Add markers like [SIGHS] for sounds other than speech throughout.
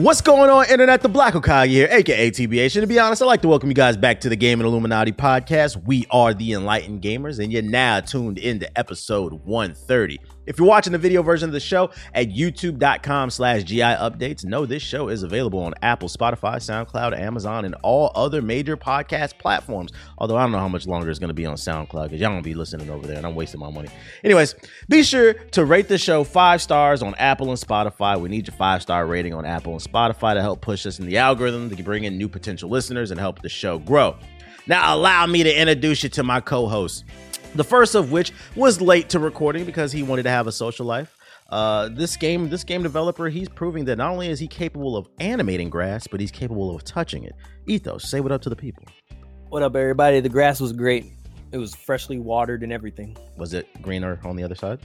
What's going on, Internet? The Black Hokage here, aka TBH. And to be honest, I'd like to welcome you guys back to the Gaming Illuminati podcast. We are the Enlightened Gamers, and you're now tuned into episode 130. If you're watching the video version of the show at youtube.com slash GI updates, know this show is available on Apple, Spotify, SoundCloud, Amazon, and all other major podcast platforms. Although I don't know how much longer it's going to be on SoundCloud because y'all don't be listening over there and I'm wasting my money. Anyways, be sure to rate the show five stars on Apple and Spotify. We need your five star rating on Apple and Spotify to help push us in the algorithm to bring in new potential listeners and help the show grow. Now, allow me to introduce you to my co host. The first of which was late to recording because he wanted to have a social life. Uh, this game, this game developer, he's proving that not only is he capable of animating grass, but he's capable of touching it. Ethos, say what up to the people. What up, everybody? The grass was great. It was freshly watered and everything. Was it greener on the other side?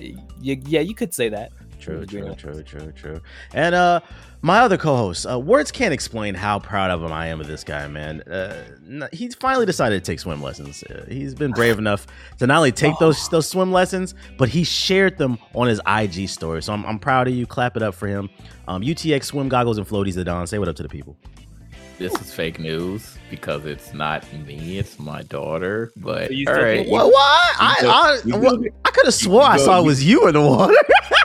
Y- yeah, you could say that. True, true, true, true, true. And uh, my other co-host, uh, words can't explain how proud of him I am of this guy, man. Uh, he's finally decided to take swim lessons. Uh, he's been brave enough to not only take those those swim lessons, but he shared them on his IG story. So I'm, I'm proud of you. Clap it up for him. Um, UTX swim goggles and floaties. The Don. Say what up to the people this is fake news because it's not me, it's my daughter. But So you all still What? What? I I, you I could have swore I saw it was you in the water.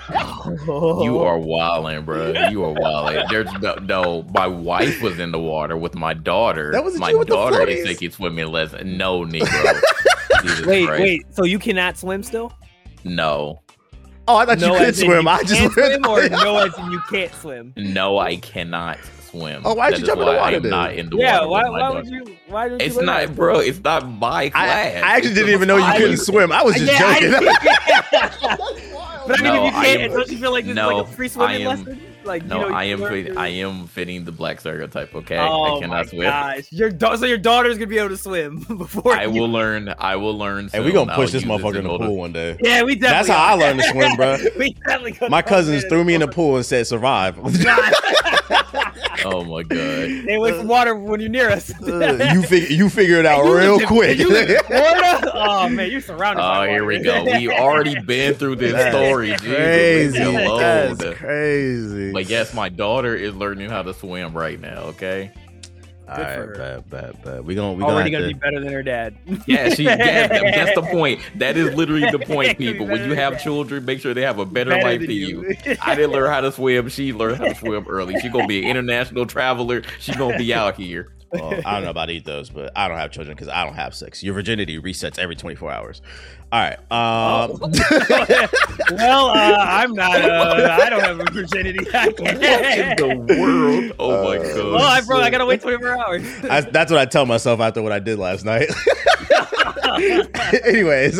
[LAUGHS] you are wilding, bro. You are wilding. There's no, no. My wife was in the water with my daughter. That wasn't my you with the daughter floaties. is taking swimming lessons. No, Negro. [LAUGHS] Wait, Christ. wait. So you cannot swim still? No, oh, I thought you could swim. you I just can learned. swim, or no, as in [LAUGHS] you can't swim. no, I cannot swim. Oh, why'd That you is jump in the why I water am then? Not in the Yeah, water. why? Why would you? Why don't you? It's learn not, that? bro. It's not my I, class. I actually didn't even know you couldn't swim. I was just Yeah, joking. I- [LAUGHS] [LAUGHS] But I mean, No, if you can't, am- don't you feel like this is like a free swimming am- lesson? Like, No, you know, I am. learn Fit, I am fitting the black stereotype. Okay, Oh I cannot my swim. gosh! Your da- so your daughter's gonna be able to swim [LAUGHS] before I you- will learn. I will learn. Hey, we soon. gonna push this use motherfucker in the pool one day. Yeah, we definitely. That's how I learned to [LAUGHS] swim, bro. we definitely. My cousins threw me in the pool and said survive. [LAUGHS] Oh my god. Stay away from water when you're near us. Uh, you fig- you figure it out You real quick. You live in Florida? Oh man, you're surrounded. by Oh, here we go. We already been through this story. Jesus, crazy. leave. That's crazy. But yes, my daughter is learning how to swim right now. Okay. All Good right, for her. bad, bad, bad. We gonna we gonna, already have gonna to, be better than her dad. Yeah, she. Yeah, [LAUGHS] that's the point. That is literally the point, people. When you have children, make sure they have a better, Better life than than you. you. I didn't learn how to swim. She learned how to swim early. She gonna be an [LAUGHS] international traveler. She gonna be out here. Well, I don't know [LAUGHS] about eat those, but I don't have children because I don't have sex. Your virginity resets every 24 hours. All right. Um, [LAUGHS] well, uh, I'm not. Uh, I don't have a virginity. I What in the world? Oh my Uh, god. Well, I bro, I gotta wait 24 hours. I, that's what I tell myself after what I did last night. [LAUGHS] Anyways,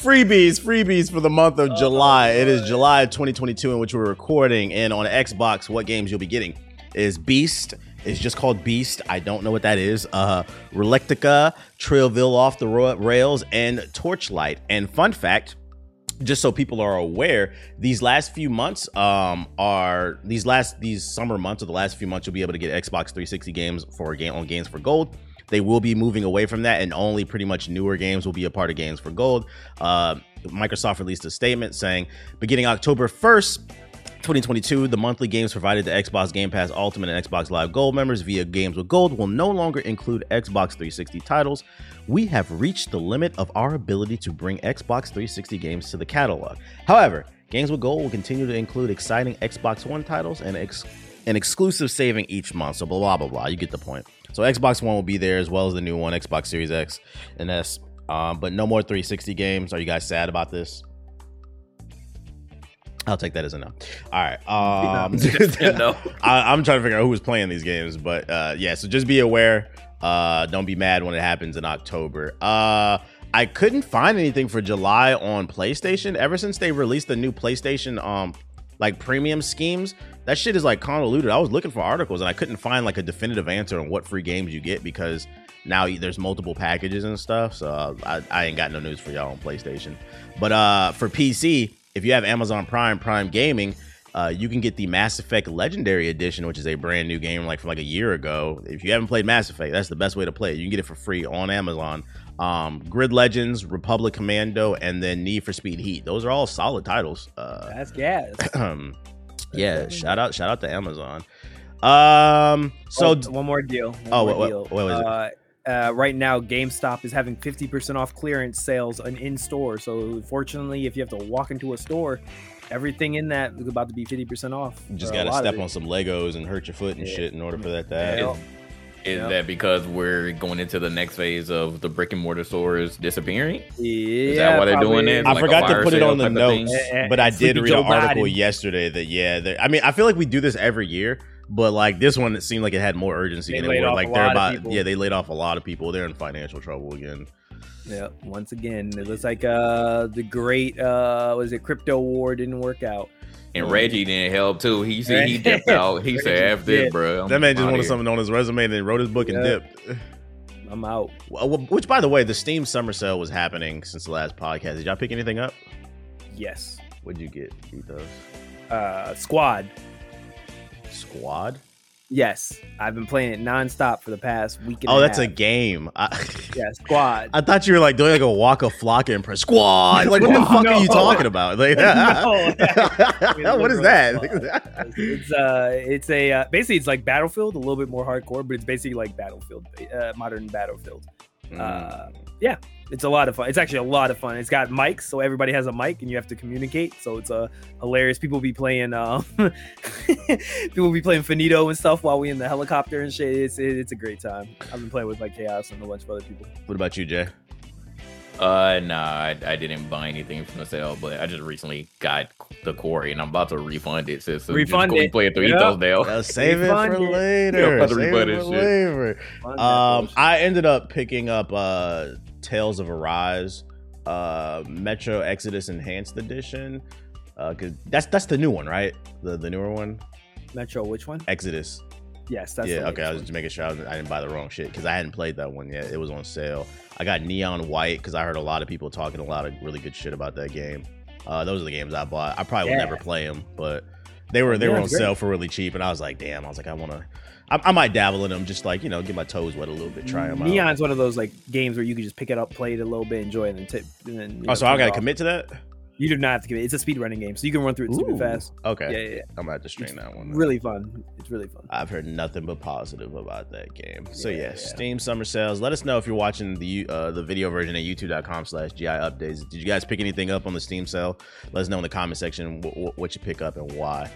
freebies, freebies for the month of July. It is July 2022 in which we're recording, and on Xbox, what games you'll be getting is Beast. It's just called Beast. I don't know what that is. Uh, Relictica, Trailville off the rails, and Torchlight. And fun fact, just so people are aware, these last few months um, are these last these summer months or the last few months you'll be able to get Xbox 360 games for game on Games for Gold. They will be moving away from that, and only pretty much newer games will be a part of Games for Gold. Uh, Microsoft released a statement saying, beginning October 1st, 2022, the monthly games provided to Xbox Game Pass Ultimate and Xbox Live Gold members via Games with Gold will no longer include Xbox 360 titles. We have reached the limit of our ability to bring Xbox 360 games to the catalog. However, Games with Gold will continue to include exciting Xbox One titles and ex- an exclusive saving each month. So blah blah blah blah. You get the point. So Xbox One will be there as well as the new one, Xbox Series X and S. Um, but no more 360 games. Are you guys sad about this? I'll take that as a no. All right. Um, [LAUGHS] no. [LAUGHS] I, I'm trying to figure out who was playing these games, but uh, yeah. So just be aware. Uh, don't be mad when it happens in October. Uh, I couldn't find anything for July on PlayStation ever since they released the new PlayStation um like premium schemes. That shit is like convoluted. I was looking for articles and I couldn't find like a definitive answer on what free games you get because now there's multiple packages and stuff. So uh, I, I ain't got no news for y'all on PlayStation. But uh, for PC, if you have Amazon Prime, Prime Gaming, uh, you can get the Mass Effect Legendary Edition, which is a brand new game like from like a year ago. If you haven't played Mass Effect, that's the best way to play it. You can get it for free on Amazon. Um, Grid Legends, Republic Commando, and then Need for Speed Heat. Those are all solid titles. Uh, That's gas. [CLEARS THROAT] Yeah, shout out, shout out to Amazon. Um, so Oh, one more deal. One Oh, more what- deal. what- what was it? Uh, uh, right now, GameStop is having 50% off clearance sales on in store. So, fortunately, if you have to walk into a store, everything in that is about to be 50% off. you just gotta step on some Legos and hurt your foot and Yeah. shit in order for that to happen. Yeah. Is Yep. that because we're going into the next phase of the brick and mortar stores disappearing? Yeah, that why they're doing it? I Like a forgot to put it on the type of thing? notes, Eh, eh, but I did Sleepy read Joe an article Biden. yesterday that yeah, I mean, I feel like we do this every year, but like this one, it seemed like it had more urgency They in it. laid Where off like a they're lot of about people. yeah, they laid off a lot of people. They're in financial trouble again. Yeah, once again, it looks like uh the great uh was it crypto war didn't work out. And Reggie didn't help too. He said he dipped out. He said, Reggie "F this, bro." I'm that man just wanted here." something on his resume and then wrote his book and Yeah. dipped. [LAUGHS] I'm out. Well, well, Which, by the way, the Steam Summer Sale was happening since the last podcast. Did y'all pick anything up? Yes. What'd you get? Ethos? Uh Squad. Squad? Yes. I've been playing it nonstop for the past week and Oh, a that's a game. I, [LAUGHS] yeah, Squad. I thought you were like doing like a Waka Flocka impress. Squad. Like what the fuck are you [LAUGHS] talking about? Like, [LAUGHS] No. what is that? it's uh it's a uh, basically it's like Battlefield, a little bit more hardcore, but it's basically like Battlefield, uh, modern Battlefield. Uh, It's a lot of fun. It's actually a lot of fun. It's got mics, so everybody has a mic, and you have to communicate. So it's uh, hilarious. People be playing, um, [LAUGHS] people be playing finito and stuff while we in the helicopter and shit. It's it, it's a great time. I've been playing with like chaos and a bunch of other people. what about you, Jay? Uh, nah, I, I didn't buy anything from the sale, but I just recently got the quarry, and I'm about to refund it. So, so Refund just go it. play it through Yeah. Ethos now. Uh, save it for later. Yeah, I'm about to Save it for later. Um. I ended up picking up uh Tales of Arise, uh Metro Exodus Enhanced Edition. Uh, cause that's that's the new one, right? The the newer one, Metro, which one? Exodus. Yes, that's yeah, okay. I was just making sure I, was, I didn't buy the wrong shit because I hadn't played that one yet. It was on sale. I got Neon White because I heard a lot of people talking a lot of really good shit about that game. Uh, those are the games I bought. I probably will never play them, but they were they were on great. sale for really cheap, and I was like, damn. I was like, I want to. I, I might dabble in them, just like you know, get my toes wet a little bit, try them out. Neon's one of those like games where you can just pick it up, play it a little bit, enjoy it, and tip. And then, Oh, know, so I gotta commit to that? You do not have to commit. It's a speed running game, so you can run through it super Ooh, fast. Okay, Yeah, yeah, yeah. I'm gonna have to stream that one. then. Really fun. It's really fun. I've heard nothing but positive about that game. So Yeah, yeah. Steam summer sales. Let us know if you're watching the uh, the video version at youtube.com slash GI updates. Did you guys pick anything up on the Steam sale? Let us know in the comment section what, what you pick up and why.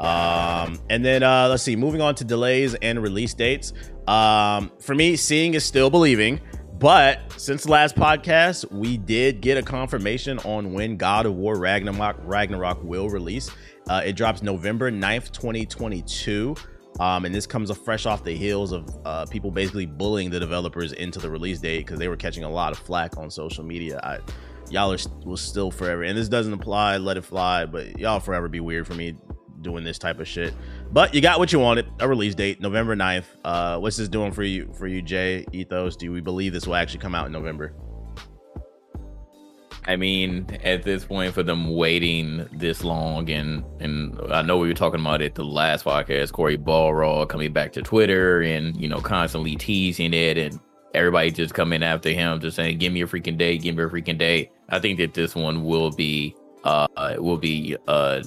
Um, and then uh, let's see, moving on to delays and release dates. Um, for me, seeing is still believing. But since the last podcast, we did get a confirmation on when God of War Ragnarok Ragnarok will release. Uh, it drops November 9th, 2022. Um, and this comes fresh off the heels of uh, people basically bullying the developers into the release date because they were catching a lot of flack on social media. I, y'all are will still forever, and this doesn't apply. Let it fly, but y'all forever be weird for me doing this type of shit. But you got what you wanted, a release date, November 9th. Uh, what's this doing for you, for you, Jay Ethos? Do we believe this will actually come out in November? I mean, at this point, for them waiting this long, and and I know we were talking about it the last podcast, Cory Barlog coming back to Twitter and you know constantly teasing it, and everybody just coming after him, just saying, "Give me a freaking day, give me a freaking day." I think that this one will be uh will be uh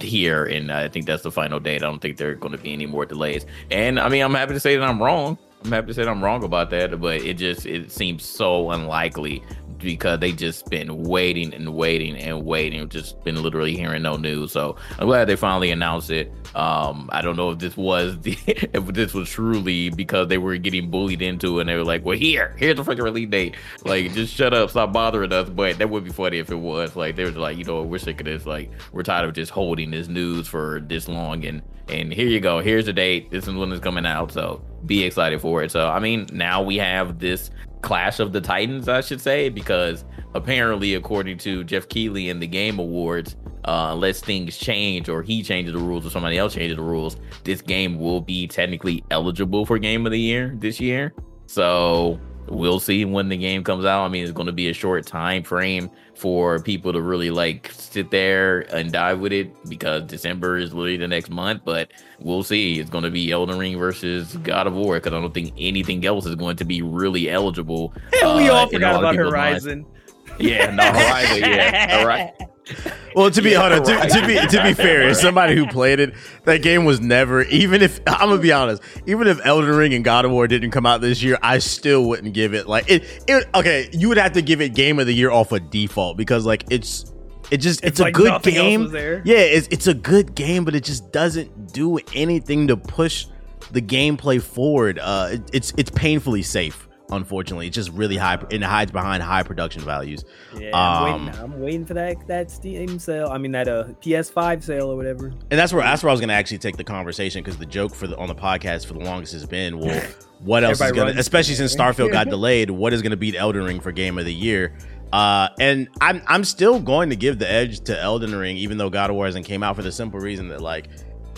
here, and I think that's the final date. I don't think there are going to be any more delays. And I mean, I'm happy to say that I'm wrong. I'm happy to say that I'm wrong about that, but it just it seems so unlikely because they just been waiting and waiting and waiting, just been literally hearing no news. So I'm glad they finally announced it. Um, I don't know if this was [LAUGHS] the if this was truly because they were getting bullied into and they were like, Well here, here's the freaking release date. Like just shut up, stop bothering us. But that would be funny if it was. Like they were like, you know, we're sick of this, like we're tired of just holding this news for this long and and here you go, here's the date. This is when it's coming out. So be excited for it. So I mean now we have this Clash of the Titans, I should say, because apparently, according to Geoff Keighley in the Game Awards, uh, unless things change or he changes the rules or somebody else changes the rules, this game will be technically eligible for Game of the Year this year. So we'll see when the game comes out. I mean, it's going to be a short time frame for people to really like sit there and dive with it because December is literally the next month. But we'll see. It's going to be Elden Ring versus God of War because I don't think anything else is going to be really eligible. [LAUGHS] we uh, all forgot about Horizon. minds. Horizon. [LAUGHS] Yeah, no, Horizon. Yeah, all right. [LAUGHS] Well, to be Yeah, honest, to, right. to be to be [LAUGHS] fair, as somebody who played it, that game was never. Even if I'm gonna be honest, even if Elden Ring and God of War didn't come out this year, I still wouldn't give it like it. it okay, you would have to give it Game of the Year off of default because like it's it just it's, It's a like good game. there. Yeah, it's it's a good game, but it just doesn't do anything to push the gameplay forward. Uh, it, it's it's painfully safe. Unfortunately, it's just really high. It hides behind high production values. Yeah, I'm, Um, waiting, I'm waiting for that that Steam sale. I mean that uh PS5 sale or whatever. And that's where that's where I was gonna actually take the conversation because the joke for the on the podcast for the longest has been, well, [LAUGHS] what else is gonna, especially since. Starfield got [LAUGHS] delayed, what is gonna beat Elden Ring for Game of the Year? Uh, and I'm I'm still going to give the edge to Elden Ring, even though God of War hasn't came out for the simple reason that like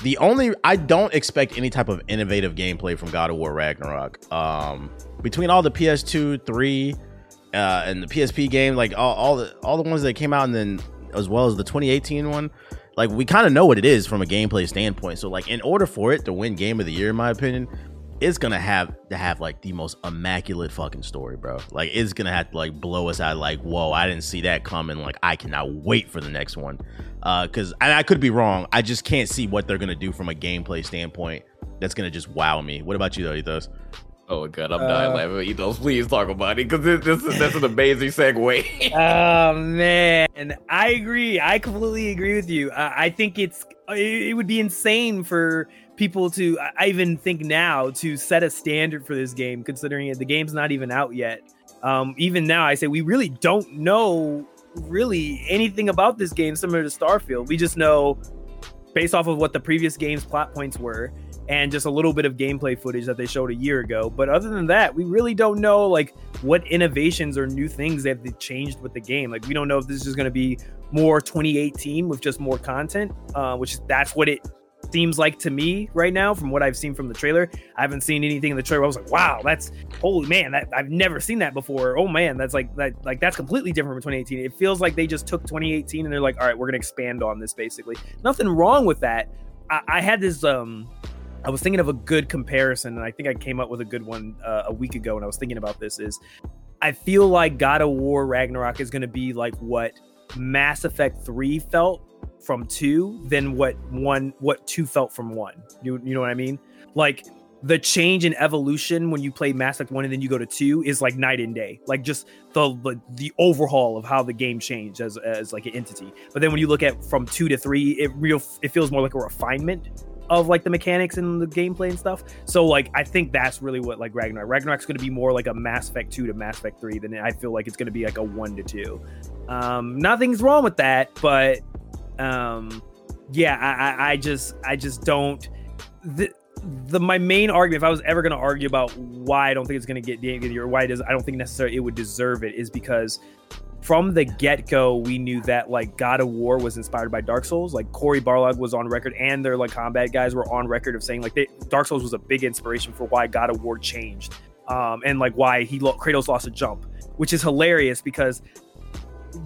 the only I don't expect any type of innovative gameplay from God of War Ragnarok. Um, between all the PS2, three, uh, and the PSP game, like all, all the all the ones that came out, and then as well as the 2018 one, like we kind of know what it is from a gameplay standpoint. So like in order for it to win Game of the Year, in my opinion, it's gonna have to have like the most immaculate fucking story, bro. Like it's gonna have to like blow us out. Like whoa, I didn't see that coming. Like I cannot wait for the next one. Uh, cause and I could be wrong. I just can't see what they're gonna do from a gameplay standpoint. That's gonna just wow me. What about you though, Ethos? Oh god, I'm dying Uh, laughing. Ethos, please talk about it because this, this is that's an amazing segue. [LAUGHS] Oh man, and I agree. I completely agree with you. I, I think it's it, it would be insane for people to. I- I even think now to set a standard for this game, considering it, the game's not even out yet. Um, even now, I say we really don't know really anything about this game similar to Starfield. We just know based off of what the previous game's plot points were and just a little bit of gameplay footage that they showed a year ago. But other than that, we really don't know like what innovations or new things they've changed with the game. Like we don't know if this is going to be more 2018 with just more content, uh, which that's what it seems like to me right now from what I've seen from the trailer. I haven't seen anything in the trailer. I was like, wow, that's holy man, that, I've never seen that before. Oh man, that's like that like that's completely different from 2018. It feels like they just took 2018 and they're like, all right, we're gonna expand on this basically. Nothing wrong with that. I, I had this um I was thinking of a good comparison, and I think I came up with a good one uh, a week ago. And I was thinking about this is, I feel like God of War Ragnarok is going to be like what Mass Effect Three felt from two, than what one what two felt from one. You you know what I mean? Like the change in evolution when you play Mass Effect one and then you go to two is like night and day. Like just the the, the overhaul of how the game changed as as like an entity. But then when you look at from two to three, it real it feels more like a refinement of like the mechanics and the gameplay and stuff. So like I think that's really what like Ragnarok. Ragnarok's going to be more like a Mass Effect 2 to Mass Effect 3 than I feel like it's going to be like a 1 to 2. Um nothing's wrong with that, but um yeah, I I, I just I just don't the the my main argument if I was ever going to argue about why I don't think it's going to get the or why it is I don't think necessarily it would deserve it is because from the get go, we knew that like God of War was inspired by Dark Souls. Like Cory Barlog was on record, and their like combat guys were on record of saying like they, Dark Souls was a big inspiration for why God of War changed, um, and like why he lo- Kratos lost a jump, which is hilarious because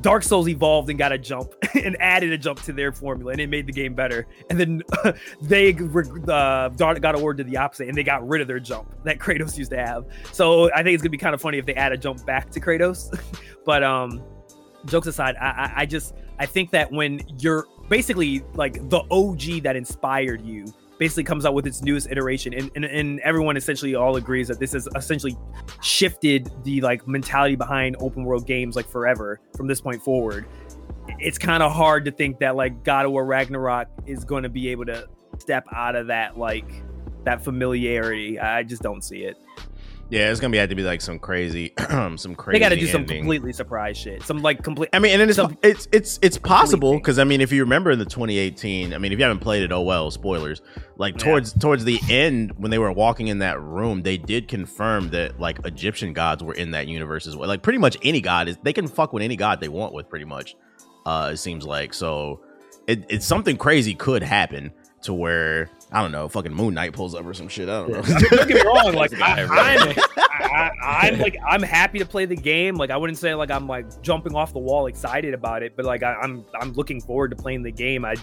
Dark Souls evolved and got a jump [LAUGHS] and added a jump to their formula, and it made the game better. And then [LAUGHS] they uh, God of did the opposite, and they got rid of their jump that [LAUGHS] Kratos used to have. So I think it's gonna be kind of funny if they add a jump back to Kratos. but um, jokes aside, I, I I just I think that when you're basically like the OG that inspired you basically comes out with its newest iteration. And, and, and everyone essentially all agrees that this has essentially shifted the like mentality behind open world games like forever from this point forward. It's kind of hard to think that like god of war ragnarok is going to be able to step out of that like that familiarity. I just don't see it Yeah, it's gonna be have to be like some crazy, [CLEARS THROAT] some crazy. they got to do some completely surprise shit some like complete I mean, and then it's some it's it's it's possible because I mean, if you remember in the 2018, I mean, if you haven't played it, oh well, spoilers. Like Yeah. towards towards the end, when they were walking in that room, they did confirm that like Egyptian gods were in that universe as well. Like pretty much any god is they can fuck with any god they want with, pretty much. Uh, it seems like so. It, it's something crazy could happen. To where I don't know, fucking Moon Knight pulls up or some shit. I don't know. Don't get me [LAUGHS] wrong, like I, I'm, I, I'm like I'm happy to play the game. Like I wouldn't say like I'm like jumping off the wall excited about it, but like I, I'm I'm looking forward to playing the game. I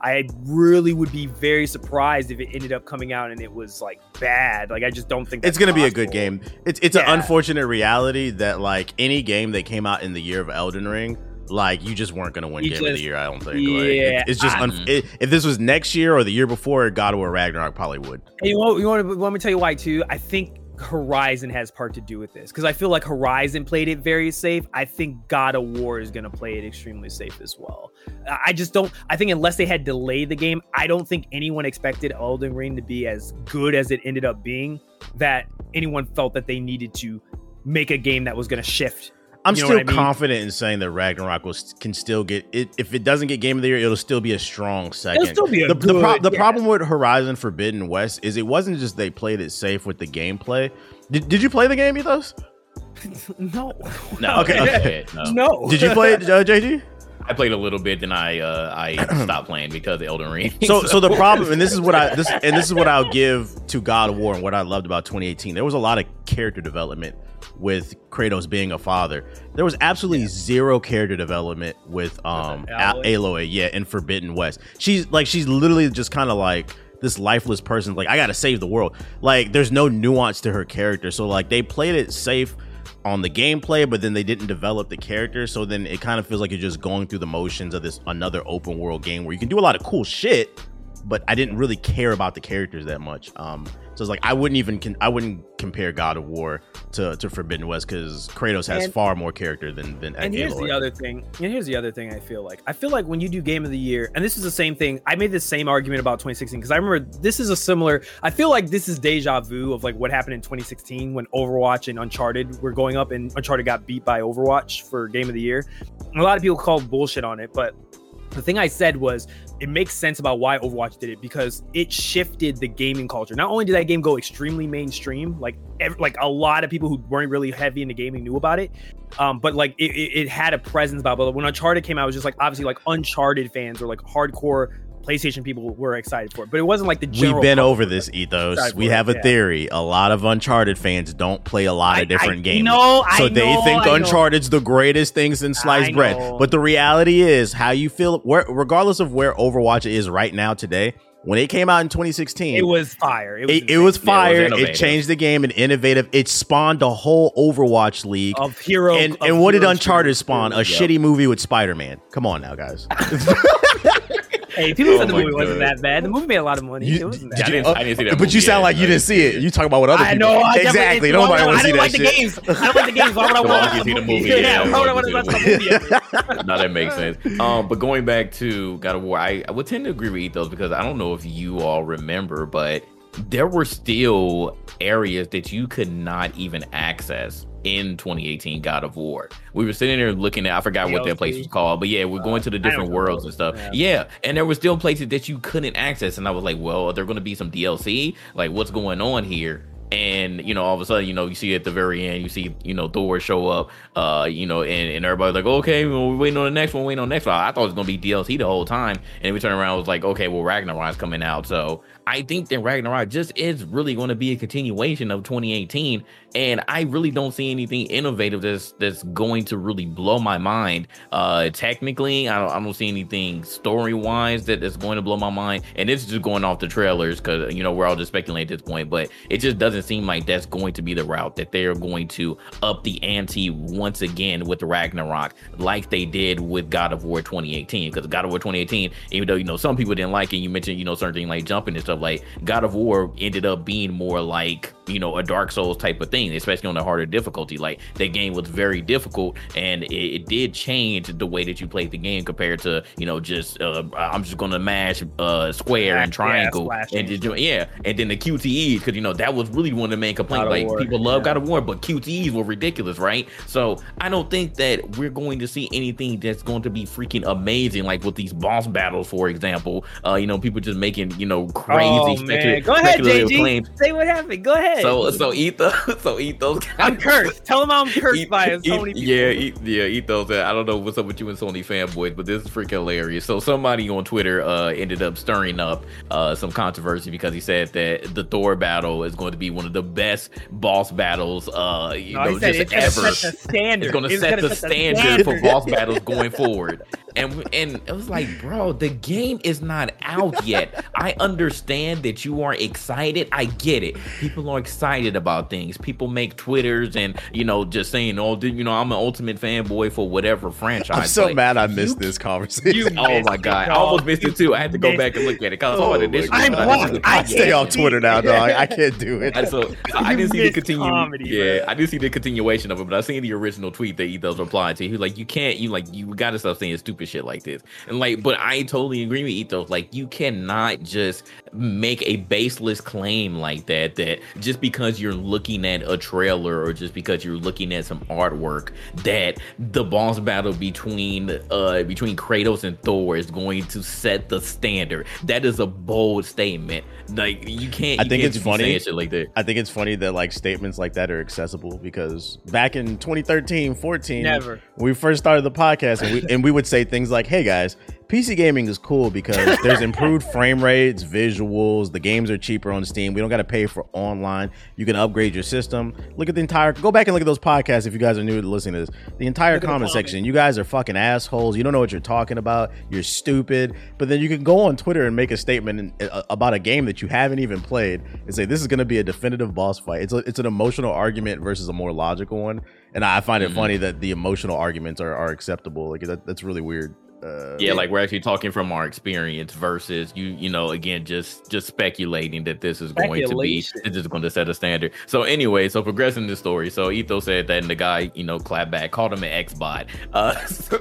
I really would be very surprised if it ended up coming out and it was like bad. Like I just don't think it's gonna be a good game. It's it's an unfortunate reality that like any game that came out in the year of Elden Ring, like you just weren't gonna win You game of the year. I don't think. Like, Yeah, it- it's just I- un- it, if this was next year or the year before, God of War Ragnarok probably would. And you want you want to want me to tell you why too? I think Horizon has part to do with this because I feel like Horizon played it very safe. I think God of War is going to play it extremely safe as well. I I just don't. I think unless they had delayed the game, I don't think anyone expected Elden Ring to be as good as it ended up being. That anyone felt that they needed to make a game that was going to shift. I'm You know still I mean? confident in saying that Ragnarok will can still get it. If it doesn't get Game of the Year, it'll still be a strong second. still be a the, the, pro- good- the yeah. problem with Horizon Forbidden West is it wasn't just they played it safe with the gameplay. Did, did you play the game, Ethos? [LAUGHS] no, [LAUGHS] No, Okay, okay. [LAUGHS] okay. no. no. Did you play it, uh, JG? I played a little bit, then I uh, I [CLEARS THROAT] stopped playing because of Elden Ring. so so the [LAUGHS] problem and this is what i this and this is what i'll give to god of war and what i loved about 2018 there was a lot of character development with kratos being a father. There was absolutely zero character development with um Aloy? A- aloy. Yeah in forbidden west. She's like she's literally just kind of like this lifeless person like i gotta save the world. Like there's no nuance to her character. So like they played it safe on the gameplay, but then they didn't develop the character. So then it kind of feels like you're just going through the motions of this another open world game where you can do a lot of cool shit, but I didn't really care about the characters that much. Um, so it's like I wouldn't even con- I wouldn't compare God of War to, to Forbidden West because Kratos has And- far more character than than And here's Aloy. the other thing. And here's the other thing I feel like. I feel like when you do game of the year, and this is the same thing. I made the same argument about 2016 because I remember this is a similar. I feel like this is deja vu of like what happened in 2016 when Overwatch and Uncharted were going up, and Uncharted got beat by Overwatch for game of the year. A lot of people called bullshit on it, but the thing I said was it makes sense about why Overwatch did it because it shifted the gaming culture. Not only did that game go extremely mainstream, like like a lot of people who weren't really heavy into gaming knew about it, um, but like it, it, it had a presence about. But when Uncharted came out, it was just like obviously like Uncharted fans or like hardcore PlayStation people were excited for it, but it wasn't like the We've been over this ethos. We for it, have a yeah. theory. A lot of Uncharted fans don't play a lot I- of different I games. know, I so they know, think I know. Uncharted's the greatest thing since sliced I bread. know. But the reality is, how you feel, where, regardless of where Overwatch is right now today, when it came out in 2016, It was fire. It was, it, it was fire. it, innovative. changed the game and innovative. It spawned a whole Overwatch league. of hero. and of and what did Uncharted spawn? A Yep. shitty movie with Spider Man. Come on now, guys. [LAUGHS] [LAUGHS] Hey, people Oh said the my movie wasn't that bad. The movie made a lot of money. You- it wasn't did that I you- didn't- I didn't see that but you sound yet. like you didn't see it. didn't You talk about what other I people. know. I definitely- exactly. it's- Nobody wants to see don't that like the shit. games. I don't like the games. Why would I As long watch see the movie, Yeah, yeah, why would I want to long watch the movie? no, that makes sense. Um, but going back to God of War, I, I would tend to agree with Ethos because I don't know if you all remember, but there were still areas that you could not even access in 2018 God of War. We were sitting there looking at I forgot what that place was called, but yeah, we're going to the different worlds and stuff. Yeah. Yeah. and there were still places that you couldn't access, and I was like, well, are there going to be some DLC? Like, what's going on here? And you know, all of a sudden, you know, you see at the very end, you see, you know, Thor show up, uh, you know, and, and everybody's like, okay, well, we're waiting on the next one, waiting on the next one. I thought it was gonna be DLC the whole time, and we turn around, it was like, okay, well, Ragnarok's coming out, so I think that Ragnarok just is really going to be a continuation of 2018, and I really don't see anything innovative that's that's going to really blow my mind. Uh, technically, I don't, I don't see anything story wise that is going to blow my mind, and this is just going off the trailers because you know we're all just speculating at this point, but it just doesn't seem like that's going to be the route that they are going to up the ante once again with Ragnarok, like they did with God of War 2018. Because God of War 2018, even though you know some people didn't like it, you mentioned you know certain things like jumping and stuff. Like God of War ended up being more like you know a Dark Souls type of thing, especially on the harder difficulty. Like that game was very difficult, and it, it did change the way that you played the game compared to you know just uh, I'm just gonna mash uh, square and triangle slashing. and just yeah, and then the QTEs because you know that was really one of the main complaints. Like War, people love yeah. God of War, but QTEs were ridiculous, right? So I don't think that we're going to see anything that's going to be freaking amazing, like with these boss battles, for example. Uh, you know, people just making you know crazy Oh, man. Go ahead, JG. claims. Say what happened. Go ahead. So so Ethos [LAUGHS] so Ethos I'm cursed. Tell him I'm cursed by so Eth- Yeah, Eth- yeah, Ethos. I don't know what's up with you and Sony fanboys, but this is freaking hilarious. So somebody on Twitter uh ended up stirring up uh some controversy because he said that the Thor battle is going to be one of the best boss battles uh you No, know just it's gonna ever. set the standard. It's going to set gonna the standard for boss battles going forward. [LAUGHS] And and it was like, bro, the game is not out yet. I understand that you are excited. I get it. People are excited about things. People make twitters and you know just saying, oh, you know, I'm an ultimate fanboy for whatever franchise. I'm so Like, mad I you missed this conversation. You Oh my god, I almost missed it too. I had to go back and look at it because I Oh saw it initially. I'm but I blocked. I I stay off Twitter now, dog. I can't do it. [LAUGHS] so, so I You didn't see the continue. comedy, yeah, bro. I didn't see the continuation of it, but I seen the original tweet that Ethos replied to. He was like, "You can't, you like, you gotta stop saying stupid shit like this." And like, but I totally agree with Ethos. Like, you cannot just make a baseless claim like that. That just because you're looking at a trailer or just because you're looking at some artwork, that the boss battle between uh between Kratos and Thor is going to set the standard. That is a bold statement. Like, you can't. I you think can't it's funny. shit like that. I think it's funny that like statements like that are accessible because back in 2013, 14, Never. we first started the podcast and we and we would say things like, "Hey guys, PC gaming is cool because [LAUGHS] there's improved frame rates, visuals, the games are cheaper on Steam. We don't got to pay for online. You can upgrade your system. Look at the entire go back and look at those podcasts if you guys are new to listening to this. The entire comment section. You guys are fucking assholes. You don't know what you're talking about. You're stupid. But then you can go on Twitter and make a statement in, uh, about a game that you haven't even played and say this is going to be a definitive boss fight. It's a, it's an emotional argument versus a more logical one. And I find it Mhm. funny that the emotional arguments are, are acceptable. Like that, that's really weird. Uh, yeah like we're actually talking from our experience versus you you know again just just speculating that this is going to be Speculation. this is going to set a standard so anyway so progressing the story so Etho said that and the guy you know clapped back called him an x-bot uh [LAUGHS] so,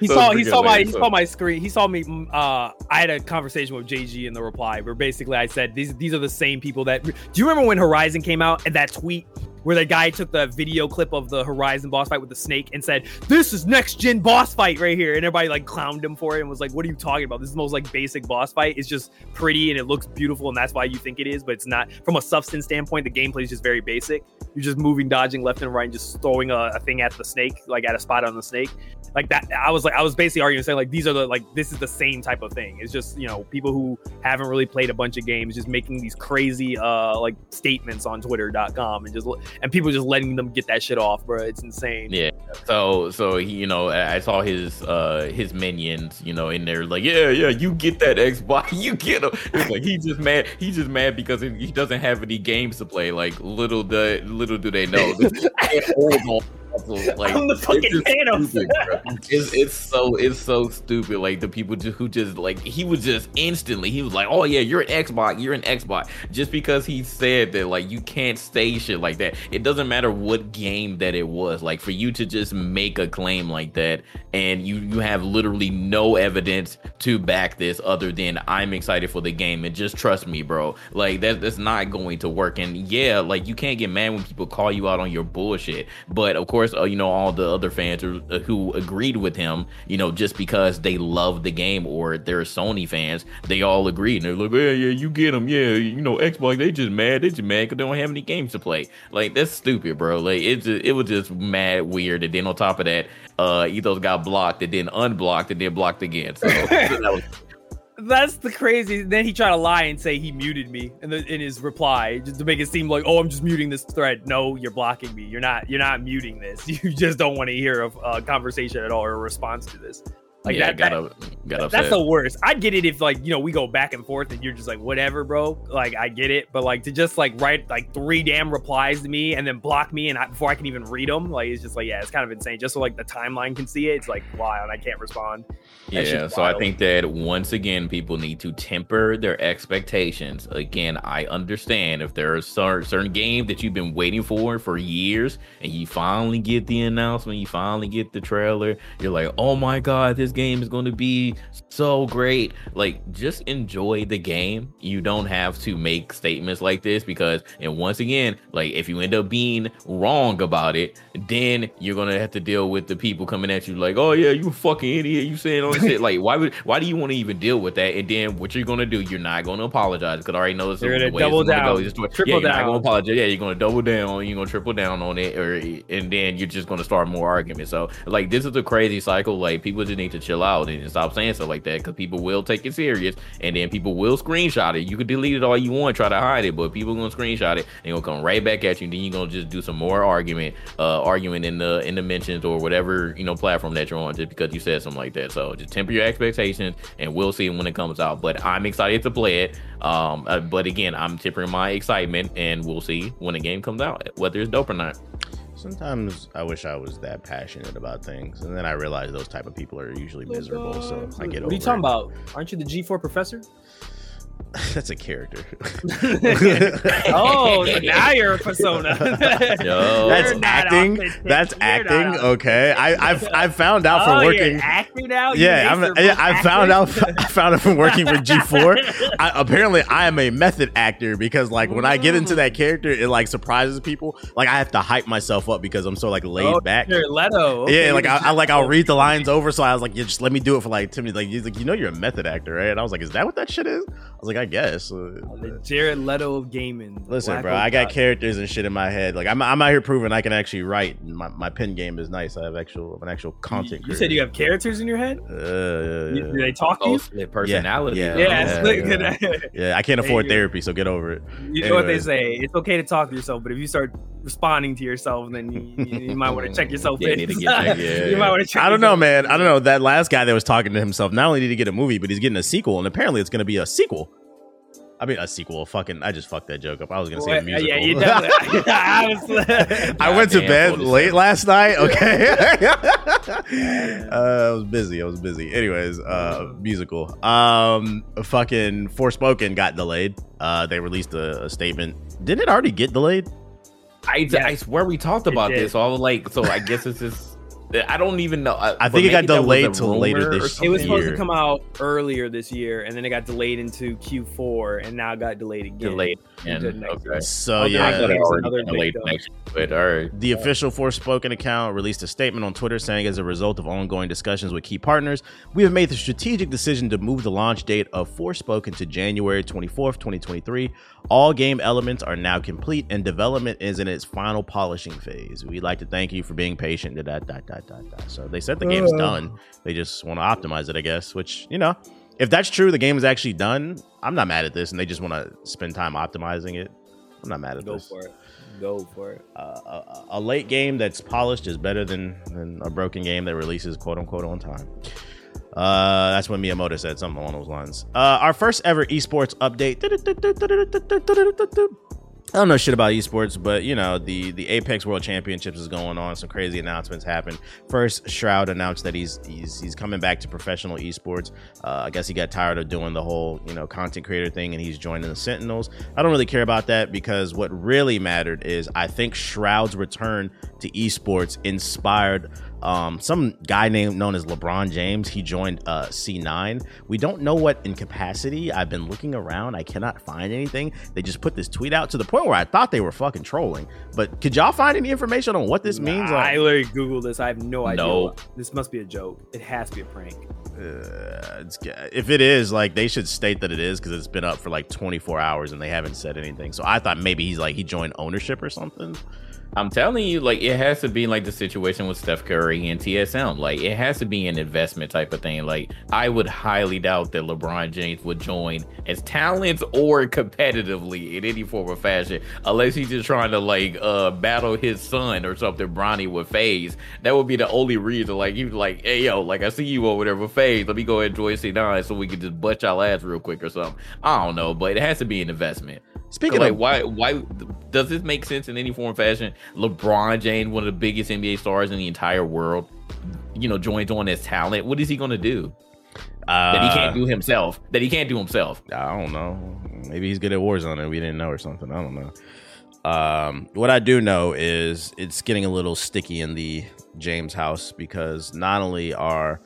He so saw he saw my he saw my screen. He saw me. mm, Uh, I had a conversation with JG in the reply where basically I said these these are the same people that. Do you remember when Horizon came out and that tweet where the guy took the video clip of the Horizon boss fight with the snake and said this is next gen boss fight right here, and everybody like clowned him for it and was like, "What are you talking about? This is the most like basic boss fight. It's just pretty and it looks beautiful and that's why you think it is, but it's not. From a substance standpoint, the gameplay is just very basic. You're just moving, dodging left and right, and just throwing a, a thing at the snake, like at a spot on the snake." like that i was like i was basically arguing saying like these are the like this is the same type of thing it's just you know people who haven't really played a bunch of games just making these crazy uh like statements on twitter.com and just and people just letting them get that shit off bro it's insane Yeah. So so he, you know, I saw his uh his minions, you know, in there like, yeah, yeah, you get that Xbox, [LAUGHS] you get him. It's like he's just mad. He's just mad because he he doesn't have any games to play. Like little do little do they know. This can't hold on. Like I'm the it's fucking Thanos. stupid, it's, it's so it's so stupid. Like the people who just like he was just instantly he was like, oh yeah, you're an Xbox, you're an Xbox, just because he said that like you can't say shit like that. It doesn't matter what game that it was. Like for you to just make a claim like that and you you have literally no evidence to back this other than I'm excited for the game and just trust me, bro. Like that that's not going to work. And yeah, like you can't get mad when people call you out on your bullshit. But of course, uh, you know all the other fans who, uh, who agreed with him, you know, just because they love the game or they're Sony fans, they all agreed. And they're like, yeah, yeah, you get them, yeah, you know, Xbox, they just mad, they just mad because they don't have any games to play. Like that's stupid, bro. Like it just, it was just mad weird. And then on top of that, uh, Ethos got blocked and then unblocked and then blocked again. So [LAUGHS] that was that's the crazy then he tried to lie and say he muted me in, the, in his reply just to make it seem like oh i'm just muting this thread. No you're blocking me. You're not you're not muting this. [LAUGHS] You just don't want to hear a, a conversation at all or a response to this like yeah, that, got, that- up, got upset. That's the worst. I'd get it if like you know we go back and forth and you're just like whatever, bro. Like I get it, but like to just like write like three damn replies to me and then block me and I, before I can even read them, like it's just like yeah, it's kind of insane. Just so like the timeline can see it, it's like wild. I can't respond. That Yeah, so I think that once again, people need to temper their expectations. Again, I understand if there are cer- certain games that you've been waiting for for years, and you finally get the announcement, you finally get the trailer, you're like, "Oh my god, this this game is going to be so great. Like, just enjoy the game. You don't have to make statements like this because, and once again, like if you end up being wrong about it, then you're gonna have to deal with the people coming at you like, oh yeah, you fucking idiot, you saying all this shit. [LAUGHS] Like, why would why do you want to even deal with that? And then what you're gonna do, you're not gonna apologize because I already know this You're is the way double it's gonna down, go. Just, triple yeah, you're not gonna apologize. Yeah, you're gonna double down, you're gonna triple down on it, or and then you're just gonna start more arguments. So like this is a crazy cycle. Like people just need to chill out and stop saying stuff like that because people will take it serious, and then people will screenshot it. You can delete it all you want, try to hide it, but people gonna screenshot it and gonna come right back at you. And then you're gonna just do some more argument, uh, arguing in the in the mentions or whatever you know platform that you're on, just because you said something like that. So just temper your expectations, and we'll see when it comes out. But I'm excited to play it. Um, uh, but again, I'm tempering my excitement, and we'll see when the game comes out whether it's dope or not. Sometimes I wish I was that passionate about things, and then I realize those type of people are usually miserable. So I get over. What are you talking about? Aren't you the G4 professor? About? [LAUGHS] That's a character. [LAUGHS] oh, so now you're a persona. [LAUGHS] Yo. That's acting. authentic. That's You're acting. Okay, I, I've I've found out from oh, working. You're acting now. You Yeah, I'm, yeah, I found out. I found out from working for G4. I, apparently, I am a method actor because, like, when I get into that mm. character, it like surprises people. Like, I have to hype myself up because I'm so like laid Oh, back. You're Leto. Okay, yeah, like I, I like I'll read the lines over, so I was like, yeah, just let me do it for like ten minutes. Like he's like, you know, you're a method actor, right? And I was like, is that what that shit is? I was like, I guess. Uh, The Jared Leto of gaming. Listen, Black bro, Oak I got guy. characters and shit in my head. Like I'm, I'm out here proving I can actually write. My, my pen game is nice. I have actual, I'm an actual content. You said you have characters in your head. Uh, You- yeah, Do they talk to you? split personality. Yeah, Yeah, yeah, it's yeah. yeah. I can't afford you therapy, so get over it. You know what they say? It's okay to talk to yourself, but if you start responding to yourself, then you, you, you might want to check yourself [LAUGHS] Yeah, in. you need to get checked, yeah, [LAUGHS] you might want to check. I don't know, man. I don't know. That last guy that was talking to himself not only did he get a movie, but he's getting a sequel, and apparently it's going to be a sequel. I mean, a sequel. Fucking, I just fucked that joke up. I was going to say a musical. Yeah, you definitely. [LAUGHS] [LAUGHS] I was, I went to bed late disclosure. last night. [LAUGHS] Okay, uh, I was busy. I was busy. Anyways, uh, musical. Um, fucking Forspoken got delayed. Uh, they released a, a statement. Didn't it already get delayed? I, Yes. I swear we talked about this. So I was like, so I guess it's just. I don't even know. Uh, I, I think it got maybe that was delayed a till later this year. it was supposed to come out earlier this year, and then it got delayed into Q4, and now it got delayed again. delayed. Into And, next okay. So Other I yeah, it Here's already another been delayed next, but all right. The official Forspoken account released a statement on Twitter saying, as a result of ongoing discussions with key partners, we have made the strategic decision to move the launch date of Forspoken to January 24th, 2023. All game elements are now complete and development is in its final polishing phase. We'd like to thank you for being patient. Da, da, da, da, da, da. So they said the game's done. They just want to optimize it, I guess, which, you know, if that's true, the game is actually done. I'm not mad at this, and they just want to spend time optimizing it. I'm not mad at Go this Go for it. Go for it. uh, a, a late game that's polished is better than, than a broken game that releases quote unquote on time. Uh, that's when Miyamoto said something along those lines. Uh, our first ever esports update. I don't know shit about esports, but you know the the Apex World Championships is going on. Some crazy announcements happened. First, Shroud announced that he's he's he's coming back to professional esports. Uh, I guess he got tired of doing the whole you know content creator thing, and he's joining the Sentinels. I don't really care about that because what really mattered is I think Shroud's return to esports inspired um, some guy named known as LeBron James. He joined uh, C9. We don't know what in capacity. I've been looking around. I cannot find anything. They just put this tweet out to the point where I thought they were fucking trolling. But could y'all find any information on what this means? I literally Googled this. I have no idea. No. This must be a joke. It has to be a prank. uh, it's, if it is, like, they should state that it is because it's been up for like 24 hours and they haven't said anything. So I thought maybe he's like he joined ownership or something. I'm telling you, like it has to be like the situation with Steph Curry and TSM. Like it has to be an investment type of thing. Like I would highly doubt that LeBron James would join as talents or competitively in any form or fashion, unless he's just trying to like uh battle his son or something. Bronny with FaZe. That would be the only reason. Like you like, hey yo, like I see you over there with FaZe. Let me go ahead and join C9 so we can just butt y'all ass real quick or something. I don't know, but it has to be an investment. Speaking like of why why does this make sense in any form or fashion? LeBron James, one of the biggest NBA stars in the entire world, you know, joins on as talent. What is he gonna do uh, that he can't do himself? That he can't do himself. I don't know. Maybe he's good at Warzone and we didn't know or something. I don't know. Um, what I do know is it's getting a little sticky in the James house because not only are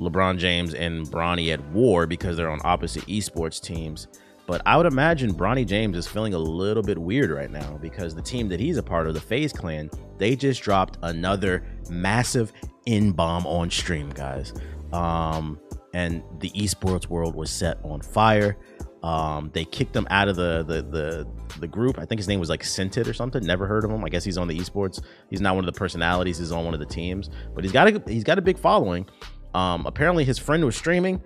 LeBron James and Bronny at war because they're on opposite esports teams. But I would imagine Bronny James is feeling a little bit weird right now because the team that he's a part of, the FaZe Clan, they just dropped another massive in bomb on stream, guys. Um, and the esports world was set on fire. Um, they kicked him out of the, the the the group. I think his name was like Cented or something. Never heard of him. I guess he's on the esports. He's not one of the personalities. He's on one of the teams, but he's got a he's got a big following. Um, apparently his friend was streaming,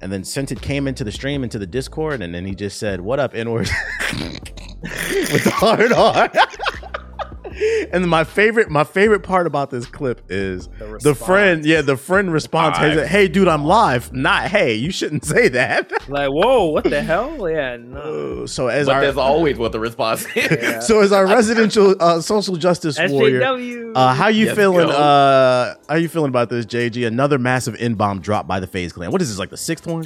and then Cented came into the stream into the Discord, and then he just said, "What up, Inward?" [LAUGHS] with the hard R. [LAUGHS] and my favorite, my favorite part about this clip is The the, friend. Yeah, the friend response. hey, Live. "Hey, dude, I'm live." Not, "Hey, you shouldn't [LAUGHS] say that." Like, whoa, what the hell? Yeah, no. Uh, so as But our that's always what the response is. Yeah. [LAUGHS] so as our [LAUGHS] residential uh, social justice warrior, uh, how you Yes, feeling? go. Uh, how you feeling about this, JG? Another massive n bomb drop by the FaZe Clan. What is this like the sixth one?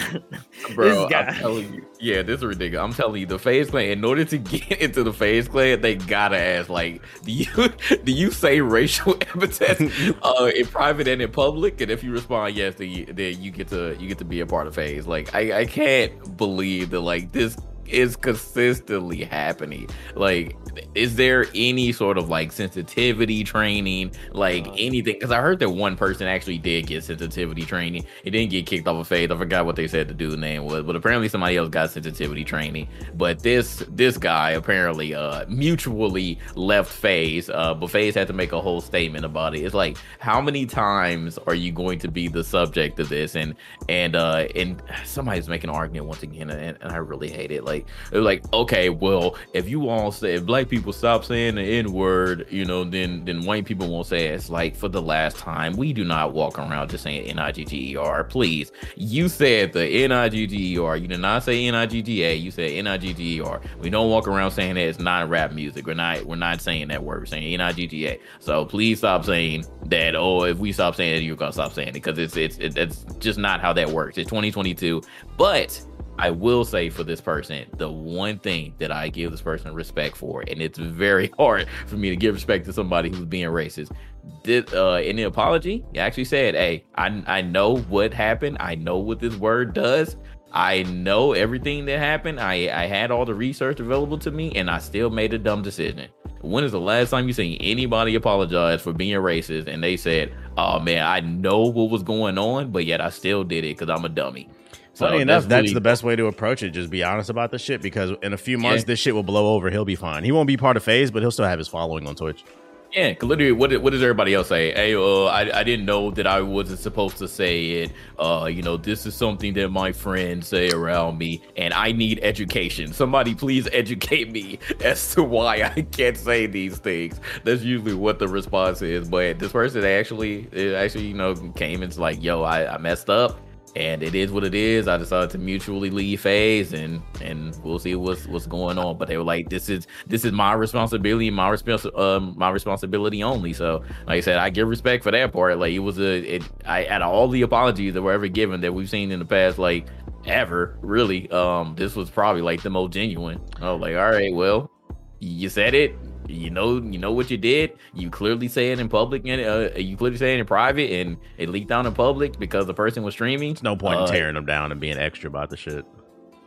Bro, This guy. I'm telling you. Yeah, this is ridiculous. I'm telling you, the FaZe Clan, in order to get into the FaZe Clan, they gotta ask, like, do you [LAUGHS] do you say racial [LAUGHS] epithets [LAUGHS] uh, in private and in public? And if you respond yes, then you, then you get to you get to be a part of FaZe. Like, I, I can't believe that like this is consistently happening. Like, is there any sort of like sensitivity training, like Uh, anything? Because I heard that one person actually did get sensitivity training. He didn't get kicked off of FaZe. I forgot what they said the dude's name was, but apparently somebody else got sensitivity training. But this this guy apparently uh mutually left FaZe. Uh, but FaZe had to make a whole statement about it. It's like, how many times are you going to be the subject of this? And and uh and somebody's making an argument once again, and, and I really hate it. Like they're like, okay, well, if you all say if black people stop saying the N word, you know, then then white people won't say it. It's like for the last time, we do not walk around just saying N I G G E R. Please, you said the N I G G E R. You did not say N I G G A. You said N I G G E R. We don't walk around saying that it's not rap music. We're not we're not saying that word. We're saying N I G G A. So please stop saying that. Oh, if we stop saying it, you're gonna stop saying it because it's it's it, it's just not how that works. It's 2022, but. I will say for this person, the one thing that I give this person respect for, and it's very [LAUGHS] hard for me to give respect to somebody who's being racist. Did uh in the apology, he actually said, Hey, I I know what happened, I know what this word does. I know everything that happened. I, I had all the research available to me and I still made a dumb decision. When is the last time you seen anybody apologize for being racist and they said, Oh man, I know what was going on, but yet I still did it because I'm a dummy. So Funny enough, that's really- the best way to approach it. Just be honest about the shit because in a few months, Yeah. this shit will blow over. He'll be fine. He won't be part of FaZe, but he'll still have his following on Twitch. Yeah, literally, what what does everybody else say? Hey, uh, I I didn't know that I wasn't supposed to say it. Uh, you know, this is something that my friends say around me, and I need education. Somebody please educate me [LAUGHS] as to why I can't say these things. That's usually what the response is. But this person actually, it actually, you know, came and's like, yo, I, I messed up. And it is what it is. I decided to mutually leave FaZe, and and we'll see what's what's going on. But they were like, "This is this is my responsibility, my respons- um my responsibility only." So, like I said, I give respect for that part. Like it was a it. I out of all the apologies that were ever given that we've seen in the past, like ever really, um, this was probably like the most genuine. Was like, all right, well, you said it. You know, you know what you did. You clearly say it in public, and uh, you clearly say it in private, and it leaked out in public because the person was streaming. It's no point Uh, in tearing them down and being extra about the shit.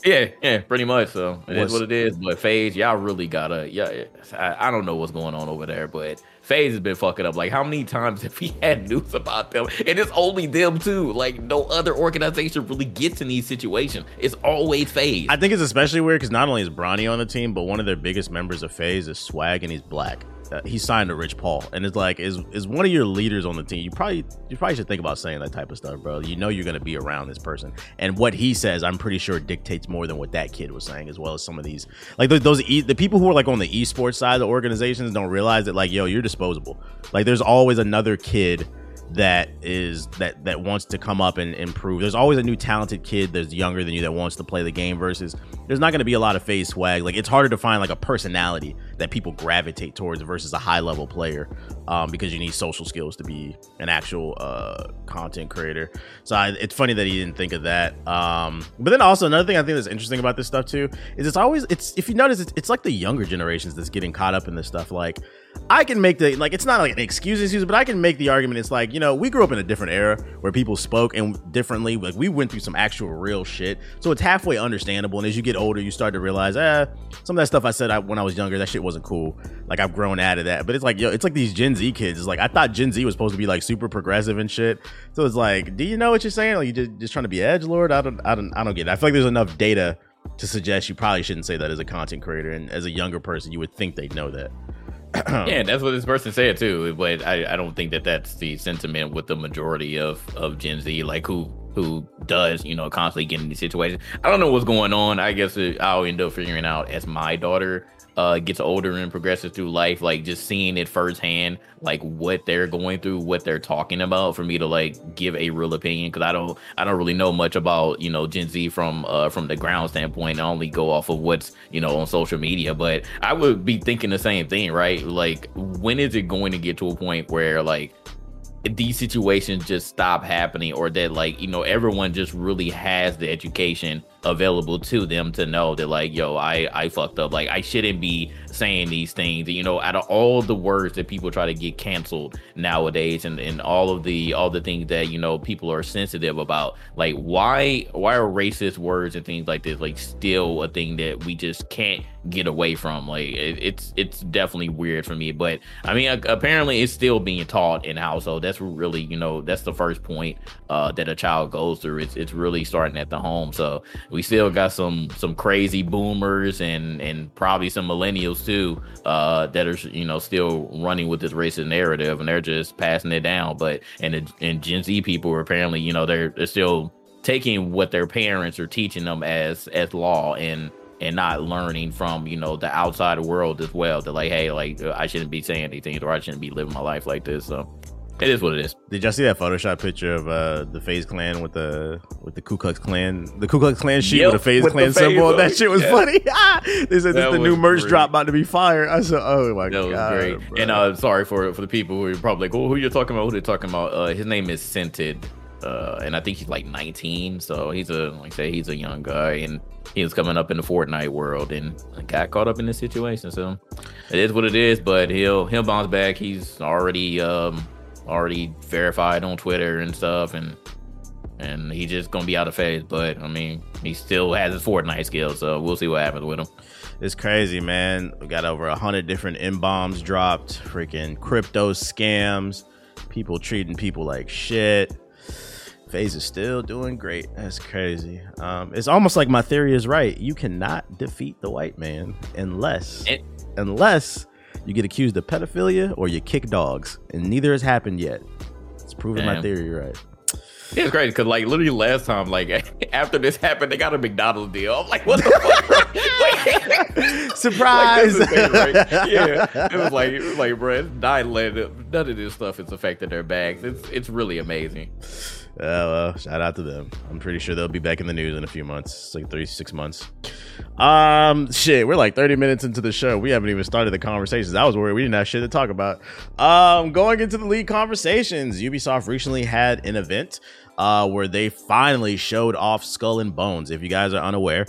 Yeah, yeah, pretty much. So it is What's- what it is. But FaZe, y'all really gotta. Yeah, I, I don't know what's going on over there, but FaZe has been fucking up. Like, how many times have we had news about them? And it's only them too. Like, no other organization really gets in these situations. It's always FaZe. I think it's especially weird because not only is Bronny on the team, but one of their biggest members of FaZe is Swagg, and he's black. Uh, he signed to Rich Paul, and it's like is is one of your leaders on the team. You probably you probably should think about saying that type of stuff, bro. You know you're gonna be around this person, and what he says, I'm pretty sure dictates more than what that kid was saying, as well as some of these like those, those e- the people who are like on the esports side of organizations don't realize that like yo, you're disposable. Like there's always another kid that is that that wants to come up and improve. There's always a new talented kid that's younger than you that wants to play the game versus there's not going to be a lot of FaZe Swagg. Like it's harder to find like a personality that people gravitate towards versus a high level player um, because you need social skills to be an actual uh, content creator. So I, it's funny that he didn't think of that. Um, but then also another thing I think that's interesting about this stuff too is it's always it's if you notice it's, it's like the younger generations that's getting caught up in this stuff. Like I can make the like it's not like an excuse excuse, but I can make the argument. It's like you know we grew up in a different era where people spoke and differently. Like we went through some actual real shit, so it's halfway understandable. And as you get older, you start to realize, ah, some of that stuff I said I, when I was younger, that shit wasn't cool. Like I've grown out of that. But it's like yo, it's like these Gen Z kids. It's like I thought Gen Z was supposed to be like super progressive and shit. So it's like, do you know what you're saying? Like you just just trying to be edge lord? I don't I don't I don't get it. I feel like there's enough data to suggest you probably shouldn't say that as a content creator and as a younger person you would think they'd know that [CLEARS THROAT] yeah, that's what this person said too. But I, I don't think that that's the sentiment with the majority of of Gen Z, like who who does you know constantly get in these situations. I don't know what's going on. I guess I'll end up figuring out as my daughter uh, gets older and progresses through life, like just seeing it firsthand, like what they're going through, what they're talking about, for me to like give a real opinion because I don't, I don't really know much about you know Gen Z from uh, from the ground standpoint. I only go off of what's you know on social media, but I would be thinking the same thing, right? Like, when is it going to get to a point where like these situations just stop happening or that like you know everyone just really has the education available to them to know that like yo i i fucked up. Like i shouldn't be saying these things you know out of all the words that people try to get canceled nowadays and and all of the all the things that you know people are sensitive about like why why are racist words and things like this like still a thing that we just can't get away from? Like it, it's it's definitely weird for me but i mean apparently it's still being taught in household. That's really you know that's the first point uh that a child goes through. It's it's really starting at the home. So we still got some some crazy boomers and and probably some millennials too uh, that are you know still running with this racist narrative and they're just passing it down. But and and Gen Z people are apparently you know they're they're still taking what their parents are teaching them as as law and and not learning from you know the outside world as well. They're like, hey, like I shouldn't be saying anything or I shouldn't be living my life like this. So it is what it is. Did y'all see that Photoshop picture of uh, the FaZe Clan with the with the Ku Klux Klan, the Ku Klux Klan sheet yep, with the FaZe Clan symbol? That shit was yeah. funny. [LAUGHS] they said this the new merch great. drop about to be fired. I said, oh my that god, great. Bro. And uh, sorry for for the people who are probably like, oh, who you're talking about? Who they talking about? Uh, his name is Cented. Uh, and I think he's like 19, so he's a like I say he's a young guy, and he was coming up in the Fortnite world and got caught up in this situation. So it is what it is, but he'll he'll bounce back. He's already um, already verified on Twitter and stuff, and and he's just gonna be out of FaZe. But I mean, he still has his Fortnite skills, so we'll see what happens with him. It's crazy, man. We got over a hundred different M bombs dropped, freaking crypto scams, people treating people like shit. FaZe is still doing great. That's crazy. Um, it's almost like my theory is right. You cannot defeat the white man unless, it, unless you get accused of pedophilia or you kick dogs, and neither has happened yet. It's proving Damn. my theory right. It's crazy because like literally last time, like [LAUGHS] after this happened, they got a McDonald's deal. I'm like, what the fuck? [LAUGHS] [LAUGHS] Surprise! Like, thing, right? Yeah, it was like, it was like, bro, it's nine None of this stuff is affecting their bags. It's it's really amazing. Uh, well, shout out to them. I'm pretty sure they'll be back in the news in a few months, it's like three, six months. Um, shit, we're like 30 minutes into the show. We haven't even started the conversations. I was worried we didn't have shit to talk about. Um, going into the league conversations, Ubisoft recently had an event uh, where they finally showed off Skull and Bones. If you guys are unaware,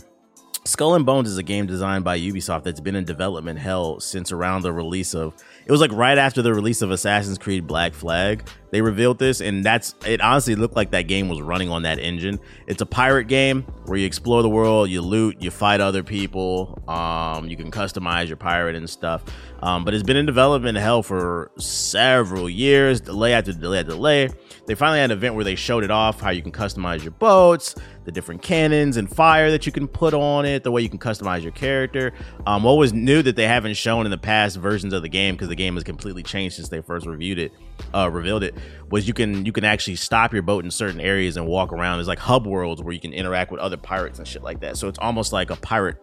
Skull and Bones is a game designed by Ubisoft that's been in development hell since around the release of it was like right after the release of Assassin's Creed Black Flag. They revealed this, and that's it. Honestly, looked like that game was running on that engine. It's a pirate game where you explore the world, you loot, you fight other people. Um, you can customize your pirate and stuff. Um, but it's been in development hell for several years, delay after delay after delay. They finally had an event where they showed it off, how you can customize your boats, the different cannons and fire that you can put on it, the way you can customize your character. Um, what was new that they haven't shown in the past versions of the game because the game has completely changed since they first reviewed it, uh, revealed it, was you can you can actually stop your boat in certain areas and walk around. There's like hub worlds where you can interact with other pirates and shit like that. So it's almost like a pirate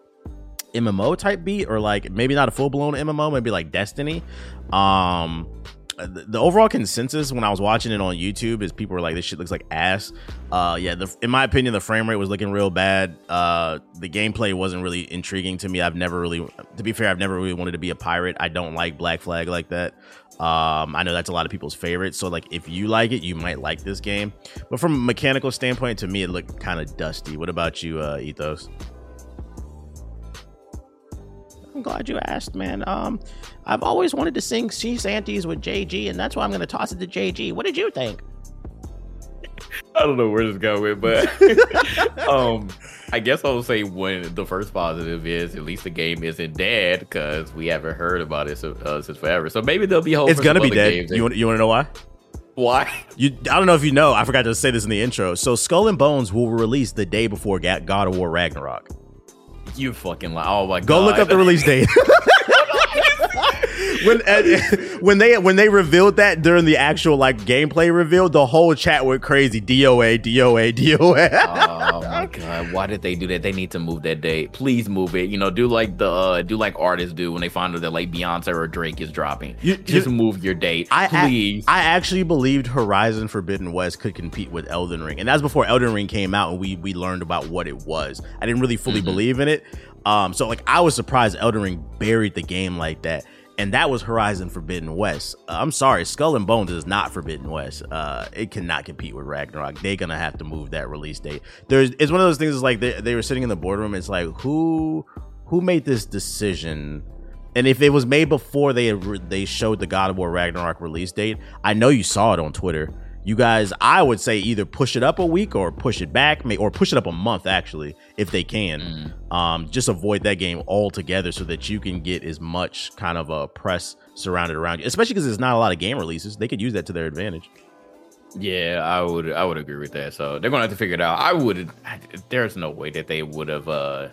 MMO type beat, or like maybe not a full blown MMO, maybe like Destiny. Um, the overall consensus when I was watching it on YouTube is people were like, "This shit looks like ass." Uh, yeah, the, in my opinion, the frame rate was looking real bad. Uh, the gameplay wasn't really intriguing to me. I've never really, to be fair, I've never really wanted to be a pirate. I don't like Black Flag like that. Um, I know that's a lot of people's favorite. So like, if you like it, you might like this game. But from a mechanical standpoint, to me, it looked kind of dusty. What about you, uh, Ethos? I'm glad you asked, man. Um, I've always wanted to sing Sea Shanties with JG, and that's why I'm gonna toss it to JG. What did you think? [LAUGHS] I don't know where this is going, but [LAUGHS] um, I guess I'll say when the first positive is at least the game isn't dead because we haven't heard about it so, uh, since forever. So maybe there'll be hope. It's gonna be dead. You want, you want to know why? Why? You, I don't know if you know. I forgot to say this in the intro. So Skull and Bones will release the day before God of War Ragnarok. You fucking lie! Oh my Go god! look up the release date. [LAUGHS] when [LAUGHS] when they when they revealed that during the actual like gameplay reveal, the whole chat went crazy. DOA, DOA, DOA. oh my god! Why did they do that? They need to move that date. Please move it. You know, do like the uh, do like artists do when they find out that like Beyonce or Drake is dropping. You, Just you, move your date, I, please. I, I actually believed Horizon Forbidden West could compete with Elden Ring, and that's before Elden Ring came out and we we learned about what it was. I didn't really fully mm-hmm. believe in it. Um, so like I was surprised Elden Ring buried the game like that and that was Horizon Forbidden West. Uh, I'm sorry, Skull and Bones is not Forbidden West. Uh, it cannot compete with Ragnarok. They're gonna have to move that release date. There's it's one of those things. It's like they, they were sitting in the boardroom. It's like who who made this decision? And if it was made before they they showed the God of War Ragnarok release date, I know you saw it on Twitter you guys i would say either push it up a week or push it back or push it up a month actually if they can. Mm. um, just avoid that game altogether so that you can get as much kind of a press surrounded around you especially because there's not a lot of game releases. They could use that to their advantage. Yeah i would i would agree with that. So they're gonna have to figure it out. I would there's no way that they would have uh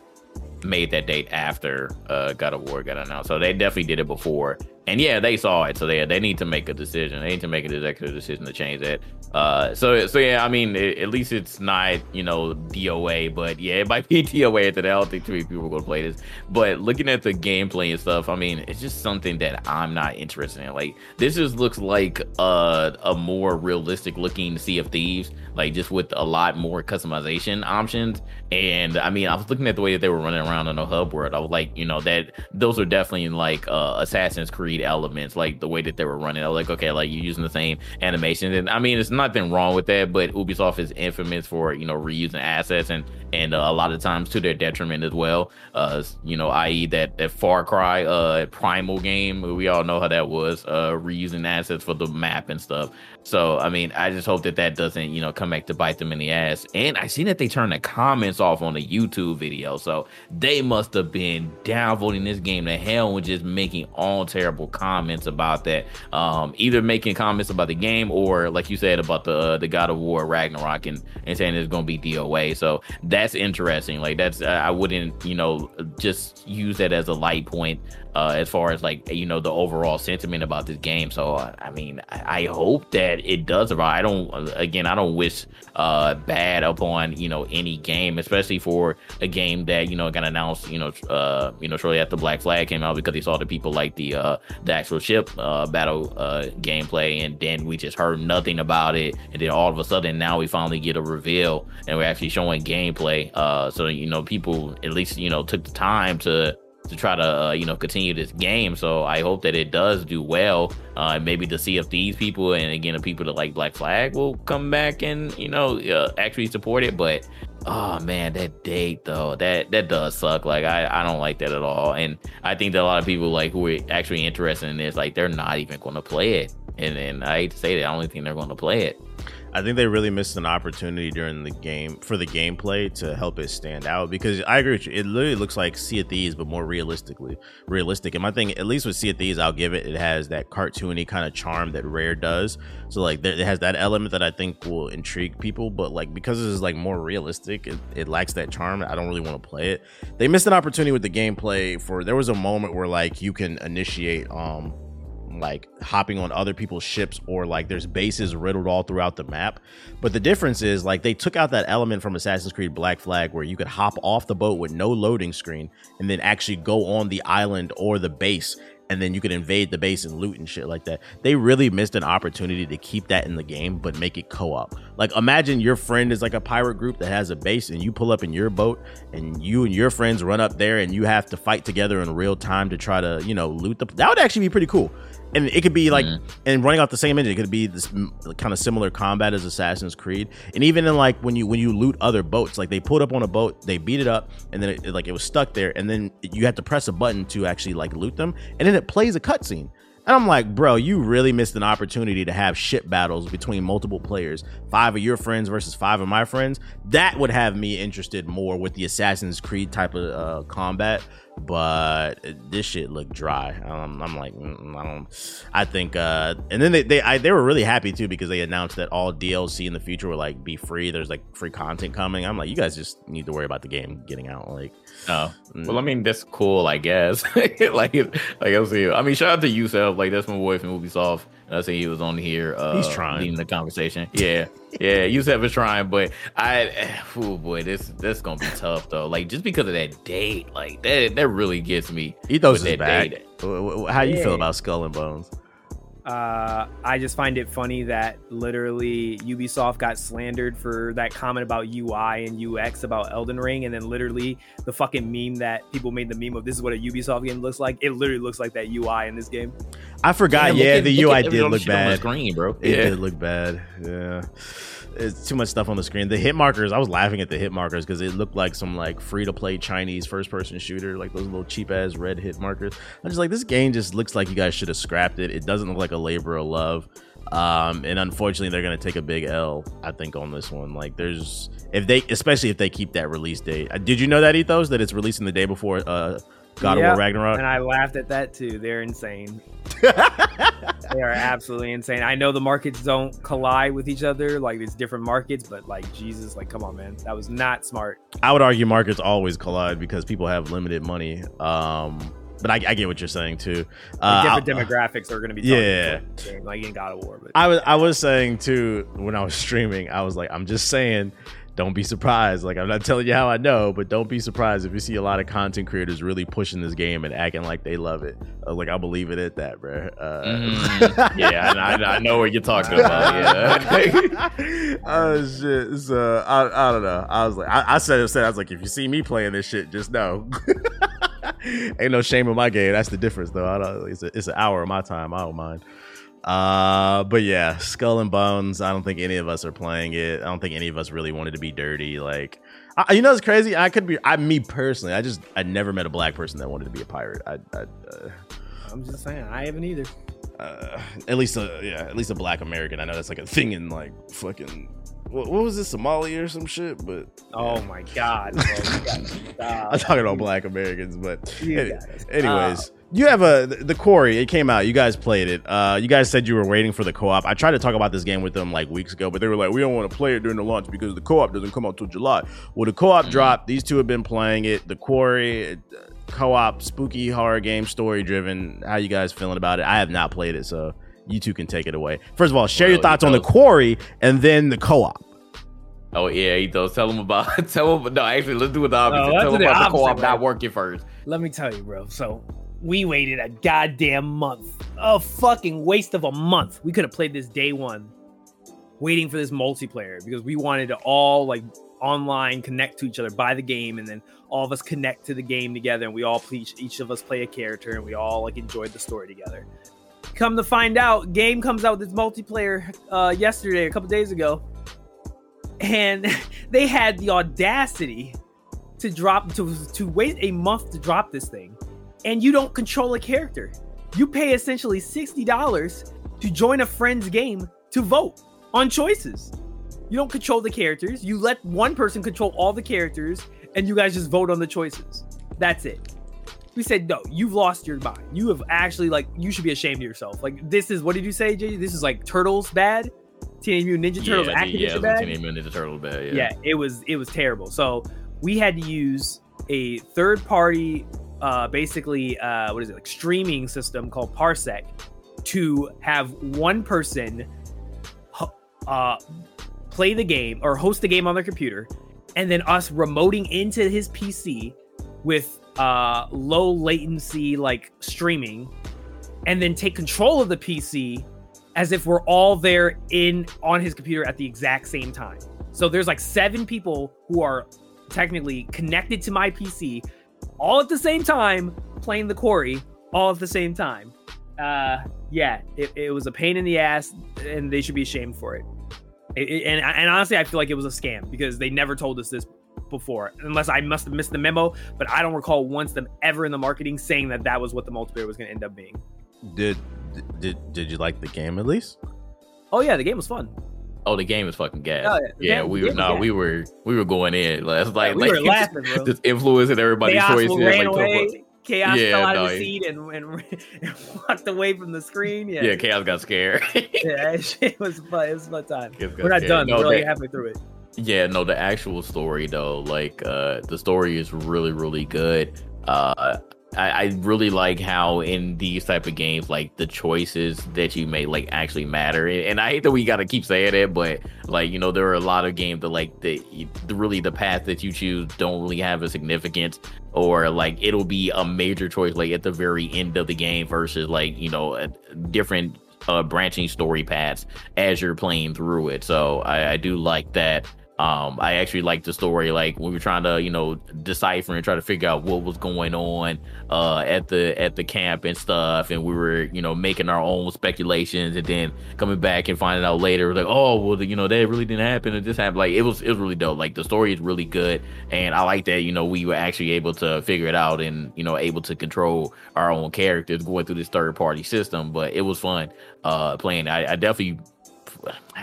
made that date after uh god of war got announced. So they definitely did it before and yeah, they saw it, so they they need to make a decision. They need to make an executive decision to change that. Uh, so so yeah, I mean, it, at least it's not you know DOA, but yeah, it might [LAUGHS] be DOA today. I don't think too many people are gonna play this. But looking at the gameplay and stuff, I mean, it's just something that I'm not interested in. Like this just looks like a a more realistic looking Sea of Thieves, like just with a lot more customization options. And I mean, I was looking at the way that they were running around in the hub world. I was like, you know, that those are definitely like uh, Assassin's Creed elements, like the way that they were running. I was like, okay, like you're using the same animation. And I mean, there's nothing wrong with that, but Ubisoft is infamous for, you know, reusing assets and and uh, a lot of times to their detriment as well. Uh, you know, i.e. that that Far Cry uh primal game, we all know how that was, uh reusing assets for the map and stuff. So, I mean, I just hope that that doesn't, you know, come back to bite them in the ass. And I seen that they turned the comments off on the YouTube video. So they must have been downvoting this game to hell and just making all terrible comments about that. Um, either making comments about the game or, like you said, about the uh, the God of War Ragnarok and, and saying it's going to be DOA. So that's interesting. Like, that's, uh, I wouldn't, you know, just use that as a light point uh, as far as like you know the overall sentiment about this game. So I mean, I, hope that it does. I don't again, I don't wish uh, bad upon you know any game, especially for a game that you know got announced you know uh, you know shortly after Black Flag came out because they saw the people like the uh, the actual ship uh, battle uh, gameplay, and then we just heard nothing about it, and then all of a sudden now we finally get a reveal and we're actually showing gameplay. Uh, so you know people at least you know took the time to to try to uh, you know continue this game. So I hope that it does do well. Uh, maybe to see if these people and again the people that like Black Flag will come back and you know uh, actually support it. But oh man, that date though that that does suck. Like I I don't like that at all. And I think that a lot of people like who are actually interested in this like they're not even going to play it. And and I hate to say that I don't think they're going to play it. I think they really missed an opportunity during the game for the gameplay to help it stand out because I agree with you. It literally looks like Sea of Thieves, but more realistically realistic. And my thing, at least with Sea of Thieves, I'll give it. It has that cartoony kind of charm that Rare does. So like, it has that element that I think will intrigue people. But like, because it is like more realistic, it, it lacks that charm. I don't really want to play it. They missed an opportunity with the gameplay. For there was a moment where like you can initiate um like hopping on other people's ships or like there's bases riddled all throughout the map. But the difference is like they took out that element from Assassin's Creed Black Flag where you could hop off the boat with no loading screen and then actually go on the island or the base and then you could invade the base and loot and shit like that. They really missed an opportunity to keep that in the game, but make it co-op. Like imagine your friend is like a pirate group that has a base and you pull up in your boat and you and your friends run up there and you have to fight together in real time to try to, you know, loot the That would actually be pretty cool. And it could be like Mhm. and running off the same engine, it could be this kind of similar combat as Assassin's Creed. And even in like when you when you loot other boats, like they pulled up on a boat, they beat it up, and then it, it, like it was stuck there, and then you had to press a button to actually like loot them, and then it plays a cutscene. And I'm like, bro, you really missed an opportunity to have ship battles between multiple players. Five of your friends versus five of my friends. That would have me interested more with the Assassin's Creed type of uh, combat. But this shit looked dry. Um, I'm like, mm, I don't. I think. Uh, and then they they I, they were really happy too because they announced that all DLC in the future will like be free. There's like free content coming. I'm like, you guys just need to worry about the game getting out. Like, Oh, mm. well, I mean, that's cool, I guess. [LAUGHS] like, like I see. You. I mean, shout out to Yusef. Like, that's my boy from Ubisoft. And I say he was on here. Uh, He's trying. leading the conversation. Yeah, yeah. Yusef is trying, but I, [SIGHS] oh boy, this this gonna be tough though. Like, just because of that date, like that that really gets me. Ethos with is that back. date. Wh- wh- How you feel about Skull and Bones? Uh, I just find it funny that literally Ubisoft got slandered for that comment about UI and UX about Elden Ring, and then literally the fucking meme that people made the meme of this is what a Ubisoft game looks like. It literally looks like that UI in this game. I forgot. Damn, yeah, at- the UI did look shit on the bad. screen, bro. It yeah. did look bad. Yeah. It's too much stuff on the screen. The hit markers, I was laughing at the hit markers because it looked like some like free to play Chinese first person shooter, like those little cheap ass red hit markers. I'm just like, this game just looks like you guys should have scrapped it. It doesn't look like a labor of love. Um, and unfortunately, they're gonna take a big L, I think, on this one. Like, there's if they, especially if they keep that release date. Uh, Did you know that ethos that it's releasing the day before uh, God Yeah, of War Ragnarok? And I laughed at that too. They're insane. [LAUGHS] they are absolutely insane. I know the markets don't collide with each other, like it's different markets, but like Jesus, like come on, man, that was not smart. I would argue markets always collide because people have limited money. Um, but I, I get what you're saying too. Uh, different demographics are going to be Yeah. targeted towards the game, like in God of War. But I was I was saying too when I was streaming, I was like, I'm just saying, don't be surprised. Like I'm not telling you how I know, but don't be surprised if you see a lot of content creators really pushing this game and acting like they love it. Uh, like I believe it at that, bro. Uh, Mm, [LAUGHS] yeah, I, I, I know what you're talking about. Yeah. [LAUGHS] oh shit! So I, I don't know. I was like, I, I said, I said I was like, if you see me playing this shit, just know. [LAUGHS] Ain't no shame in my game. That's the difference, though. I don't. It's, a, it's an hour of my time. I don't mind. Uh, but yeah, Skull and Bones. I don't think any of us are playing it. I don't think any of us really wanted to be dirty. Like, I, you know, it's crazy. I could be. I, me personally, I just, I never met a black person that wanted to be a pirate. I, I uh, I'm just saying, I haven't either. uh, at least a yeah, at least a black American. I know that's like a thing in like fucking what, what was this Somalia or some shit, but Oh my God, bro. [LAUGHS] I'm talking about black Americans. But You any- gotta anyways, you have a the, the Quarry. It came out. You guys played it. Uh, you guys said you were waiting for the co-op. I tried to talk about this game with them like weeks ago, but they were like, we don't want to play it during the launch because the co-op doesn't come out till July. Well, the co-op Mhm. dropped. These two have been playing it. The Quarry. uh, Co-op, spooky horror game, story driven. How you guys feeling about it? I have not played it, so you two can take it away. First of all, share your thoughts on the quarry and then the co-op. Oh yeah, Ethos. Tell him about. [LAUGHS] Tell him. No, actually, let's do it the opposite. let's tell do him the about the co-op not working first. Let me tell you, bro. So we waited a goddamn month. A fucking waste of a month. We could have played this day one, waiting for this multiplayer because we wanted to all like online connect to each other, buy the game, and then all of us connect to the game together, and we all each, each of us play a character, and we all like enjoyed the story together. Come to find out, game comes out with its multiplayer uh, yesterday, a couple days ago, and [LAUGHS] they had the audacity to drop to to wait a month to drop this thing, and you don't control a character. You pay essentially sixty dollars to join a friend's game to vote on choices. You don't control the characters. You let one person control all the characters, and you guys just vote on the choices. That's it. We said no. You've lost your mind. You have actually like you should be ashamed of yourself. Like this is what did you say, Jay? This is like Turtles bad. Teenage Mutant Ninja Turtles yeah, Activision yeah, it was bad Teenage Mutant Ninja Turtles bad. Yeah. yeah. it was it was terrible so we had to use a third party uh basically uh what is it like streaming system called parsec to have one person uh play the game or host the game on their computer and then us remoting into his pc with uh low latency like streaming and then take control of the pc as if we're all there in on his computer at the exact same time. So there's like seven people who are technically connected to my PC all at the same time playing the quarry all at the same time. Uh, yeah, it, it was a pain in the ass, and they should be ashamed for it. It- it- and and honestly, I feel like it was a scam because they never told us this before, unless I must have missed the memo. But I don't recall once them ever in the marketing saying that that was what the multiplayer was going to end up being. Did did did you like the game at least? Oh yeah, the game was fun. Oh, the game is fucking gas. Yeah, yeah, we were no, we were we were going in. Like, like, we like were laughing, bro. just influencing everybody's Chaos choices. ran like, away. Chaos Yeah, fell out no, of the he- seat and, and, [LAUGHS] and walked away from the screen. Yeah, Yeah, Chaos got scared. [LAUGHS] yeah, it was fun. It was fun time. We're not scared. done. No, We're that- halfway through it. Yeah, no, the actual story though, like uh the story is really, really good. Uh I, I really like how in these type of games, like the choices that you make like actually matter. And, I hate that we gotta keep saying it, but like, you know, there are a lot of games that like the, the really the path that you choose don't really have a significance or like it'll be a major choice like at the very end of the game versus like, you know, different uh branching story paths as you're playing through it. So I, I do like that. Um, I actually like the story, like when we were trying to, you know, decipher and try to figure out what was going on uh at the at the camp and stuff, and we were, you know, making our own speculations, and then coming back and finding out later, like, oh, well, you know, that really didn't happen, and this happened. Like, it was it was really dope. Like the story is really good, and I like that, you know, we were actually able to figure it out and you know able to control our own characters going through this third party system. But it was fun uh playing. I, I definitely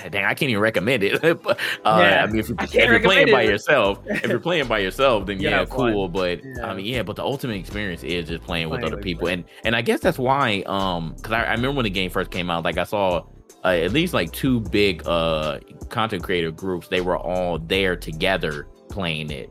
dang, I can't even recommend it. [LAUGHS] but, uh, Yeah, I mean, if, you, if you're playing recommend by yourself, if you're playing by yourself, then [LAUGHS] Yeah, yeah, fun. cool. But Yeah. I mean, yeah, but the ultimate experience is just playing with other with people, and and I guess that's why, um, because I, I remember when the game first came out, like I saw. Uh, at least like two big uh content creator groups they were all there together playing it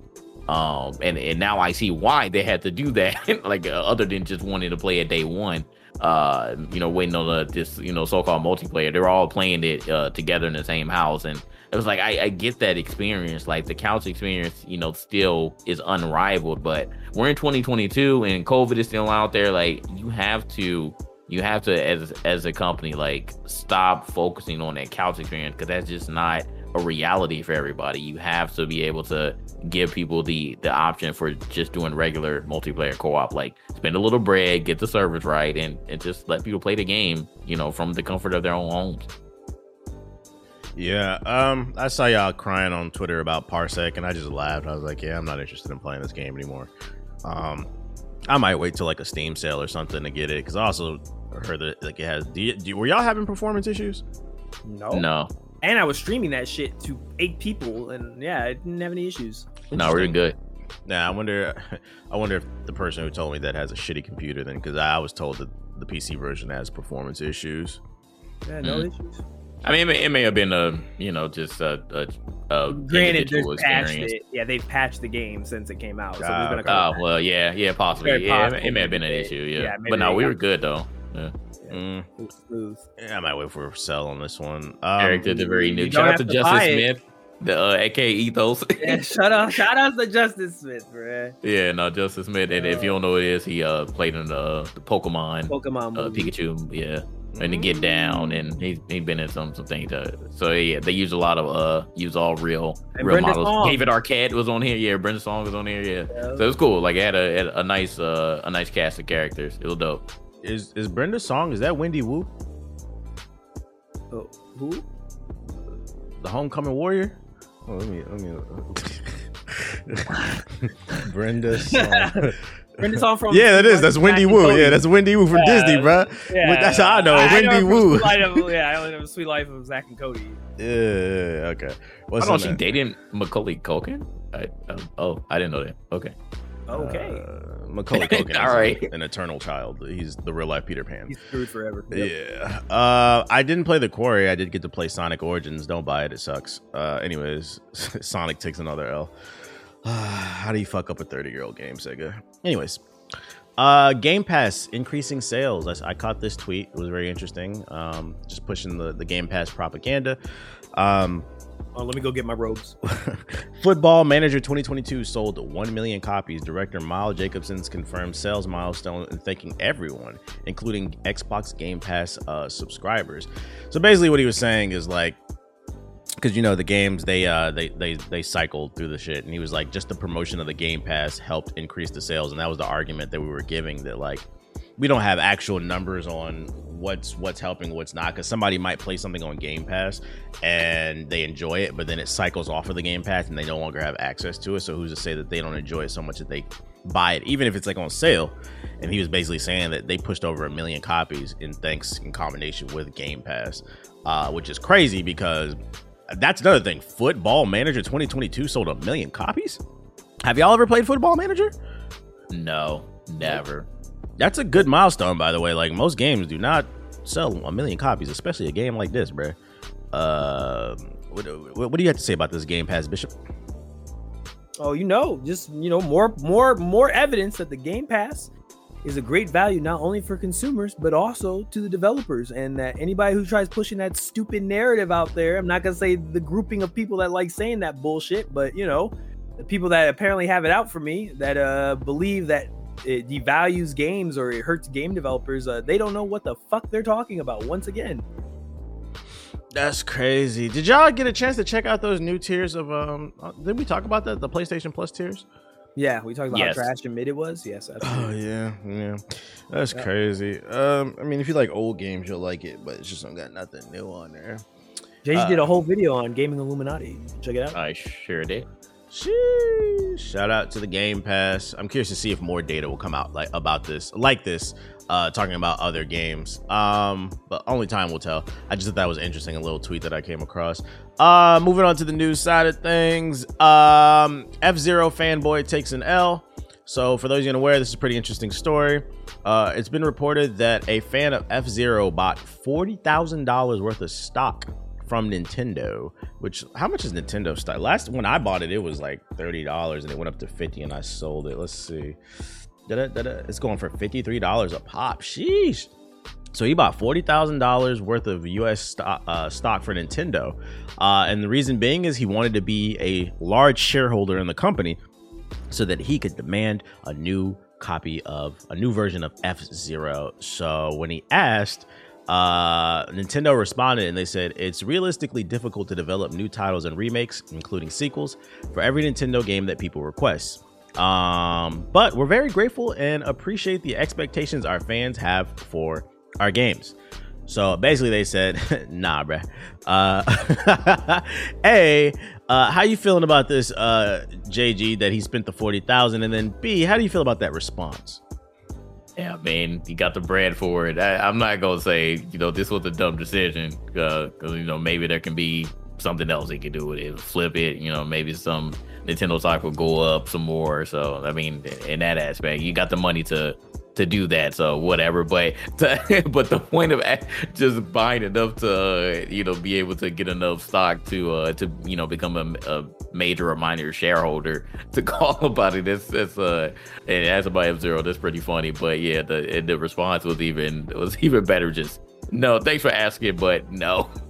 um and and now i see why they had to do that [LAUGHS] like uh, other than just wanting to play it day one uh you know waiting on the this you know so-called multiplayer. They're all playing it uh together in the same house. And it was like I, I get that experience. Like the couch experience you know still is unrivaled. But we're in 2022 and covid is still out there. Like you have to you have to as as a company like stop focusing on that couch experience because that's just not a reality for everybody you have to be able to give people the the option for just doing regular multiplayer co-op like spend a little bread get the service right and and just let people play the game you know from the comfort of their own homes Yeah, um, I saw y'all crying on Twitter about Parsec, and I just laughed. I was like, "Yeah, I'm not interested in playing this game anymore." Um, I might wait till like a Steam sale or something to get it because I also heard that like it has. Do you, do, were y'all having performance issues? No. no And I was streaming that shit to eight people, and yeah, I didn't have any issues. no we're Interesting. good Now I wonder. [LAUGHS] I wonder if the person who told me that has a shitty computer then, because I was told that the PC version has performance issues. Yeah, no Mm. issues. i mean it may, it may have been a you know just a, a, a Granted, there's patched it. Yeah, they've patched the game since it came out. So been a okay. Oh well, yeah, yeah, possibly. Very yeah, it- possible it may have been an issue. Yeah, yeah, but no, we got- were good though. Yeah. Mm, smooth. yeah, I might wait for a sell on this one. Um, Eric did the very new. don't Shout out to to Justice. Smith, the uh, aka Ethos. [LAUGHS] Yeah, shout out, shout out to Justice Smith, bro. yeah, no, Justice Smith. And if you don't know who it is, he uh played in the, the Pokemon Pokemon uh. Pikachu. Yeah. And to get down, and he's he been in some some things. Uh, so yeah, they use a lot of uh use all real And real Brenda models. Song. David Arquette was on here. Yeah, Brenda Song was on here. Yeah, Yeah. so it was cool. Like it had a, had a nice uh a nice cast of characters. It was dope. Is is Brenda's song? Is that Wendy Wu, Oh, who? the Homecoming Warrior? Oh, let me let me. [LAUGHS] [LAUGHS] Brenda's song. [LAUGHS] Brenda song from yeah, that is. That's Wendy Wu. Yeah, that's Wendy Wu from Yeah. Disney, bro. Yeah, that's how I know. I, Wendy know her from Wu. Suite Life of- yeah, I only know Suite Life of Zack and Cody. Yeah, okay. What's I don't know. She name? dating Macaulay Culkin. I, um, oh, I didn't know that. Okay. Okay, Uh, [LAUGHS] Macaulay Culkin All right. an eternal child. He's the real life Peter Pan. he's screwed forever. Yeah. Uh, I didn't play the Quarry. I did get to play Sonic Origins. Don't buy it. It sucks. Uh, anyways, [LAUGHS] Sonic takes another L. [SIGHS] How do you fuck up a 30 year old game, Sega? Anyways, Uh, Game Pass increasing sales. I, I, caught this tweet. It was very interesting. Um, just pushing the, the Game Pass propaganda. Um, oh, let me go get my robes. [LAUGHS] Football Manager 2022 sold 1 million copies. Director Miles Jacobson's confirmed sales milestone and thanking everyone, including Xbox Game Pass uh, subscribers. So basically, what he was saying is like, because you know the games they uh they they they cycled through the shit and he was like just the promotion of the game pass helped increase the sales and that was the argument that we were giving that like we don't have actual numbers on what's what's helping what's not because somebody might play something on game pass and they enjoy it but then it cycles off of the game pass and they no longer have access to it so who's to say that they don't enjoy it so much that they buy it even if it's like on sale and he was basically saying that they pushed over a million copies in thanks in combination with game pass uh, which is crazy because that's another thing. Football Manager 2022 sold a million copies. Have y'all ever played Football Manager? No, never. That's a good milestone, by the way. Like most games do not sell a million copies, especially a game like this, bro. Uh, what, what, do you have to say about this Game Pass, Bishop? Oh, you know, just you know, more, more, more evidence that the Game Pass is a great value not only for consumers but also to the developers and that anybody who tries pushing that stupid narrative out there i'm not going to say the grouping of people that like saying that bullshit but you know the people that apparently have it out for me that uh believe that it devalues games or it hurts game developers uh, they don't know what the fuck they're talking about once again that's crazy did y'all get a chance to check out those new tiers of um uh, did we talk about that the playstation plus tiers yeah, we talked about yes. how trash and mid it was. Yes. Absolutely. Oh yeah, yeah. That's crazy. Um, I mean, if you like old games, you'll like it, but it's just don't got nothing new on there. Jay uh, did a whole video on gaming Illuminati. Check it out. I sure did. Sheesh. Shout out to the Game Pass. I'm curious to see if more data will come out like about this, like this, uh, talking about other games. Um, but only time will tell. I just thought that was interesting. A little tweet that I came across. Uh, moving on to the news side of things. Um, F Zero fanboy takes an L. So, for those unaware, this is a pretty interesting story. Uh, it's been reported that a fan of F Zero bought forty thousand dollars worth of stock from Nintendo. Which, how much is Nintendo stock? Last when I bought it, it was like thirty dollars, and it went up to fifty, and I sold it. Let's see. Da-da, da-da. It's going for fifty three dollars a pop. Sheesh. So he bought forty thousand dollars worth of U.S. Stock, uh, stock for Nintendo, uh, and the reason being is he wanted to be a large shareholder in the company, so that he could demand a new copy of a new version of F Zero. So when he asked, uh, Nintendo responded and they said it's realistically difficult to develop new titles and remakes, including sequels, for every Nintendo game that people request. Um, but we're very grateful and appreciate the expectations our fans have for our games. So basically, they said, [LAUGHS] "Nah, bruh. Uh, [LAUGHS] a, uh, how you feeling about this, uh, JG? That he spent the forty thousand, and then B, how do you feel about that response?" Yeah, man, you got the bread for it. I, am not gonna say, you know, this was a dumb decision, uh, because you know maybe there can be something else he could do with it, flip it. You know, maybe some Nintendo stock will go up some more. So I mean, in that aspect, you got the money to to do that. So whatever. But to, [LAUGHS] but the point of just buying enough to uh, you know be able to get enough stock to uh to you know become a, a major or minor shareholder to [LAUGHS] call about it. It's it's uh and as about F Zero, that's pretty funny. But yeah, the the response was even was even better. Just no, thanks for asking, but no. [LAUGHS]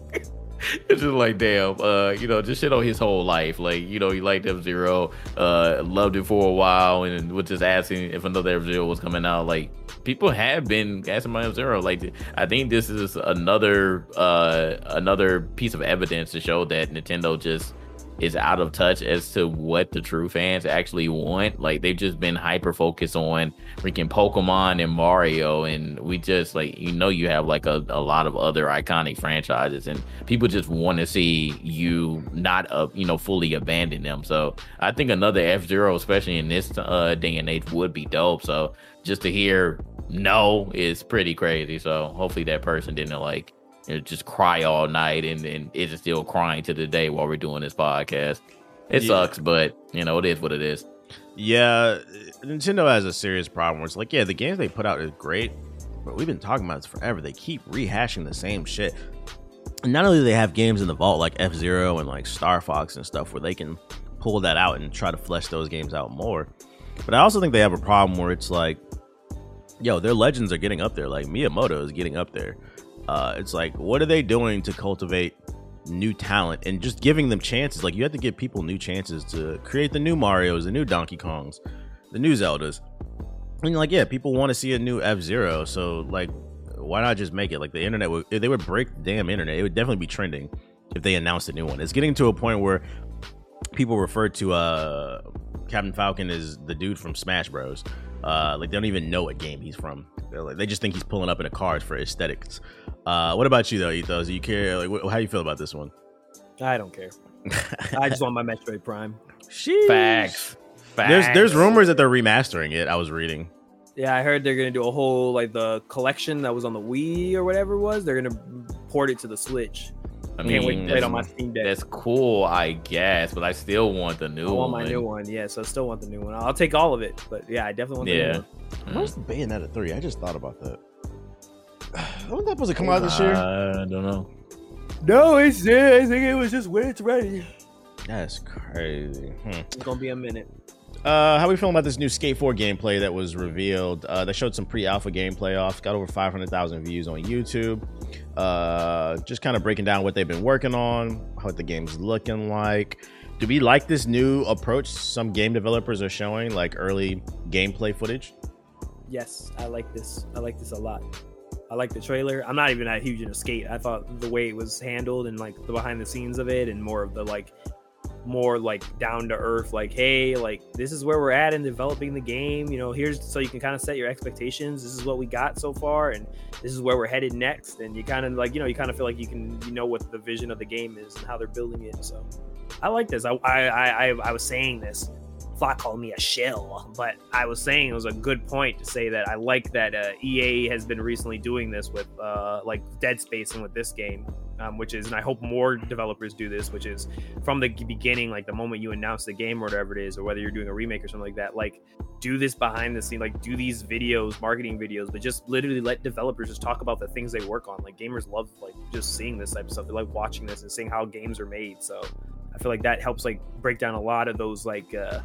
[LAUGHS] it's just like damn, uh, you know, just shit on his whole life. Like, you know, he liked F Zero, uh, loved it for a while, and was just asking if another F Zero was coming out. Like, people have been asking about F Zero. Like, I think this is another uh another piece of evidence to show that Nintendo just is out of touch as to what the true fans actually want. Like they've just been hyper focused on freaking Pokemon and Mario, and we just like you know you have like a, a lot of other iconic franchises, and people just want to see you not uh, you know fully abandon them. So I think another F Zero, especially in this uh, day and age, would be dope. So just to hear no is pretty crazy. So hopefully that person didn't like you know, just cry all night and, and it's still crying to the day while we're doing this podcast. It yeah. sucks, but you know, it is what it is. Yeah, Nintendo has a serious problem where it's like, yeah, the games they put out is great, but we've been talking about this forever. They keep rehashing the same shit. And not only do they have games in the vault like F Zero and like Star Fox and stuff where they can pull that out and try to flesh those games out more, but I also think they have a problem where it's like yo, their legends are getting up there. Like Miyamoto is getting up there. Uh, it's like, what are they doing to cultivate new talent and just giving them chances? Like you have to give people new chances to create the new Mario's, the new Donkey Kongs, the new Zeldas. And like, yeah, people want to see a new F Zero. So like, why not just make it? Like the internet would they would break the damn internet, it would definitely be trending if they announced a new one. It's getting to a point where people refer to uh Captain Falcon as the dude from Smash Bros. Uh, like they don't even know what game he's from. Like, they just think he's pulling up in a card for aesthetics. Uh, what about you though, Ethos? Do you care? Like, wh- how do you feel about this one? I don't care. I just want my Metroid Prime. [LAUGHS] Sheesh. Facts. Facts. There's there's rumors that they're remastering it. I was reading. Yeah, I heard they're gonna do a whole like the collection that was on the Wii or whatever it was. They're gonna port it to the Switch. I Can't wait to mean, play it on my that's, Steam Deck. that's cool, I guess, but I still want the new one. I want one. my new one. Yeah, so I still want the new one. I'll take all of it, but yeah, I definitely want the Yeah. new one. Mm. Where's the Bayonetta three? I just thought about that. [SIGHS] Wasn't that supposed to come out this year? I don't know. No, it's yeah, I think it was just when it's ready. That's crazy. Hmm. It's gonna be a minute. Uh, how are we feeling about this new Skate 4 gameplay that was revealed? Uh, they showed some pre-alpha gameplay off. Got over 500,000 views on YouTube. Uh, just kind of breaking down what they've been working on, what the game's looking like. Do we like this new approach some game developers are showing, like early gameplay footage? Yes, I like this. I like this a lot. I like the trailer. I'm not even that huge into skate. I thought the way it was handled and like the behind the scenes of it and more of the like more like down to earth like hey like this is where we're at in developing the game you know here's so you can kind of set your expectations this is what we got so far and this is where we're headed next and you kind of like you know you kind of feel like you can you know what the vision of the game is and how they're building it so. I like this. I i i, I was saying this Flock called me a shill, but I was saying it was a good point to say that I like that uh, EA has been recently doing this with uh, like Dead Space and with this game, um, which is, and I hope more developers do this, which is from the beginning, like the moment you announce the game or whatever it is, or whether you're doing a remake or something like that, like do this behind the scene, like do these videos, marketing videos, but just literally let developers just talk about the things they work on. Like gamers love like just seeing this type of stuff. They like watching this and seeing how games are made. So I feel like that helps like break down a lot of those like uh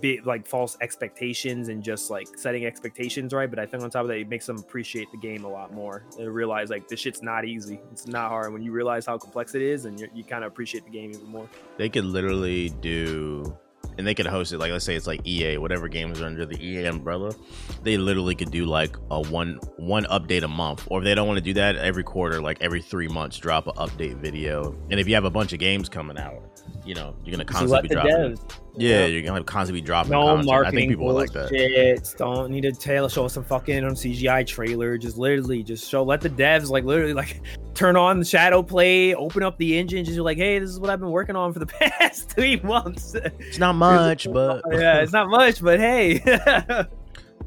big like false expectations and just like setting expectations right. But I think on top of that, it makes them appreciate the game a lot more. and realize like this shit's not easy. It's not hard. When you realize how complex it is, and you kind of appreciate the game even more. They could literally do, and they could host it. Like let's say it's like EA, whatever games are under the EA umbrella. They literally could do like a one one update a month, or if they don't want to do that every quarter, like every three months, drop an update video. And if you have a bunch of games coming out, you know you're gonna constantly be dropping. devs. Yeah, you're gonna constantly be dropping. No content. marketing I think people would like that. bullshit. Don't need to tell show us some fucking um, on CGI trailer. Just literally just show let the devs like literally like [LAUGHS] turn on the ShadowPlay, open up the engine, just be like, hey, this is what I've been working on for the [LAUGHS] past three months. It's not much, [LAUGHS] but yeah, it's not much, but hey.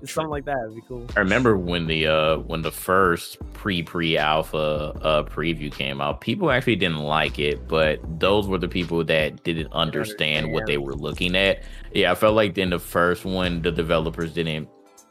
Something like that would be cool. I remember when the uh when the first pre pre alpha uh preview came out, people actually didn't like it, but those were the people that didn't understand what they were looking at. Yeah, I felt like in the first one, the developers didn't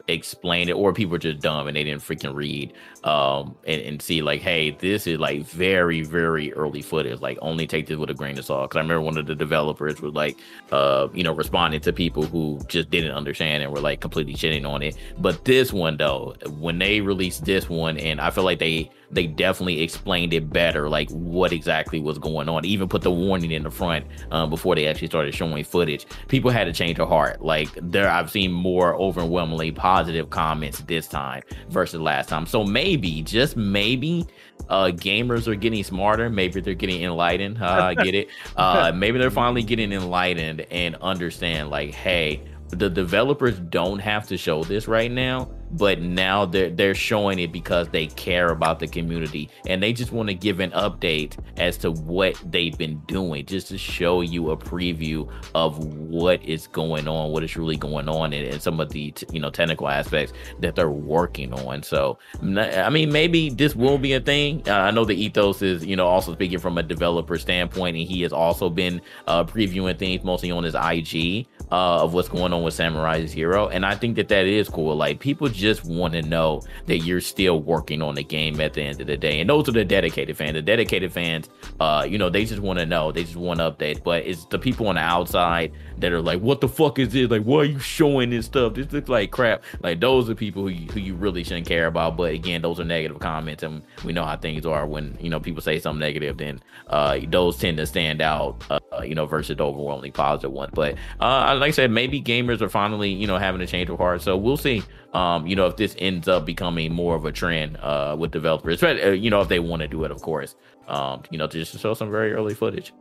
explain it, or people were just dumb and they didn't freaking read um and, and see like, hey, this is like very very early footage. Like, only take this with a grain of salt. Because I remember one of the developers was like, uh, you know, responding to people who just didn't understand and were like completely shitting on it. But this one though, when they released this one, and I feel like they they definitely explained it better, like what exactly was going on. Even put the warning in the front um, before they actually started showing footage. People had to change their heart. Like there, I've seen more overwhelmingly positive comments this time versus last time. So maybe, just maybe, uh, gamers are getting smarter. Maybe they're getting enlightened. [LAUGHS] Uh, get it. Uh, maybe they're finally getting enlightened and understand, like, hey, the developers don't have to show this right now but now they're they're showing it because they care about the community. And they just want to give an update as to what they've been doing just to show you a preview of what is going on what is really going on and, and some of the you know technical aspects that they're working on. So i mean maybe this will be a thing. Uh, i know the ethos is you know also speaking from a developer standpoint and he has also been uh previewing things mostly on his ig uh, of what's going on with Samurai Zero, and I think that that is cool. Like people just want to know that you're still working on the game at the end of the day, and those are the dedicated fans. The dedicated fans, uh, you know, they just want to know, they just want updates. But it's the people on the outside that are like, "What the fuck is this? Like, why are you showing this stuff? This looks like crap." Like those are people who you, who you really shouldn't care about. But again, those are negative comments, and we know how things are when you know people say something negative. Then uh, those tend to stand out, uh, you know, versus the overwhelmingly positive one. But uh, like I said, maybe gamers are finally, you know, having a change of heart. So we'll see, um, you know, if this ends up becoming more of a trend uh, with developers, uh, you know, if they want to do it, of course, um, you know, to just show some very early footage.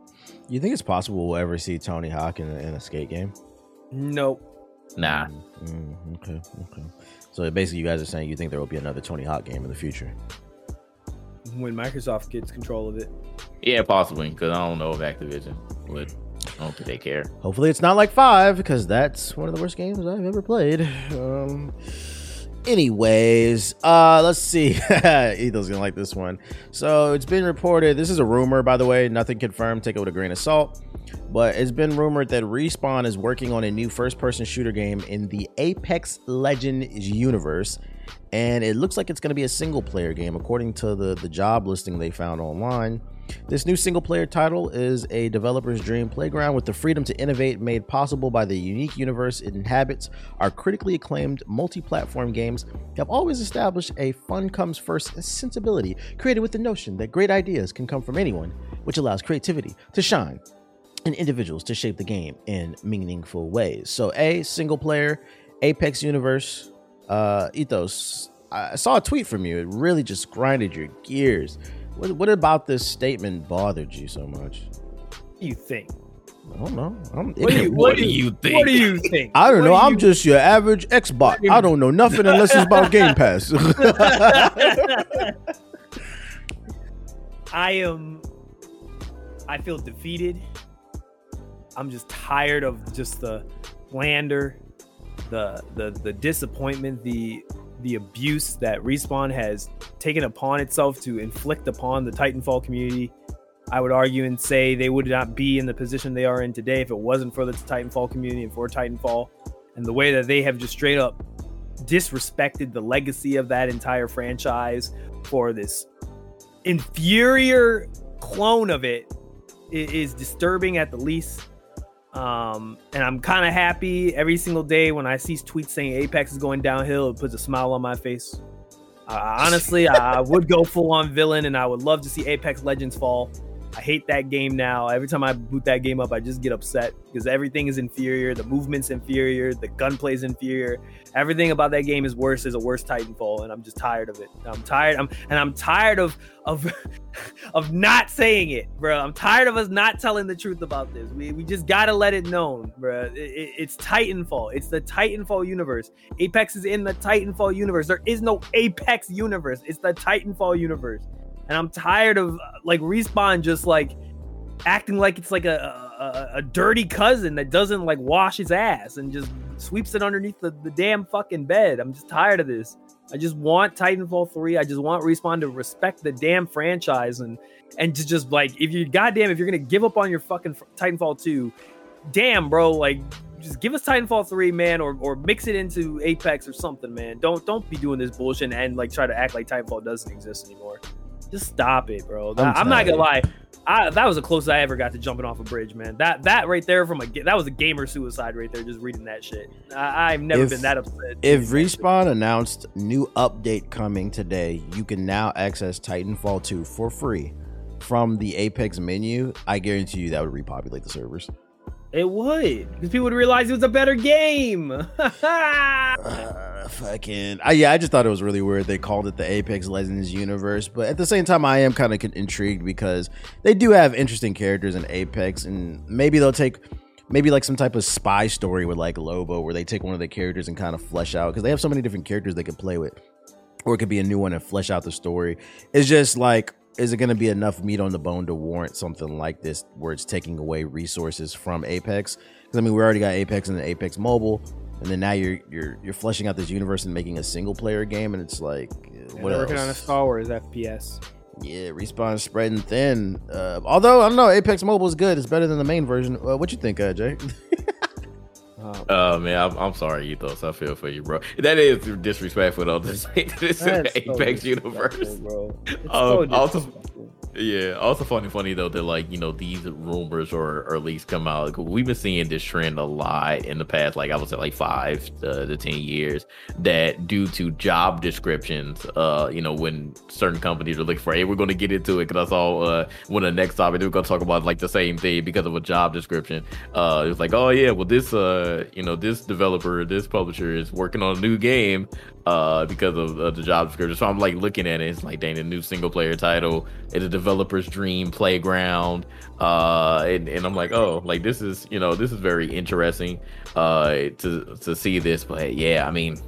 You think it's possible we'll ever see Tony Hawk in a, in a skate game? Nope. Nah. Mm, okay, okay. So basically, you guys are saying you think there will be another Tony Hawk game in the future. When Microsoft gets control of it. Yeah, possibly, because I don't know if Activision would. I don't think they care. Hopefully, it's not like five because that's one of the worst games I've ever played. Um, anyways, uh, let's see. [LAUGHS] Etho's gonna like this one. So it's been reported. This is a rumor, by the way. Nothing confirmed. Take it with a grain of salt. But it's been rumored that Respawn is working on a new first-person shooter game in the Apex Legends universe, and it looks like it's going to be a single-player game, according to the the job listing they found online. This new single player title is a developer's dream playground with the freedom to innovate made possible by the unique universe it inhabits. Our critically acclaimed multi platform games have always established a fun comes first sensibility, created with the notion that great ideas can come from anyone, which allows creativity to shine and individuals to shape the game in meaningful ways. So, a single player, Apex Universe, uh, Ethos. I saw a tweet from you. It really just grinded your gears. What, what about this statement bothered you so much? What do you think? I don't know. I'm, What do you, What do you think? What do you think? I don't What know. do I'm you- just your average Xbox. I don't know nothing unless it's about Game Pass. [LAUGHS] I am. I feel defeated. I'm just tired of just the slander, the the the disappointment, the the abuse that Respawn has taken upon itself to inflict upon the Titanfall community. I would argue and say they would not be in the position they are in today if it wasn't for the Titanfall community and for Titanfall and the way that they have just straight up disrespected the legacy of that entire franchise for this inferior clone of it i- disturbing at the least. Um, and I'm kind of happy every single day when I see tweets saying Apex is going downhill. It puts a smile on my face. Uh, honestly, I would go full on villain, and I would love to see Apex Legends fall. I hate that game now. Every time I boot that game up, I just get upset because everything is inferior. The movement's inferior. The gunplay is inferior. Everything about that game is worse. Is a worse Titanfall, and I'm just tired of it. I'm tired. I'm and I'm tired of of [LAUGHS] of not saying it, bro. I'm tired of us not telling the truth about this. We, we just gotta let it known, bro. It, it- it's Titanfall. It's the Titanfall universe. Apex is in the Titanfall universe. There is no Apex universe. It's the Titanfall universe. And I'm tired of like respawn just like acting like it's like a, a a dirty cousin that doesn't like wash his ass and just sweeps it underneath the, the damn fucking bed. I'm just tired of this. I just want Titanfall 3. I just want Respawn to respect the damn franchise and and to just like if you goddamn if you're gonna give up on your fucking Titanfall 2, damn bro, like just give us Titanfall 3, man, or or mix it into Apex or something, man. Don't don't be doing this bullshit and like try to act like Titanfall doesn't exist anymore. Just stop it, bro. I'm I'm, not gonna lie. I, that was the closest I ever got to jumping off a bridge, man. That that right there from a that was a gamer suicide right there. Just reading that shit. I, I've never If- been that upset. if Respawn announced new update coming today, you can now access Titanfall 2 for free from the Apex menu. I guarantee you that would repopulate the servers. It would, because people would realize it was a better game. [LAUGHS] Uh, fucking I, yeah i just thought it was really weird they called it the apex legends universe but at the same time i am kind of intrigued because they do have interesting characters in apex and maybe they'll take maybe like some type of spy story with like Loba where they take one of the characters and kind of flesh out because they have so many different characters they could play with or it could be a new one and flesh out the story it's just like is it going to be enough meat on the bone to warrant something like this where it's taking away resources from apex because i mean we already got apex and the apex mobile and then now you're you're you're fleshing out this universe and making a single player game, and it's like, uh, what else? working on a Star Wars FPS. yeah, respawn spreading thin. Uh, although I don't know, Apex Mobile is good. It's better than the main version. Uh, what you think, uh, Jay? [LAUGHS] Oh, man, I'm, I'm sorry, Ethos. I feel for you, bro. That is disrespectful though. This, this is Apex universe, bro. [LAUGHS] Um, so also, yeah. Also funny, funny though that like you know these rumors or, or at least come out. We've been seeing this trend a lot in the past, like I would say, like five to, to ten years. That due to job descriptions, uh, you know, when certain companies are looking for, hey, we're going to get into it because I saw uh one of the next topic we're going to talk about like the same thing because of a job description. Uh, it was like, oh yeah, well this uh, you know, this developer, this publisher is working on a new game uh because of, of, the job description. So I'm like looking at it, it's like dang, a new single player title, it's a developer's dream playground. Uh and, and I'm like, oh, like this is you know, this is very interesting uh to to see this. But yeah, I mean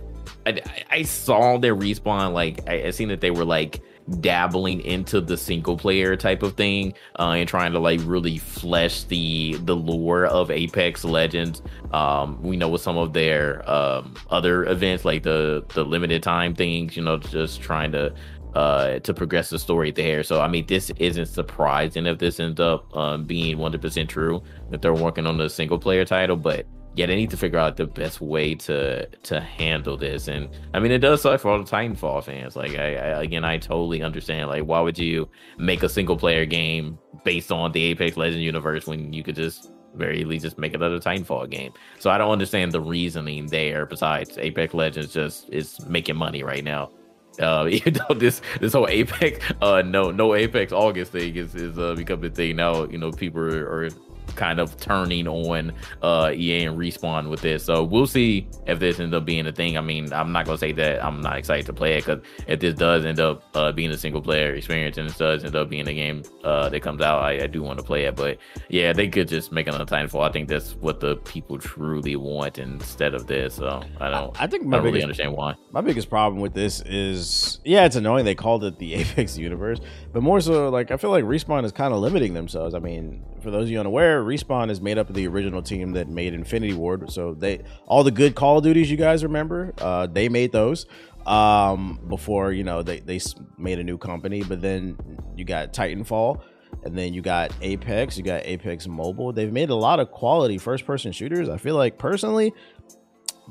I, I saw their respawn like I, I seen that they were like dabbling into the single player type of thing uh, and trying to like really flesh the the lore of Apex Legends. Um, we know with some of their um, other events like the the limited time things, you know, just trying to uh, to progress the story there. So I mean, this isn't surprising if this ends up um, being 100% true that they're working on the single player title, but yeah, they need to figure out the best way to to handle this. And I mean, it does suck for all the Titanfall fans. Like, I, I again, I totally understand. Like, why would you make a single player game based on the Apex Legends universe when you could just very easily just make another Titanfall game? So I don't understand the reasoning there. Besides, Apex Legends just is making money right now. Uh, [LAUGHS] even though this this whole Apex, uh, no no Apex August thing is is uh, becoming a thing now. You know, people are, are kind of turning on uh, EA and respawn with this. So we'll see if this ends up being a thing. I mean, I'm not gonna say that I'm not excited to play it because if this does end up uh, being a single player experience and it does end up being a game uh, that comes out, I, I do want to play it. But yeah, they could just make another Titanfall. I think that's what the people truly want instead of this. So I don't. I, I think my I don't biggest, really understand why. My biggest problem with this is yeah, it's annoying they called it the [LAUGHS] Apex universe, but more so like I feel like respawn is kind of limiting themselves. I mean, for those of you unaware, Respawn is made up of the original team that made Infinity Ward. So they all the good Call of Duties you guys remember, uh, they made those um, before you know they they made a new company. But then you got Titanfall, and then you got Apex, you got Apex Mobile. They've made a lot of quality first person shooters. I feel like personally.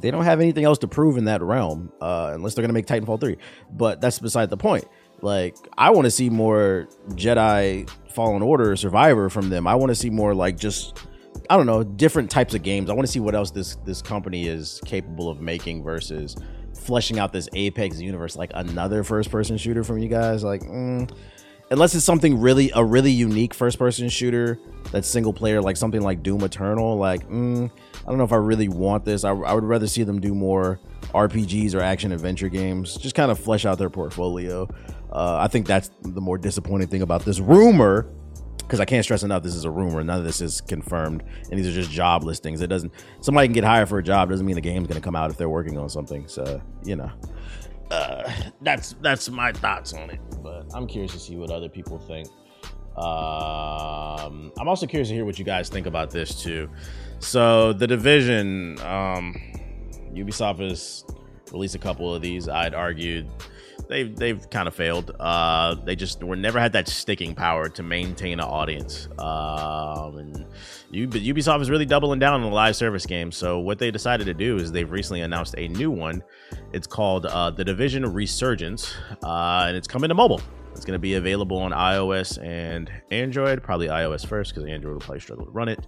They don't have anything else to prove in that realm, uh, unless they're gonna make Titanfall three. But that's beside the point. Like, I want to see more Jedi Fallen Order Survivor from them. I want to see more like just I don't know different types of games. I want to see what else this this company is capable of making versus fleshing out this Apex universe like another first person shooter from you guys. Like, mm, unless it's something really a really unique first person shooter that's single player, like something like Doom Eternal. Like, mm, I don't know if I really want this. I, I would rather see them do more RPGs or action adventure games. Just kind of flesh out their portfolio. Uh, I think that's the more disappointing thing about this rumor, because I can't stress enough this is a rumor. None of this is confirmed, and these are just job listings. It doesn't. Somebody can get hired for a job doesn't mean the game's going to come out if they're working on something. So you know, uh, that's that's my thoughts on it. But I'm curious to see what other people think. Um, I'm also curious to hear what you guys think about this too. So the division, um, Ubisoft has released a couple of these. I'd argued they've they've kind of failed. Uh, they just were never had that sticking power to maintain an audience. Um, and Ubisoft is really doubling down on the live service game. So what they decided to do is they've recently announced a new one. It's called uh, The Division Resurgence, uh, and it's coming to mobile. It's going to be available on iOS and Android. Probably iOS first because Android will probably struggle to run it.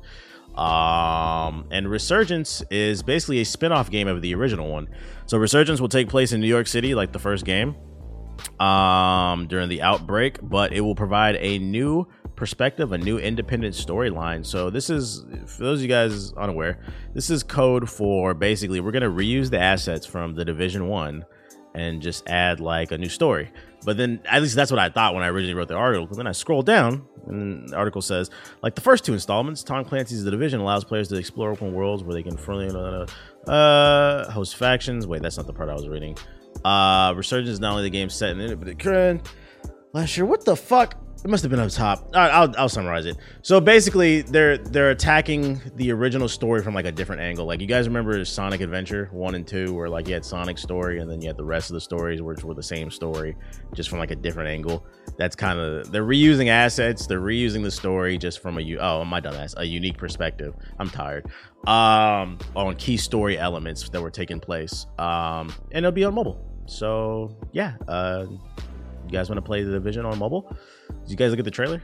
Um, and Resurgence is basically a spin off game of the original one. So Resurgence will take place in New York City, like the first game, um, during the outbreak, but it will provide a new perspective, a new independent storyline. So this is, for those of you guys unaware, this is code for basically we're gonna reuse the assets from the Division One and just add like a new story. But then, at least that's what I thought when I originally wrote the article. But then I scrolled down, and the article says, like the first two installments, Tom Clancy's The Division allows players to explore open worlds where they can friendly uh, host factions. Wait, that's not the part I was reading. Uh, Resurgence is not only the game set in it, but it current last year. What the fuck? It must have been up top. Right, I'll, I'll summarize it. So basically, they're they're attacking the original story from like a different angle. Like you guys remember Sonic Adventure one and two, where like you had Sonic's story, and then you had the rest of the stories, which were the same story, just from like a different angle. That's kind of they're reusing assets, they're reusing the story just from a oh my dumbass a unique perspective. I'm tired. Um, on key story elements that were taking place. Um, and it'll be on mobile. So yeah, uh, you guys want to play the division on mobile? Did you guys look at the trailer?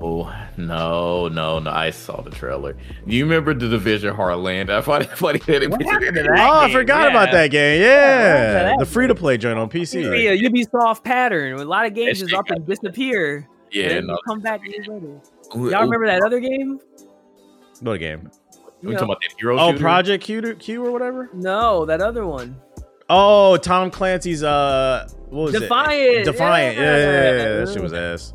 Oh no, no, no! I saw the trailer. You remember the Division Heartland? I find it funny [LAUGHS] that it What happened to that? oh, I forgot yeah. about that game. Yeah, Yeah, the free to play joint on Be PC. a Ubisoft pattern. A lot of games just shit up and disappear. Yeah, and no. come back years later. Y'all remember that other game? What game? You We know- talking about that hero Oh, shooter? Project Q, Q or whatever. No, that other one. Oh, Tom Clancy's uh, what was Defiant, it? Defiant. Yeah, yeah, yeah, yeah, yeah. that shit was ass.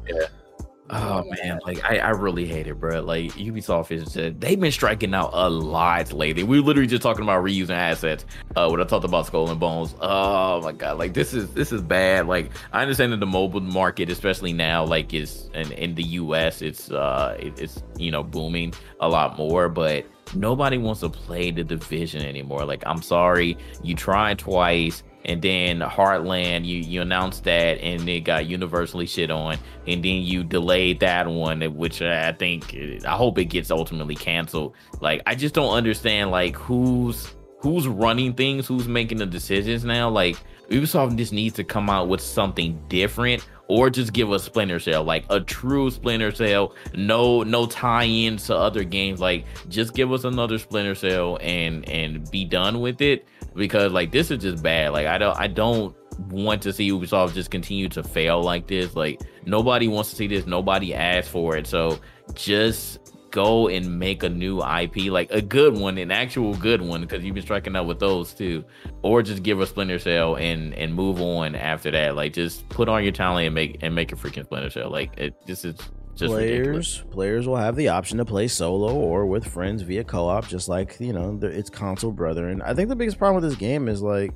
Oh man, like I, I really hate it, bro. Like Ubisoft is just, they've been striking out a lot lately. We were literally just talking about reusing assets. Uh, when I talked about Skull and Bones. Oh my god, like this is this is bad. Like I understand that the mobile market, especially now, like is in, in the U.S., it's uh it, it's you know booming a lot more, but nobody wants to play the division anymore. Like I'm sorry, you tried twice. And then Heartland, you you announced that, and it got universally shit on. And then you delayed that one, which I think I hope it gets ultimately canceled. Like I just don't understand like who's who's running things, who's making the decisions now. Like Ubisoft just needs to come out with something different, or just give us Splinter Cell, like a true Splinter Cell. No no tie-ins to other games. Like just give us another Splinter Cell and and be done with it because like this is just bad. Like I don't I don't want to see Ubisoft just continue to fail like this. Like nobody wants to see this. Nobody asked for it. So just go and make a new IP, like a good one, an actual good one, because you've been striking out with those too. Or just give a Splinter Cell and and move on after that. Like just put on your talent and make and make a freaking Splinter Cell. Like it this is just ridiculous. players players will have the option to play solo or with friends via co-op just like you know the, its console brethren. I think the biggest problem with this game is like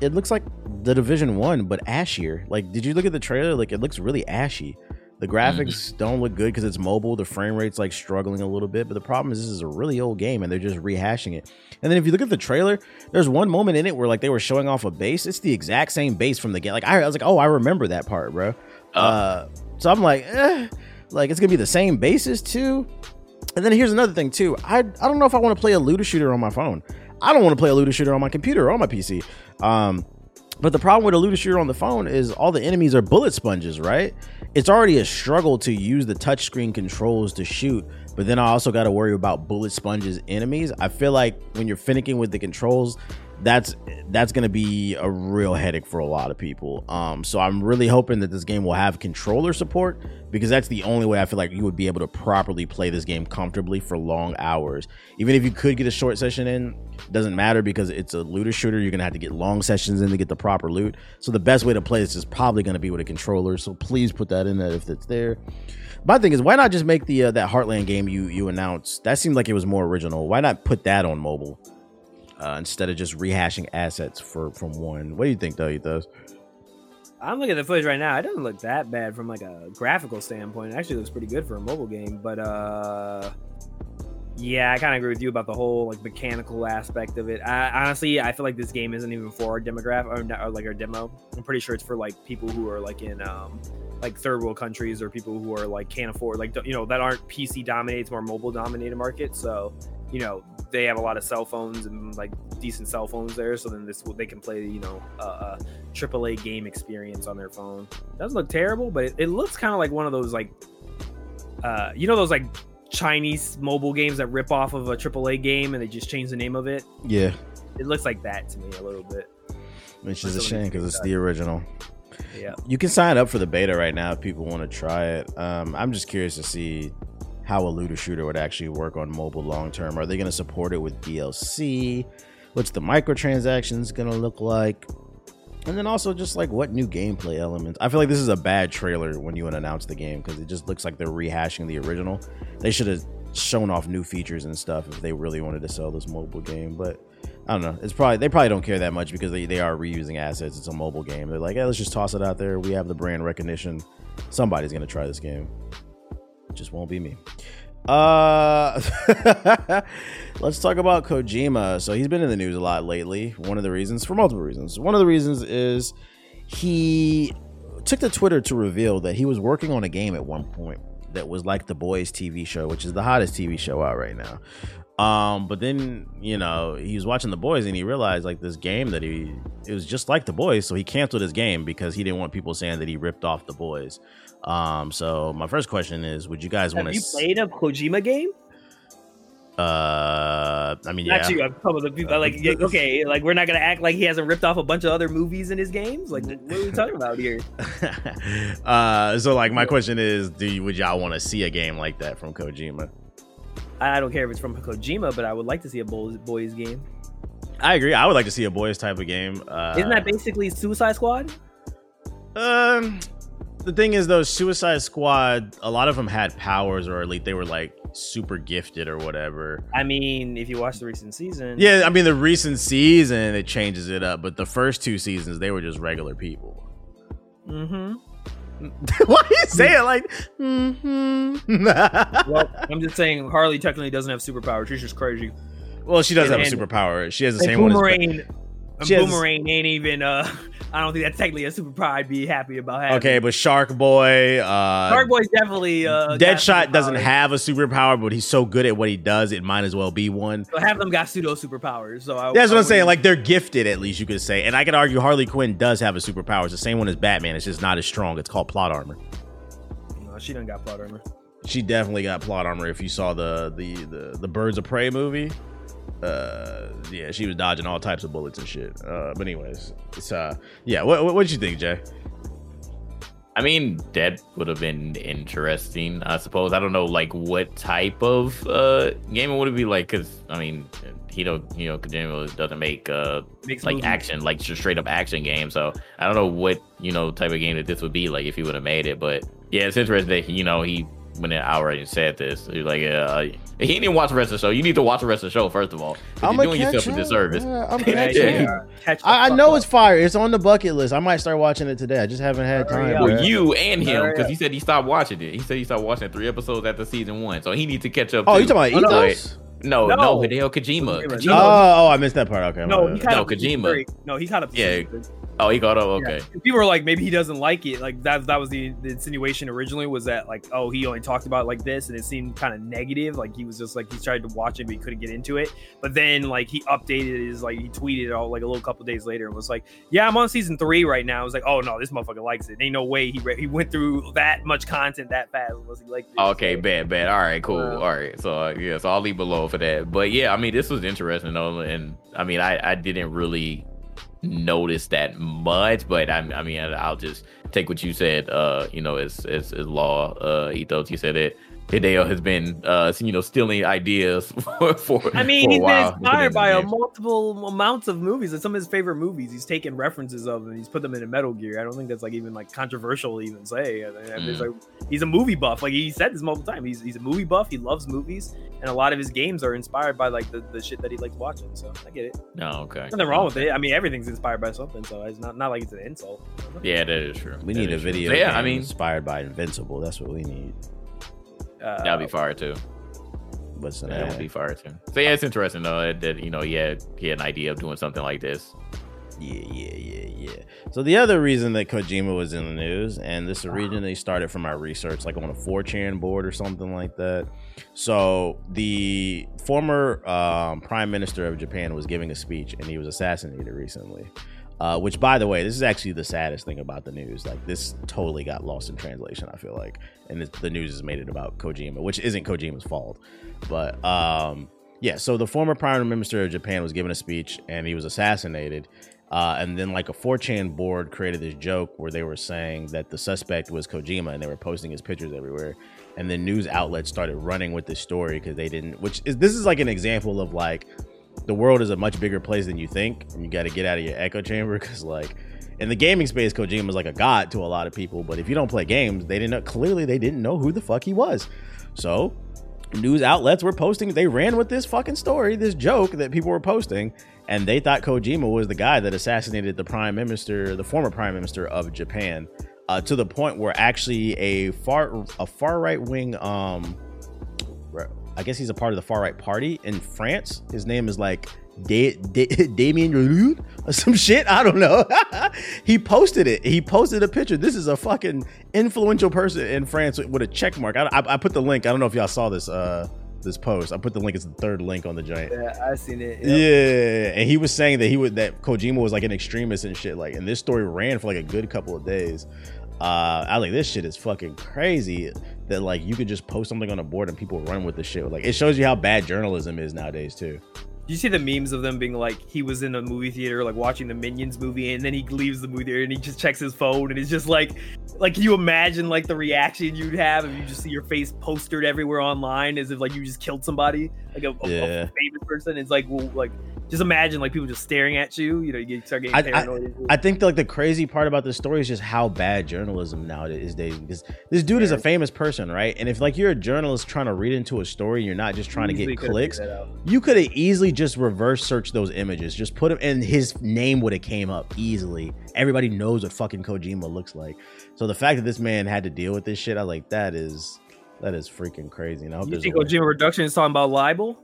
it looks like the division one but ashier. Like did you look at the trailer? Like it looks really ashy. The graphics don't look good because it's mobile. The frame rate's like struggling a little bit. But the problem is this is a really old game and they're just rehashing it. And then if you look at the trailer there's one moment in it where like they were showing off a base. It's the exact same base from the game like i, I was like oh i remember that part bro uh, so i'm like eh, like it's gonna be the same basis too. And then here's another thing too. I I don't know if I want to play a looter shooter on my phone. I don't want to play a looter shooter on my computer or on my PC. Um, but the problem with a looter shooter on the phone is all the enemies are bullet sponges, right? It's already a struggle to use the touchscreen controls to shoot, but then I also got to worry about bullet sponges enemies. I feel like when you're finicking with the controls, that's that's gonna be a real headache for a lot of people. Um, so I'm really hoping that this game will have controller support because that's the only way I feel like you would be able to properly play this game comfortably for long hours. Even if you could get a short session in, doesn't matter because it's a looter shooter. You're gonna have to get long sessions in to get the proper loot. So the best way to play this is probably gonna be with a controller. So please put that in there if it's there. My thing is, why not just make the uh, that Heartland game you you announced? That seemed like it was more original. Why not put that on mobile? Uh, instead of just rehashing assets for from one. What do you think, though? Ethos? I'm looking at the footage right now. It doesn't look that bad from like a graphical standpoint. It actually looks pretty good for a mobile game. But uh, yeah, I kind of agree with you about the whole like mechanical aspect of it. I, honestly, I feel like this game isn't even for our demographic or, or like our demo. I'm pretty sure it's for like people who are like in um like third world countries or people who are like can't afford like you know that aren't PC dominated, it's more mobile dominated market. So you know they have a lot of cell phones and like decent cell phones there. So then this they can play you know a, a AAA game experience on their phone. doesn't look terrible, but it, it looks kind of like one of those like uh you know those like Chinese mobile games that rip off of a AAA game and they just change the name of it. Yeah, It looks like that to me a little bit. which is a shame because it's the original. Yeah. You can sign up for the beta right now if people want to try it. Um, I'm just curious to see how a looter shooter would actually work on mobile long term. Are they going to support it with DLC? What's the microtransactions going to look like? And then also just like what new gameplay elements. I feel like this is a bad trailer when you announce the game because it just looks like they're rehashing the original. They should have shown off new features and stuff if they really wanted to sell this mobile game. But I don't know. It's probably they probably don't care that much because they, they are reusing assets. It's a mobile game. They're like, hey, let's just toss it out there. We have the brand recognition. Somebody's gonna try this game. Just won't be me. Uh, [LAUGHS] let's talk about Kojima. So he's been in the news a lot lately. One of the reasons, for multiple reasons. One of the reasons is he took to Twitter to reveal that he was working on a game at one point that was like the Boys TV show, which is the hottest TV show out right now. Um, but then you know he was watching the boys and he realized like this game that he it was just like the boys, so he canceled his game because he didn't want people saying that he ripped off the boys. Um, so my first question is, would you guys want to? you played a Kojima game? Uh, I mean, yeah. Not you. I'm talking about the people. Like, yeah, okay, like we're not gonna act like he hasn't ripped off a bunch of other movies in his games. Like, what are we talking about here? [LAUGHS] uh, so like my question is, do you, would y'all want to see a game like that from Kojima? I don't care if it's from Kojima, but I would like to see a boys, boys game. I agree. I would like to see a boys type of game. Uh, Isn't that basically Suicide Squad? Um, the thing is, though, Suicide Squad, a lot of them had powers, or at least they were like super gifted or whatever. I mean, if you watch the recent season, Yeah, I mean, the recent season it changes it up, but the first two seasons they were just regular people. Mm-hmm. [LAUGHS] Why you say it like? Mm-hmm. [LAUGHS] Well, I'm just saying Harley technically doesn't have superpowers. She's just crazy. well, she does and- have a superpower. She has the same one. As, Boomerang, She Boomerang ain't even. uh I don't think that's technically a superpower. I'd be happy about having. okay, but Shark Boy, uh, Shark Boy's definitely. uh Deadshot doesn't have a superpower, but he's so good at what he does, it might as well be one. So half of them got pseudo superpowers. So I, That's what I I'm saying. Like they're gifted, at least you could say. And I could argue Harley Quinn does have a superpower. It's the same one as Batman. It's just not as strong. It's called plot armor. No, she done got plot armor. She definitely got plot armor. If you saw the the the, the Birds of Prey movie, uh, yeah, she was dodging all types of bullets and shit. Uh, but anyways, it's uh, yeah. What what what you think, Jay? I mean, that would have been interesting, I suppose. I don't know, like what type of uh game it would be like? Because I mean, he don't, you know, Kojima doesn't make uh Makes like movies. action, like just straight up action game. So I don't know what you know type of game that this would be like if he would have made it. But yeah, it's interesting that you know he went out and said this. He's like, uh, he didn't even watch the rest of the show. You need to watch the rest of the show first of all. 'cause You're doing yourself a disservice. I'm Yeah, catch yeah, up. Catch I, I know up. it's fire. It's on the bucket list. I might start watching it today. I just haven't had Hurry time. up. Well, bruh. you and him, because he said he stopped watching it. He said he stopped watching three episodes after season one, so he needs to catch up. Oh, too. you talking about Oh, no. Ethos? No, no, No. Hideo Kojima. Kojima, Kojima. Oh, oh, I missed that part. Okay. No, he caught No, up Kojima. three. No, he caught up. Yeah. three. Oh, he got up. Okay. Yeah. People were like, maybe he doesn't like it. Like that. That was the, the insinuation originally was that like, oh, he only talked about it like this, and it seemed kind of negative. Like he was just like he tried to watch it, but he couldn't get into it. But then like he updated his like he tweeted it all like a little couple days later and was like, yeah, I'm on season three right now. I was like, oh no, this motherfucker likes it. Ain't no way he re- he went through that much content that fast unless he liked it. Okay, So, bad, bad. All right, cool. Wow. All right, so uh, yeah, so I'll leave below for that. But yeah, I mean, this was interesting though, and I mean, I I didn't really notice that much, but I, I mean, I'll just take what you said. Uh, you know, as as, as law uh ethos, you said it. Hideo has been, uh, you know, stealing ideas [LAUGHS] for. for I mean, for a he's been inspired by a within the game. multiple amounts of movies. And some of his favorite movies, he's taken references of and he's put them in a Metal Gear. I don't think that's like even like controversial to even say. I mean, it's like he's a movie buff. Like he said this multiple times. He's he's a movie buff. He loves movies, and a lot of his games are inspired by like the, the shit that he likes watching. So I get it. No, okay. Nothing wrong with it. I mean, everything's inspired by something. So it's not not like it's an insult. Yeah, that is true. We That need a true. video. So, yeah, game I mean, inspired by Invincible. That's what we need. Uh, that'd be fire too. What's That would be fire too. So yeah, it's interesting though that, that you know he had he had an idea of doing something like this. Yeah, yeah, yeah, yeah. So the other reason that Kojima was in the news, and this originally started from our research, like on a 4chan board or something like that. So the former um, prime minister of Japan was giving a speech, and he was assassinated recently. Uh, which, by the way, this is actually the saddest thing about the news. Like, this totally got lost in translation. I feel like, and it, the news has made it about Kojima, which isn't Kojima's fault. But um, yeah, so the former prime minister of Japan was given a speech, and he was assassinated. Uh, and then like a 4chan board created this joke where they were saying that the suspect was Kojima and they were posting his pictures everywhere. And then news outlets started running with this story because they didn't, which is this is like an example of like the world is a much bigger place than you think. And you got to get out of your echo chamber [LAUGHS] because like in the gaming space, Kojima is like a god to a lot of people. But if you don't play games, they didn't know, clearly they didn't know who the fuck he was. So news outlets were posting, they ran with this fucking story, this joke that people were posting and they thought Kojima was the guy that assassinated the prime minister, the former prime minister of Japan, uh, to the point where actually a far a far right wing um I guess he's a part of the far right party in France. His name is like da- da- [LAUGHS] Damien or some shit. I don't know. [LAUGHS] he posted it. He posted a picture. This is a fucking influential person in France with a check mark. I, I, I put the link. I don't know if y'all saw this. Uh, this post. I put the link. It's the third link on the giant. Yeah, I seen it. Yep. Yeah, and he was saying that he would that Kojima was like an extremist and shit. Like, and this story ran for like a good couple of days. Uh, I like this shit is fucking crazy. That like you could just post something on a board and people run with the shit. Like, it shows you how bad journalism is nowadays too. You see the memes of them being like he was in a movie theater like watching the Minions movie and then he leaves the movie theater and he just checks his phone and it's just like like can you imagine like the reaction you'd have if you just see your face postered everywhere online as if like you just killed somebody like a, a- a famous person it's like well like just imagine like people just staring at you you know you start getting I- I- paranoid I think like the crazy part about this story is just how bad journalism nowadays days because this dude is a famous person, right? And if like you're a journalist trying to read into a story, you're not just trying to get clicks. figured that out. You could have easily just reverse searched those images, just put him, and his name would have came up easily. Everybody knows what fucking Kojima looks like. So the fact that this man had to deal with this shit, I like that is that is freaking crazy. And I hope you think Kojima Productions is talking about libel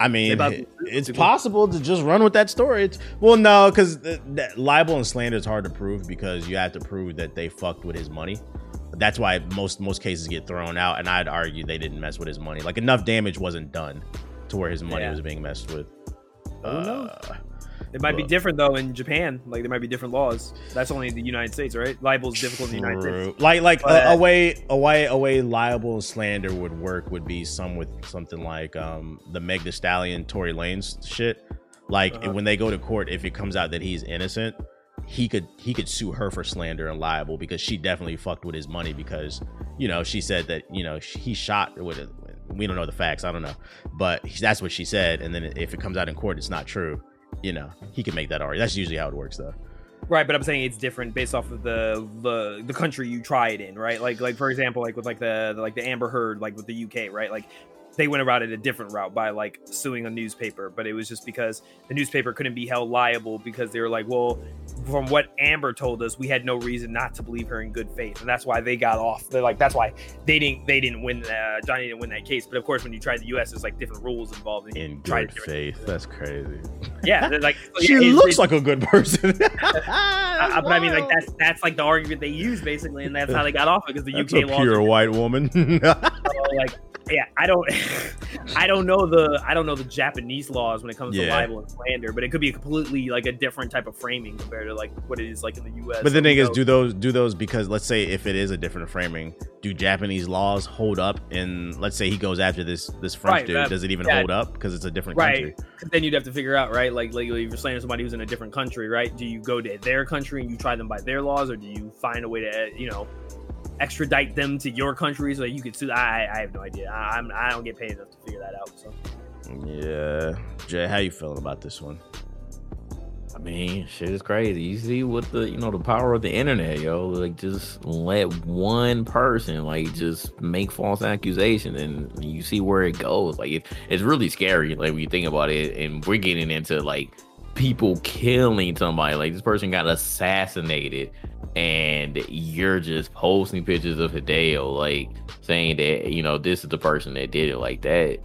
I mean, it- [LAUGHS] it's possible to just run with that story. It's, well, no, because libel and slander is hard to prove because you have to prove that they fucked with his money. That's why most most cases get thrown out, and I'd argue they didn't mess with his money. Like enough damage wasn't done to where his money Yeah. was being messed with. Who knows? Uh, it might be different though in Japan like there might be different laws that's only the United States right libel is difficult in the United States Like like But- a, a way a way a way liable and slander would work would be some with something like um the Meg Thee Stallion Tory Lanez shit. Like Uh-huh. when they go to court, if it comes out that he's innocent, he could he could sue her for slander and liable because she definitely fucked with his money because you know she said that you know he shot with it. We don't know the facts. I don't know, but that's what she said. And then if it comes out in court, it's not true. You know, he can make that argument. That's usually how it works, though. Right, but I'm saying it's different based off of the the the country you try it in, right? Like like for example, like with like the, the like the Amber Heard, like with the UK, right? Like they went about it a different route by like suing a newspaper, but it was just because the newspaper couldn't be held liable because they were like, well, from what Amber told us, we had no reason not to believe her in good faith, and that's why they got off. They're like, that's why they didn't they didn't win. Uh, Johnny didn't win that case, but of course, when you try the U.S., there's like different rules involved. And In good faith, that's crazy. Yeah, like [LAUGHS] She yeah, looks like a good person. [LAUGHS] I, but I mean, like that's that's like the argument they use basically, and that's how they got off it because the That's UK a laws. pure white woman. are [LAUGHS] like, yeah, I don't, [LAUGHS] I don't know the, I don't know the Japanese laws when it comes to Yeah. libel and slander, but it could be completely like a different type of framing compared to like what it is like in the US. but the thing is, do those do those because let's say if it is a different framing, do Japanese laws hold up? And let's say he goes after this this French Right, dude, that- does it even yeah. hold up because it's a different country. right? country? then you'd have to figure out, right? Like, like if you're slandering somebody who's in a different country, right? Do you go to their country and you try them by their laws, or do you find a way to, you know, extradite them to your country so that you could sue? I, I have no idea. I, I'm, I don't get paid enough to figure that out. So. Yeah, Jay, how you feeling about this one? I mean, shit is crazy. You see what the you know the power of the internet, yo. Like just let one person like just make false accusation, and you see where it goes. Like it, it's really scary. Like when you think about it, and we're getting into like people killing somebody. Like this person got assassinated, and you're just posting pictures of Hideo, like saying that you know this is the person that did it. Like that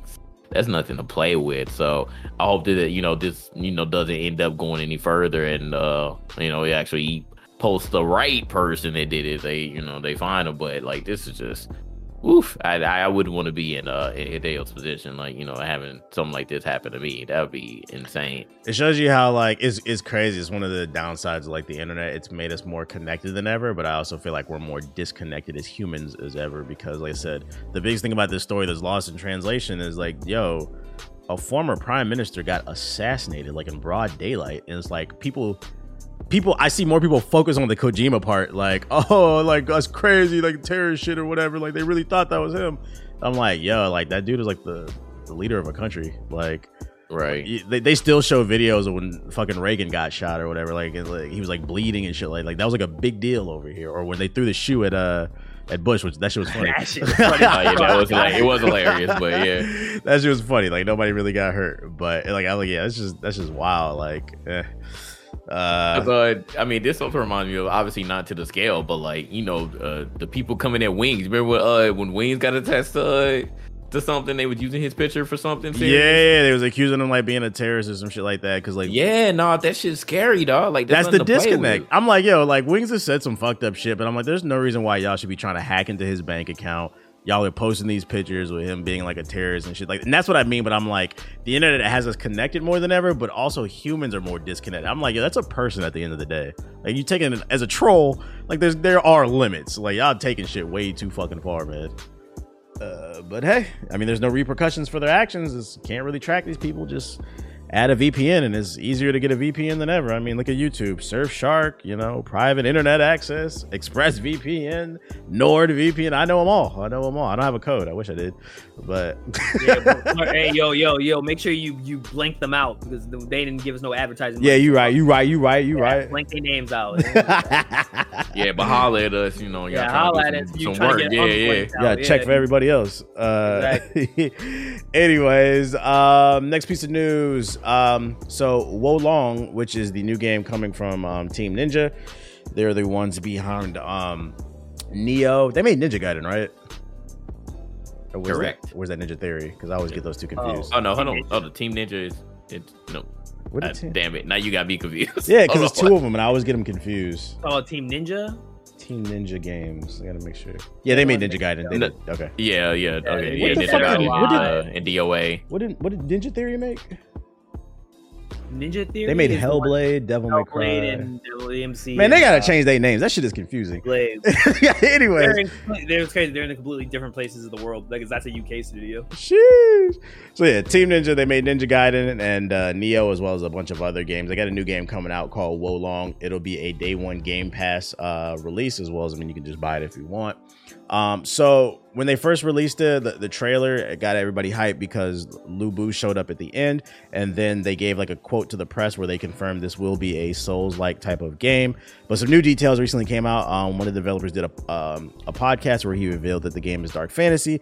that's nothing to play with. So I hope that you know this you know doesn't end up going any further, and uh you know they actually post the right person that did it. They you know they find them, but like this is just. Oof! I I wouldn't want to be in uh in Hideo's position, like you know, having something like this happen to me. That would be insane. It shows you how like it's it's crazy. It's one of the downsides of like the internet. It's made us more connected than ever, but I also feel like we're more disconnected as humans as ever because, like I said, the biggest thing about this story that's lost in translation is like, yo, a former prime minister got assassinated like in broad daylight, and it's like people. People, I see more people focus on the Kojima part, like, [LAUGHS] oh, like that's crazy, like terrorist shit or whatever. Like they really thought that was him. I'm like, yo, like that dude is like the, the leader of a country. Like, Right. They, they still show videos of when fucking Reagan got shot or whatever. Like, like he was like bleeding and shit. Like, like that was like a big deal over here. Or when they threw the shoe at uh at Bush, which that shit was funny. That shit [LAUGHS] was funny. Oh, yeah, that was like, it was hilarious, but yeah. [LAUGHS] that shit was funny. Like nobody really got hurt, but like I like yeah, that's just that's just wild. Like, eh. Uh, But I mean, this also reminds me of obviously not to the scale, but like you know, uh, the people coming at Wings. Remember when, uh, when Wings got attached to uh, to something? They was using his picture for something. yeah, serious? they was accusing him like being a terrorist or some shit like that. Because like, yeah, no, that shit's scary, dog. Like that's there's the nothing to play disconnect. I'm like, yo, like Wings has said some fucked up shit, but I'm like, there's no reason why y'all should be trying to hack into his bank account. Y'all are posting these pictures with him being like a terrorist and shit like, and that's what I mean. But I'm like, the internet has us connected more than ever, but also humans are more disconnected. I'm like, yo, that's a person at the end of the day. Like you taking it as a troll, like there's there are limits. Like y'all taking shit way too fucking far, man. Uh, but hey, I mean, there's no repercussions for their actions. It's, can't really track these people. Just add a VPN, and it's easier to get a VPN than ever. I mean, look at YouTube, Surfshark, you know, private internet access, ExpressVPN, NordVPN. I know them all. I know them all. I don't have a code. I wish I did, but Yeah, [LAUGHS] but- hey, yo, yo, yo, make sure you you blank them out because they didn't give us no advertising. yeah, you right. You right. You right. You Yeah, right. Blank their names out. [LAUGHS] Yeah, but holla at us, you know. Y'all Yeah, trying holla at do us. some, some work. to get Yeah, yeah. unblanked yeah, check for everybody else. Uh, [LAUGHS] anyways, um, next piece of news. Um, so Wo Long, which is the new game coming from um, Team Ninja, they're the ones behind um, Nioh. They made Ninja Gaiden, right? Or was Correct. That, or was that Ninja Theory? Because I always get those two confused. Oh no, hold on. Oh, the Team Ninja is it's no. What Uh, Team- damn it! Now you got me confused. yeah, because Hold it's two of them, and I always get them confused. Oh, Team Ninja. Team Ninja Games. I gotta make sure. Yeah, they made Ninja Gaiden. They No. did. Okay. Yeah, yeah, okay, What yeah. the Ninja fuck Gaiden did- what did- uh, and DOA. What did what did Ninja Theory make? Ninja Theory. They made Hellblade, Devil May Cry. And Devil AMC. Man, they gotta uh, change their names. That shit is confusing. Blade. [LAUGHS] yeah, They're in, they're, crazy. They're in completely different places of the world because that's a UK studio. Sheesh. So yeah, Team Ninja, they made Ninja Gaiden and uh, Nioh as well as a bunch of other games. They got a new game coming out called Wo Long. It'll be a day one Game Pass uh, release as well as I mean you can just buy it if you want. Um, so when they first released it, the, the trailer it got everybody hyped because Lu Bu showed up at the end, and then they gave like a quote to the press where they confirmed this will be a Souls-like type of game. But some new details recently came out. Um, one of the developers did a um, a podcast where he revealed that the game is dark fantasy.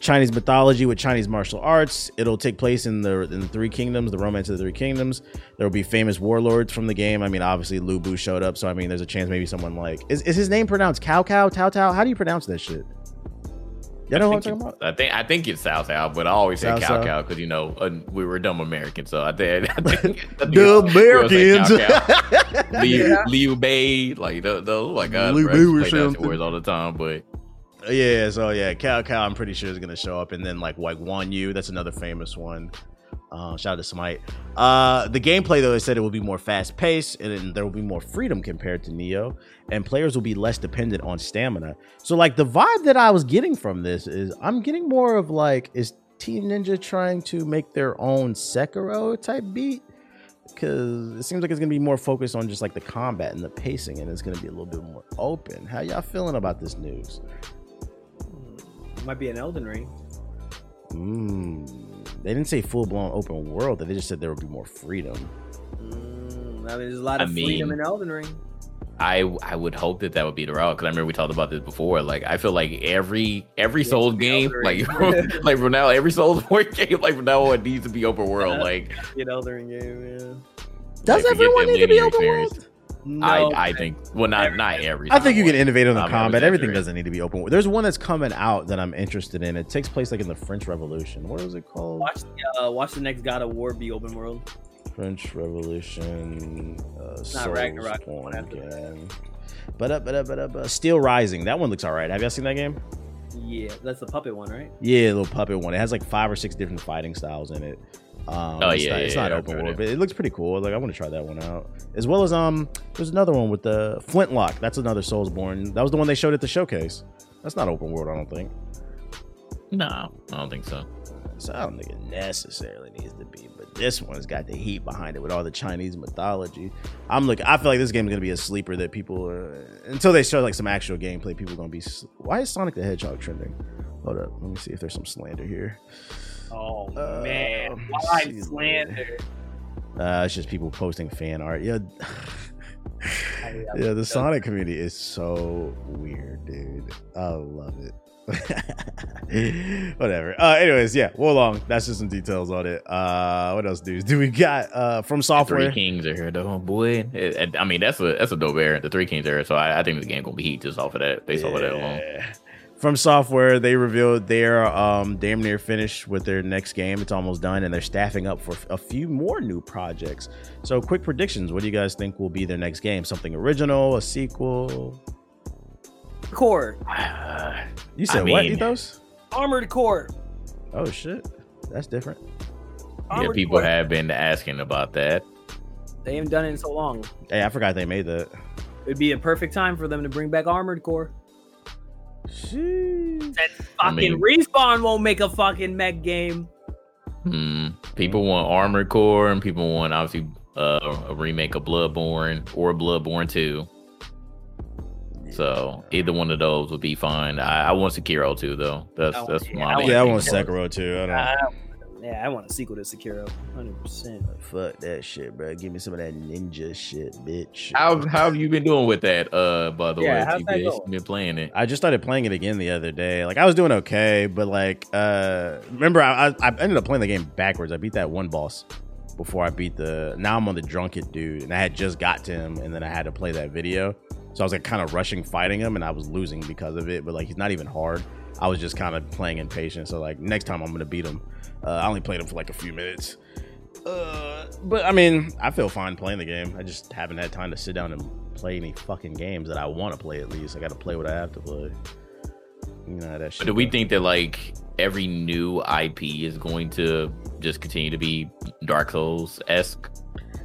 Chinese mythology with Chinese martial arts. It'll take place in the in the Three Kingdoms, the Romance of the Three Kingdoms. There will be famous warlords from the game. I mean, obviously Lu Bu showed up, so I mean, there's a chance maybe someone like is, is his name pronounced Cow Cow Tao Tao? How do you pronounce that shit? You know what I'm talking it's- about? I think I think it's South South, but I always say South cow cow because you know uh, we were dumb Americans, so I think, [LAUGHS] I think [LAUGHS] I think The Americans. Liu, [LAUGHS] Liu Bei, like the, the oh my god, Liu Bei used to or something. words all the time, but Yeah, so yeah, Cao Cao, I'm pretty sure is gonna show up, and then like like Guan Yu, that's another famous one. Uh, shout out to Smite. Uh, the gameplay though, they said it will be more fast paced, and then there will be more freedom compared to Nioh, and players will be less dependent on stamina. So like the vibe that I was getting from this is, I'm getting more of like, is Team Ninja trying to make their own Sekiro type beat? Because it seems like it's gonna be more focused on just like the combat and the pacing, and it's gonna be a little bit more open. How y'all feeling about this news? Might be an Elden Ring. Mm, they didn't say full blown open world. They just said there would be more freedom. Mm, I mean, there's a lot I of freedom mean- in Elden Ring. I I would hope that that would be the route because I remember we talked about this before. Like I feel like every every Yeah, Souls game, like [LAUGHS] [LAUGHS] like from now every Souls [LAUGHS] game, like from now on it needs to be open world. Like Be an Elden Ring game, yeah. Does like, everyone that need to be linear open experience. world? No, I I think well not not every. I think you can innovate on the I'm combat. Everything doesn't need to be open. There's one that's coming out that I'm interested in. It takes place like in the French Revolution. What is it called? watch the uh, watch the next God of War be open world. French Revolution. Uh, Souls Ragnarok, porn one after But up, but up, but up, uh, Steel Rising. That one looks alright. Have y'all seen that game? Yeah, that's the puppet one, right? Yeah, little puppet one. It has like five or six different fighting styles in it. Um, Oh, it's yeah, not, it's not yeah, open world, it. but it looks pretty cool. Like I want to try that one out, as well as um, there's another one with the Flintlock. That's another Soulsborne. That was the one they showed at the showcase. That's not open world, I don't think. No, I don't think so. So I don't think it necessarily needs to be, but this one's got the heat behind it with all the Chinese mythology. I'm looking. I feel like this game is gonna be a sleeper that people are, until they show like some actual gameplay. People are gonna be. Why is Sonic the Hedgehog trending? Hold up, let me see if there's some slander here. Oh Uh, man, let's why see. slander? Uh, it's just people posting fan art. Yeah, yeah, the Sonic community is so weird, dude. I love it. [LAUGHS] Whatever. Uh, anyways, yeah, Wo Long. That's just some details on it. Uh, what else, dudes? Do we got uh FromSoftware? Three Kings are here, though, boy. It, it, I mean, that's a that's a dope era. The Three Kings era. So I, I think the game gonna be heat just off of that, based yeah. off of that alone. FromSoftware, they revealed they're um, damn near finished with their next game. It's almost done, and they're staffing up for a few more new projects. So, quick predictions: What do you guys think will be their next game? Something original, a sequel? Core. [SIGHS] you said I mean, what, Ethos? Armored Core. Oh shit, that's different. Armored yeah, people Core. have been asking about that. They haven't done it in so long. Hey, I forgot they made that. It'd be a perfect time for them to bring back Armored Core. That fucking I mean, respawn won't make a fucking mech game. Hmm. People want Armored Core, and people want obviously uh, a remake of Bloodborne or Bloodborne Two. So either one of those would be fine. I, I want Sekiro too, though. That's that's my. yeah, I want Sekiro too. I don't. I, yeah, I want a sequel to Sekiro, hundred percent. Fuck that shit, bro. Give me some of that ninja shit, bitch. How how have you been doing with that? Uh, by the yeah, way, TBS, you been playing it. I just started playing it again the other day. Like I was doing okay, but like, uh, remember I, I ended up playing the game backwards. I beat that one boss before I beat the. Now I'm on the drunken dude, and I had just got to him, and then I had to play that video. So I was like kind of rushing fighting him, and I was losing because of it. But like he's not even hard. I was just kind of playing impatient. So like next time I'm gonna beat him. Uh, I only played him for like a few minutes. Uh, but I mean, I feel fine playing the game. I just haven't had time to sit down and play any fucking games that I want to play. At least I got to play what I have to play. You know that shit. But do we think that like every new IP is going to just continue to be Dark Souls esque?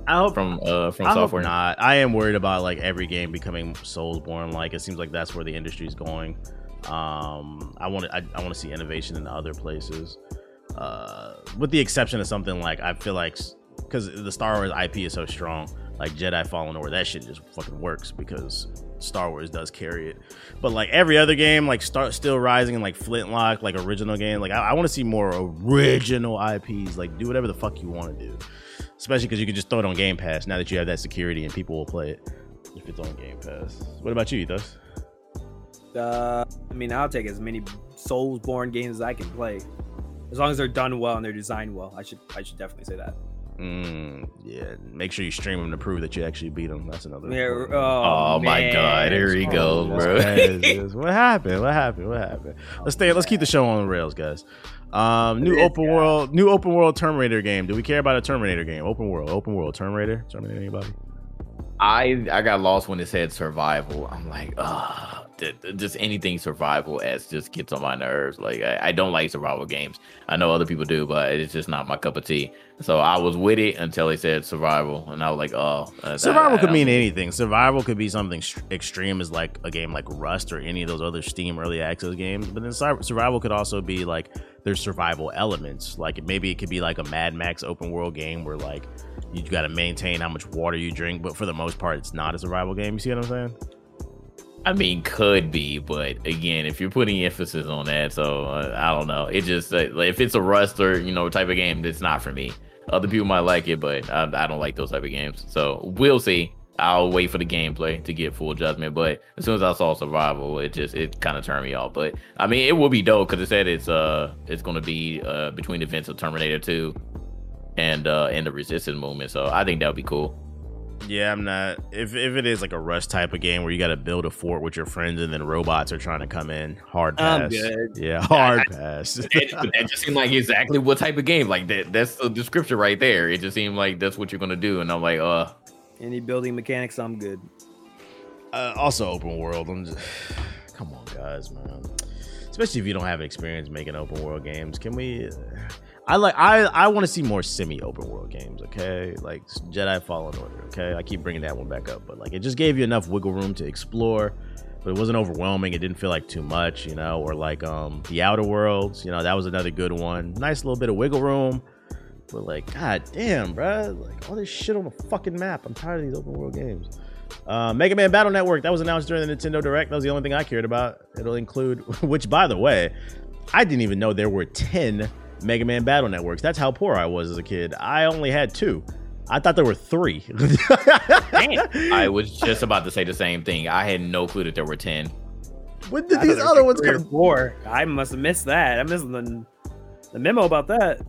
I hope from uh from I software. Not. I am worried about like every game becoming Soulsborne. Like it seems like that's where the industry is going. Um, I want to I, I want to see innovation in other places uh, with the exception of something like I feel like because the Star Wars IP is so strong, like Jedi Fallen Order, that shit just fucking works because Star Wars does carry it. But like every other game, like Start Steel Rising and like Flintlock, like original game, like I, I want to see more original IPs. Like do whatever the fuck you want to do, especially because you can just throw it on Game Pass now that you have that security and people will play it if it's on Game Pass. What about you, Ethos? Uh, I mean, I'll take as many Soulsborne games as I can play as long as they're done well and they're designed well. I should I should definitely say that. Mm, yeah, make sure you stream them to prove that you actually beat them. That's another. Yeah, oh, oh my god, here he goes, bro. [LAUGHS] what happened? What happened? What happened? Let's stay. Let's keep the show on the rails, guys. Um, new open world, new open world Terminator game. Do we care about a Terminator game? Open world, open world Terminator. Terminator. Anybody? I I got lost when it said survival. I'm like, ah just anything survival as just gets on my nerves. Like I, I, don't like survival games. I know other people do, but it's just not my cup of tea. So I was with it until they said survival, and I was like, oh, uh, survival could mean anything. Survival could be something extreme, as like a game like Rust or any of those other Steam early access games. But then survival could also be like there's survival elements. Like maybe it could be like a Mad Max open world game where like you got to maintain how much water you drink, but for the most part, it's not a survival game. You see what I'm saying? I mean, could be, but again, if you're putting emphasis on that, so uh, I don't know. It just uh, if it's a Rust or you know type of game, it's not for me. Other people might like it, but I, I don't like those type of games. So we'll see. I'll wait for the gameplay to get full judgment. But as soon as I saw survival, it just it kind of turned me off. But I mean, it will be dope because it said it's uh it's going to be uh between events of Terminator 2 and uh and the Resistance movement. So I think that would be cool. Yeah, I'm not. If if it is like a rush type of game where you got to build a fort with your friends and then robots are trying to come in, hard pass. Yeah, hard I, pass. [LAUGHS] that, that just seemed like exactly what type of game. Like that. That's the description right there. It just seemed like that's what you're gonna do, and I'm like, uh. Any building mechanics, I'm good. Uh, also, open world. I'm just, [SIGHS] come on, guys, man. Especially if you don't have experience making open world games, can we? I like I I want to see more semi open world games. Okay, like Jedi Fallen Order. Okay, I keep bringing that one back up, but like it just gave you enough wiggle room to explore, but it wasn't overwhelming. It didn't feel like too much, you know. Or like um the Outer Worlds. You know, that was another good one. Nice little bit of wiggle room. But like, god damn, bro, like all this shit on the fucking map. I'm tired of these open world games. Uh, Mega Man Battle Network that was announced during the Nintendo Direct. That was the only thing I cared about. It'll include, [LAUGHS] which by the way, I didn't even know there were ten Mega Man Battle Networks. That's how poor I was as a kid. I only had two. I thought there were three. [LAUGHS] [LAUGHS] I was just about to say the same thing. I had no clue that there were ten. When did I these other like ones three or come? Four. I must have missed that. I missed the, the memo about that.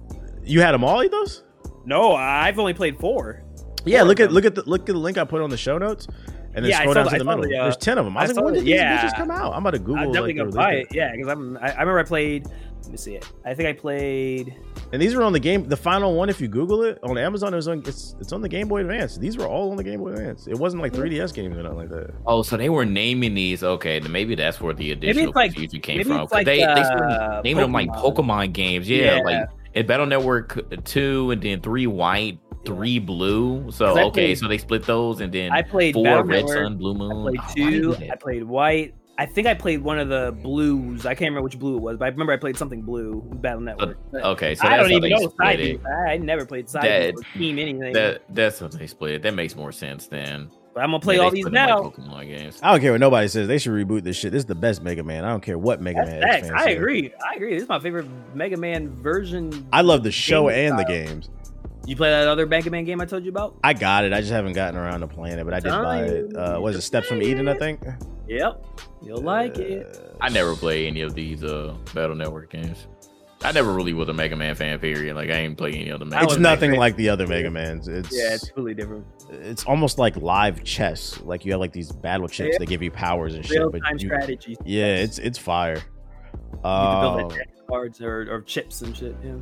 You had them all, Those? No, I've only played four. Yeah, Four look at them. look at the look at the link I put on the show notes, and then Yeah, I scroll saw down the- to I the saw middle. the, uh, There's ten of them. I was I like, saw when the- did these yeah. bitches come out? I'm about to Google. I'm definitely like, the gonna buy release it. Yeah, because I'm. I, I remember I played. Let me see it. I think I played. date. And these were on the game. The final one, if you Google it on Amazon, it was on. It's it's on the Game Boy Advance. These were all on the Game Boy Advance. It wasn't like 3DS games or nothing like that. Oh, so they were naming these. Okay, then maybe that's where the additional it's like- confusion came maybe from. it's like, they they uh, started naming them like Pokemon. Pokemon games. Yeah, Yeah. like in Battle Network two, and then three white, three blue. So okay, played- so they split those, and then I played four Battle Red Network, Sun, Blue Moon. I played Oh, two. that? I played white. I think I played one of the blues. I can't remember which blue it was, but I remember I played something blue Battle Network. But Okay, so I don't even know side I, I never played side That- team anything. That that's what they split. That makes more sense then. But I'm gonna play Yeah, all these now. Pokemon games. I don't care what nobody says. They should reboot this shit. This is the best Mega Man. I don't care what Mega That's Man. facts. fans I say. agree. I agree. This is my favorite Mega Man version. I love the show Game and the games. You play that other Mega Man game I told you about? I got it. I just haven't gotten around to playing it, but I did buy it. Uh, was it Steps from Eden? I think. Yep. You'll like it. Uh, I never play any of these uh Battle Network games. I never really was a Mega Man fan. Period. Like I ain't play any other Mega. I It's nothing Mega like the other Mega Mans. It's Yeah, it's totally different. it's almost like live chess. Like you have like these battle chips Yeah. that give you powers and shit. Real But time you, strategy. yeah, it's it's fire. You can build Um, like deck cards or, or chips and shit. Yeah.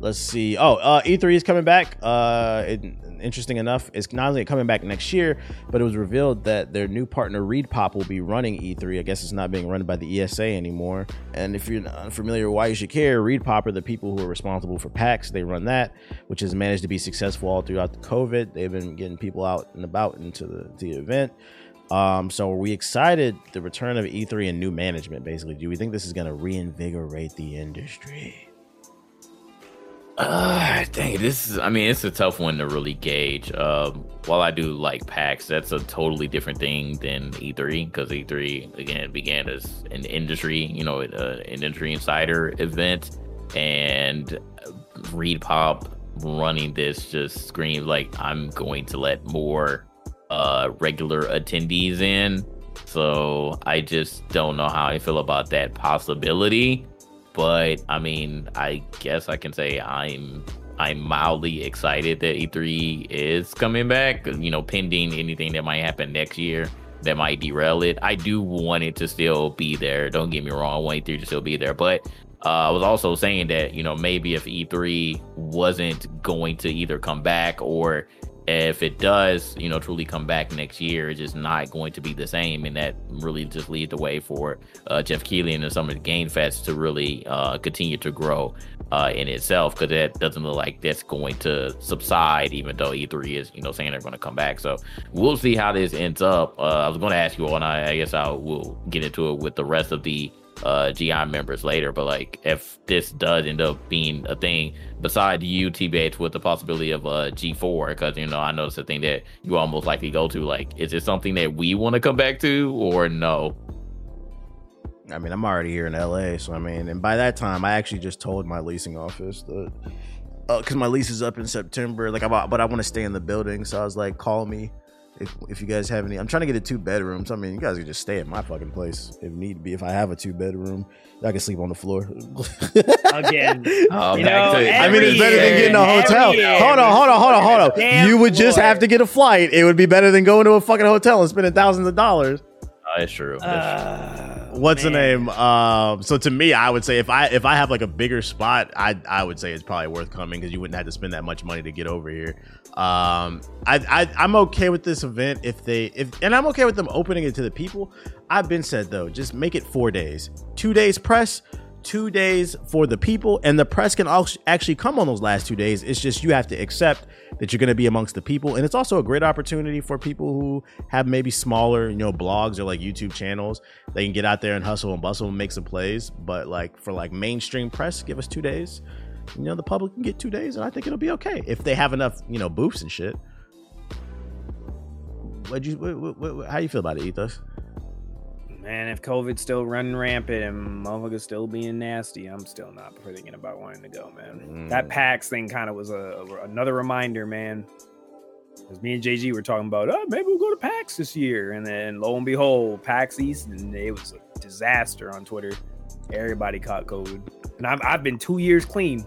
let's see. Oh, uh, E3 is coming back. Uh, it, interesting enough, it's not only coming back next year, but it was revealed that their new partner ReedPop will be running E3. I guess it's not being run by the ESA anymore. And if you're unfamiliar why you should care, ReedPop are the people who are responsible for PAX. They run that, which has managed to be successful all throughout the COVID. They've been getting people out and about into the, the event. Um, so are we excited the return of E3 and new management, basically? Do we think this is going to reinvigorate the industry? Uh, think this is. I mean, it's a tough one to really gauge. Um, while I do like PAX, that's a totally different thing than E3 because E3 again began as an industry, you know, uh, an industry insider event, and ReedPop running this just screams like I'm going to let more uh regular attendees in. So I just don't know how I feel about that possibility but I mean, I guess I can say I'm I'm mildly excited that E3 is coming back. You know, pending anything that might happen next year that might derail it. I do want it to still be there. Don't get me wrong. I want E3 to still be there, but uh, I was also saying that you know maybe if E3 wasn't going to either come back or if it does, you know, truly come back next year, it's just not going to be the same, and that really just leads the way for uh, Geoff Keighley and some of the Game Fest to really uh, continue to grow uh, in itself, because that doesn't look like that's going to subside, even though E3 is, you know, saying they're going to come back. So we'll see how this ends up. Uh, I was going to ask you all, and I, I guess I will get into it with the rest of the uh GI members later, but like if this does end up being a thing, beside you T-Bates with the possibility of uh G4, because you know I know it's a thing that you almost likely go to. Like, is it something that we want to come back to or no? I mean, I'm already here in LA, so I mean, and by that time, I actually just told my leasing office that because my lease is up in September, like, I'm, but I want to stay in the building, so I was like, call me if if you guys have any. I'm trying to get a two bedroom, so I mean, you guys can just stay at my fucking place if need be. If I have a two bedroom, I can sleep on the floor. [LAUGHS] Again. Uh, You back know, to- I mean, it's Every better than getting a hotel. year. Hold on, hold on, hold on, hold on. You would just boy. have to get a flight. It would be better than going to a fucking hotel and spending thousands of dollars. Uh, that's true. That's true. Uh, What's man. the name? Um, so to me, I would say if I if I have like a bigger spot, I I would say it's probably worth coming because you wouldn't have to spend that much money to get over here. Um, I, I I'm okay with this event if they if and I'm okay with them opening it to the people. I've been said though, just make it four days, two days press, two days for the people, and the press can al- actually come on those last two days. It's just you have to accept that you're going to be amongst the people, and it's also a great opportunity for people who have maybe smaller, you know, blogs or like YouTube channels. They can get out there and hustle and bustle and make some plays. But like for like mainstream press, give us two days. You know, the public can get two days, and I think it'll be okay if they have enough, you know, booths and shit. What you? What, what, how you feel about it, Ethos? Man, if COVID's still running rampant and motherfuckers still being nasty, I'm still not thinking about wanting to go, man. Mm. That PAX thing kind of was a, a- another reminder, man. Because me and JG were talking about, oh, maybe we'll go to PAX this year. And then lo and behold, PAX East, and it was a disaster on Twitter. Everybody caught COVID. And I've, I've been two years clean.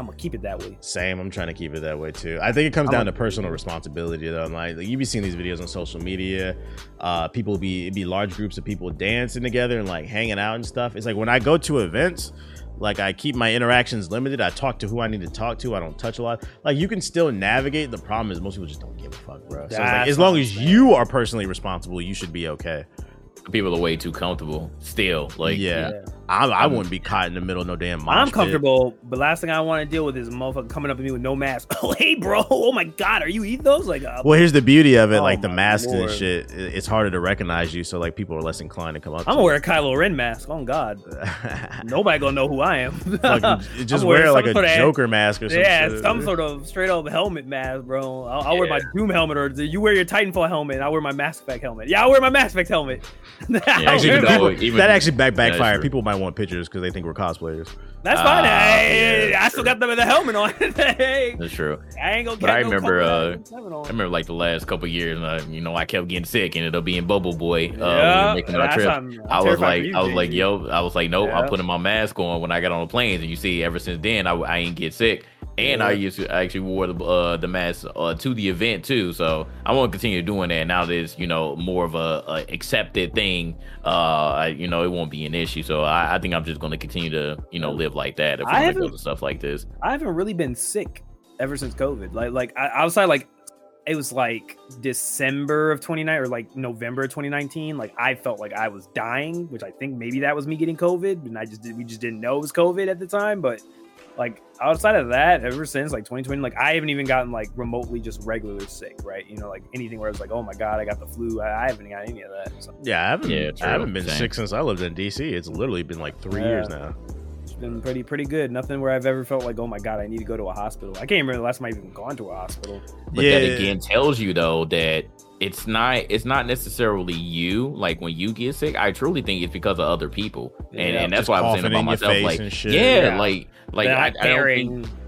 I'm gonna keep it that way. Same. I'm trying to keep it that way too. I think it comes I'm down a- to personal responsibility though. Like, like you be seeing these videos on social media. Uh, people be it be large groups of people dancing together and like hanging out and stuff. It's like when I go to events, like I keep my interactions limited. I talk to who I need to talk to. I don't touch a lot. Like you can still navigate. The problem is most people just don't give a fuck, bro. So it's like, as long as you are personally responsible, you should be okay. People are way too comfortable still. Like yeah, I, I wouldn't be caught in the middle of no damn. mosh I'm pit. comfortable, but last thing I want to deal with is a motherfucker coming up to me with no mask. [LAUGHS] Oh, hey, bro. Oh my god, are you eating those? Like, uh, Well, here's the beauty of it. Oh like the my masks and shit, it's harder to recognize you. So like people are less inclined to come up. I'm gonna wear a Kylo Ren mask. Oh God, [LAUGHS] nobody gonna know who I am. Fucking [LAUGHS] just wear like a sort of- Joker mask or something. yeah, some sort of straight up helmet mask, bro. I'll, I'll wear my Doom helmet, or you wear your Titanfall helmet, and I'll wear my Mass Effect helmet. Yeah, I'll wear my Mass Effect helmet. Actually, even people- even- that actually back Yeah, backfire. true. people might want pictures because they think we're cosplayers. That's fine. Ah, Hey, yeah, I still got them with the helmet on. [LAUGHS] hey, That's true. I ain't gonna. But I remember, color uh. I remember like the last couple years, uh, you know, I kept getting sick, and ended up being Bubble Boy. Uh, we Yeah, making our trip. I'm- I'm I was like, you, I was like, yo, I was like, nope, Yeah. I'm putting my mask on when I got on the planes, and you see, ever since then, I, I ain't get sick, and I used to I actually wore the uh, the mask uh, to the event too. So I want to continue doing that. Now that it's you know more of a, a accepted thing, uh, I, you know, it won't be an issue. So I, I think I'm just going to continue to you know live like that if I haven't- go to stuff like this. I haven't really been sick ever since COVID. Like, like I, outside, like it was like December of 29 or like November of 2019. Like I felt like I was dying, which I think maybe that was me getting COVID, and I just did, we just didn't know it was COVID at the time. But like outside of that, ever since like 2020, like I haven't even gotten like remotely just regular sick, right? You know, like anything where it's like, oh my god, I got the flu. I, I haven't got any of that. So Yeah, I haven't. Yeah, I haven't been Same. sick since I lived in DC. It's literally been like three Yeah. years now. it's been pretty pretty good. Nothing where I've ever felt like, oh my god, I need to go to a hospital. I can't remember the last time I've even gone to a hospital. But yeah, that again tells you though that it's not it's not necessarily you. Like when you get sick, I truly think it's because of other people, and, Yeah, and that's why I was saying about myself. Like, yeah, Yeah. like like That I, I'm I don't think.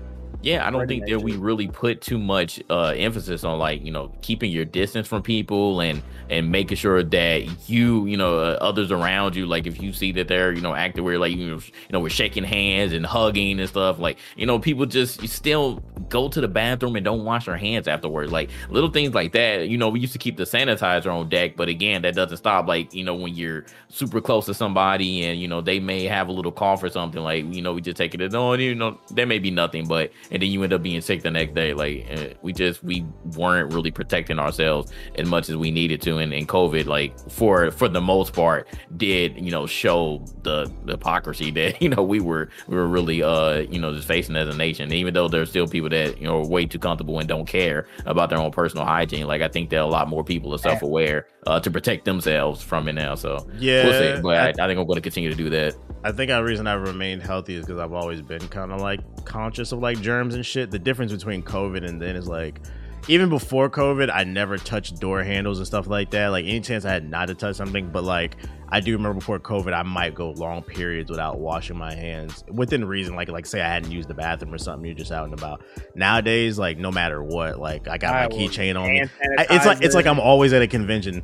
Yeah, I don't think that we really put too much uh, emphasis on like you know keeping your distance from people and and making sure that you you know uh, others around you like if you see that they're you know acting where like you know, you know we're shaking hands and hugging and stuff like you know people just you still go to the bathroom and don't wash their hands afterwards like little things like that you know we used to keep the sanitizer on deck but again that doesn't stop like you know when you're super close to somebody and you know they may have a little cough or something like you know we just take it as oh you know there may be nothing but and then you end up being sick the next day. Like uh, we just we weren't really protecting ourselves as much as we needed to. And, and covid like for for the most part did you know show the, the hypocrisy [LAUGHS] that you know we were we were really uh you know just facing as a nation. Even though there's still people that you know are way too comfortable and don't care about their own personal hygiene like i think that a lot more people are self-aware uh to protect themselves from it now. So yeah. we'll see. But I, I, I think i'm going to continue to do that I think the reason I've remained healthy is because I've always been kind of like conscious of like germs and shit. The difference between COVID and then is like, even before COVID, I never touched door handles and stuff like that. Like any chance I had not to touch something, but like I do remember before COVID, I might go long periods without washing my hands within reason. Like like say I hadn't used the bathroom or something, you're just out and about. Nowadays, like no matter what, like I got I my keychain on me. I- it's like it's like. I'm always at a convention.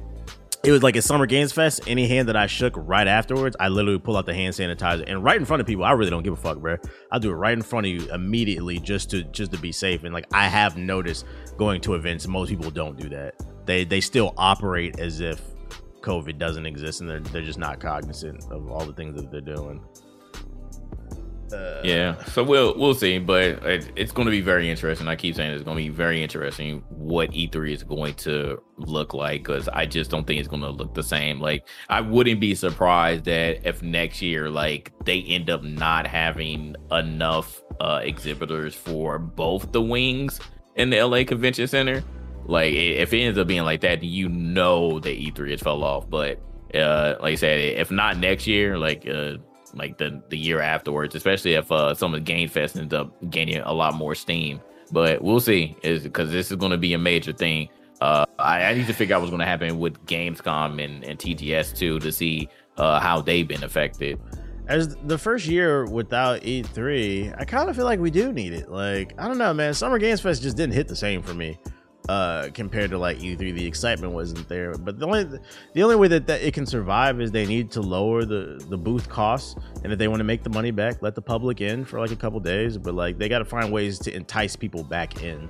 It was like a Summer Games Fest. Any hand that I shook right afterwards, I literally pull out the hand sanitizer and right in front of people. I really don't give a fuck, bro. I'll do it right in front of you immediately just to just to be safe. And like I have noticed going to events, most people don't do that. They they still operate as if COVID doesn't exist and they're they're just not cognizant of all the things that they're doing. Uh, Yeah, so we'll we'll see, but it, it's going to be very interesting. I keep saying it's going to be very interesting what E3 is going to look like because I just don't think it's going to look the same. Like I wouldn't be surprised that if next year like they end up not having enough uh exhibitors for both the wings and the LA Convention Center. Like if it ends up being like that, you know that E3 has fell off. But uh like I said, if not next year, like uh like the the year afterwards, especially if uh some of the Game Fest ends up gaining a lot more steam. But we'll see, is because this is going to be a major thing. Uh, I, I need to figure out what's going to happen with Gamescom and, and TGS too to see uh how they've been affected. As the first year without E3, I kind of feel like we do need it. Like, I don't know, man. Summer Games Fest just didn't hit the same for me. Uh, compared to like E3. The excitement wasn't there. But the only the only way that, that it can survive is they need to lower the the booth costs, and if they want to make the money back, let the public in for like a couple days. But like they got to find ways to entice people back in.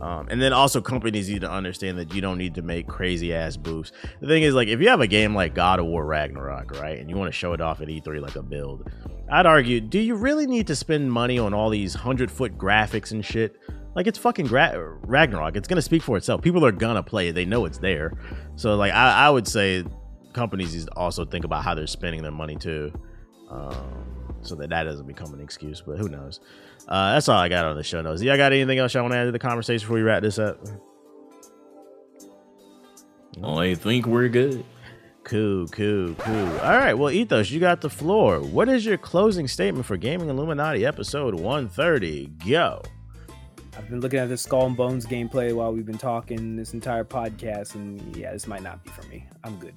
Um, and then also companies need to understand that you don't need to make crazy ass booths. The thing is, like, if you have a game like God of War Ragnarok, right, and you want to show it off at E3 like a build, I'd argue, do you really need to spend money on all these hundred foot graphics and shit? Like, it's fucking gra- Ragnarok. It's gonna speak for itself. People are gonna play it. They know it's there. So, like, I, I would say companies also think about how they're spending their money too, um, so that that doesn't become an excuse. But who knows? Uh, that's all I got on the show notes. Y'all got anything else y'all want to add to the conversation before we wrap this up? I think we're good. Cool, cool, cool. All right, well, Ethos, you got the floor. What is your closing statement for Gaming Illuminati episode 130? Go. I've been looking at the Skull and Bones gameplay while we've been talking this entire podcast, and yeah, this might not be for me. I'm good.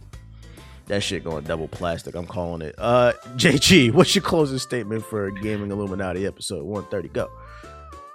That shit going double plastic. I'm calling it. Uh, [LAUGHS] JG, what's your closing statement for Gaming Illuminati episode 130? Go.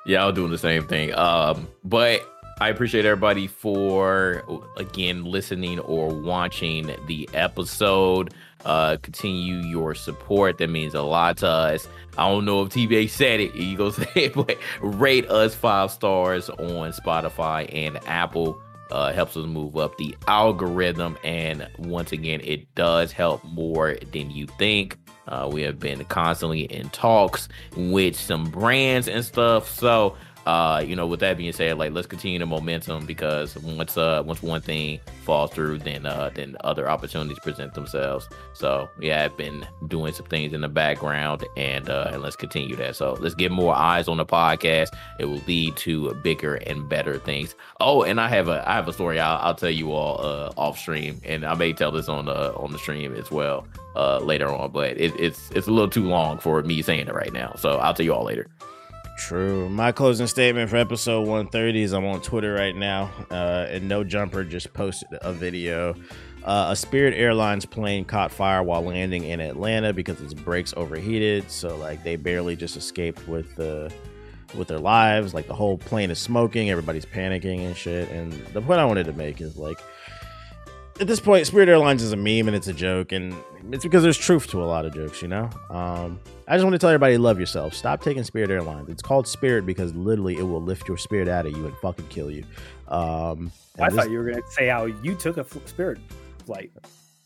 Yeah, I was doing the same thing. Um, but I appreciate everybody for again listening or watching the episode. Uh, continue your support. That means a lot to us. I don't know if TBA said it. You go [LAUGHS] say it, but rate us five stars on Spotify and Apple. Uh, helps us move up the algorithm, and once again, it does help more than you think. Uh, we have been constantly in talks with some brands and stuff, so uh, you know, with that being said, like let's continue the momentum because once uh once one thing falls through, then uh then other opportunities present themselves. So yeah, I've been doing some things in the background, and uh and let's continue that. So let's get more eyes on the podcast. It will lead to bigger and better things. Oh, and I have a I have a story I'll, I'll tell you all uh off stream, and I may tell this on the on the stream as well uh later on, but it, it's it's a little too long for me saying it right now. So I'll tell you all later. True. My closing statement for episode 130 is I'm on Twitter right now, uh, and No Jumper just posted a video. Uh, a Spirit Airlines plane caught fire while landing in Atlanta because its brakes overheated. So like they barely just escaped with the with their lives. Like the whole plane is smoking, everybody's panicking and shit. And the point I wanted to make is like at this point, Spirit Airlines is a meme and it's a joke, and it's because there's truth to a lot of jokes, you know. Um, I just want to tell everybody, love yourself. Stop taking Spirit Airlines. It's called Spirit because literally it will lift your spirit out of you and fucking kill you. Um, I this, thought you were gonna say how you took a Spirit flight.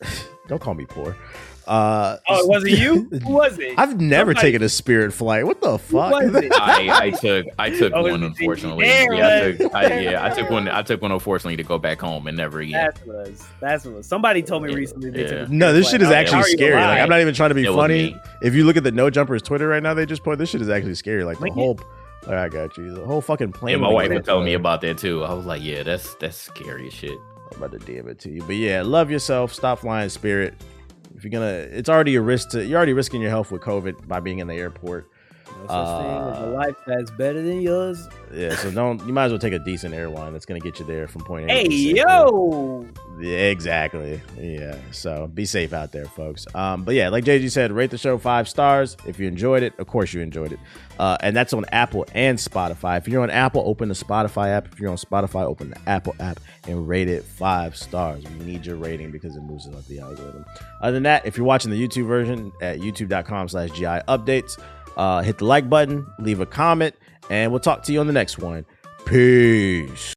[SIGHS] Don't call me poor. Uh, oh, it wasn't you? [LAUGHS] Who was it? I've never Somebody. taken a Spirit flight. What the fuck? I, I, took I took oh, one unfortunately. Yeah, I took, I, yeah, I took one. I took one unfortunately to go back home and never again. That's what was. That's what was. Somebody told me recently. They yeah. took no, this shit is actually scary. Like I'm not even trying to be it funny. If you look at the No Jumpers Twitter right now, they just put this shit is actually scary. Like the whole. I got you. The whole fucking plane. Yeah, my wife was telling me about that too. I was like, yeah, that's that's scary as shit. I'm about to DM it to you. But yeah, love yourself. Stop flying spirit. If you're gonna, it's already a risk to. You're already risking your health with COVID by being in the airport. No such uh, thing as a life that's better than yours. Yeah, so don't. You might as well take a decent airline that's gonna get you there from point A. Hey yo. Yeah, exactly. Yeah. So be safe out there, folks. Um, but yeah, like JG said, rate the show five stars if you enjoyed it. Of course, you enjoyed it. Uh, and that's on Apple and Spotify. If you're on Apple, open the Spotify app. If you're on Spotify, open the Apple app and rate it five stars. We need your rating because it moves up the algorithm. Other than that, if you're watching the YouTube version at youtube.com slash GI updates, uh, hit the like button, leave a comment, and we'll talk to you on the next one. Peace.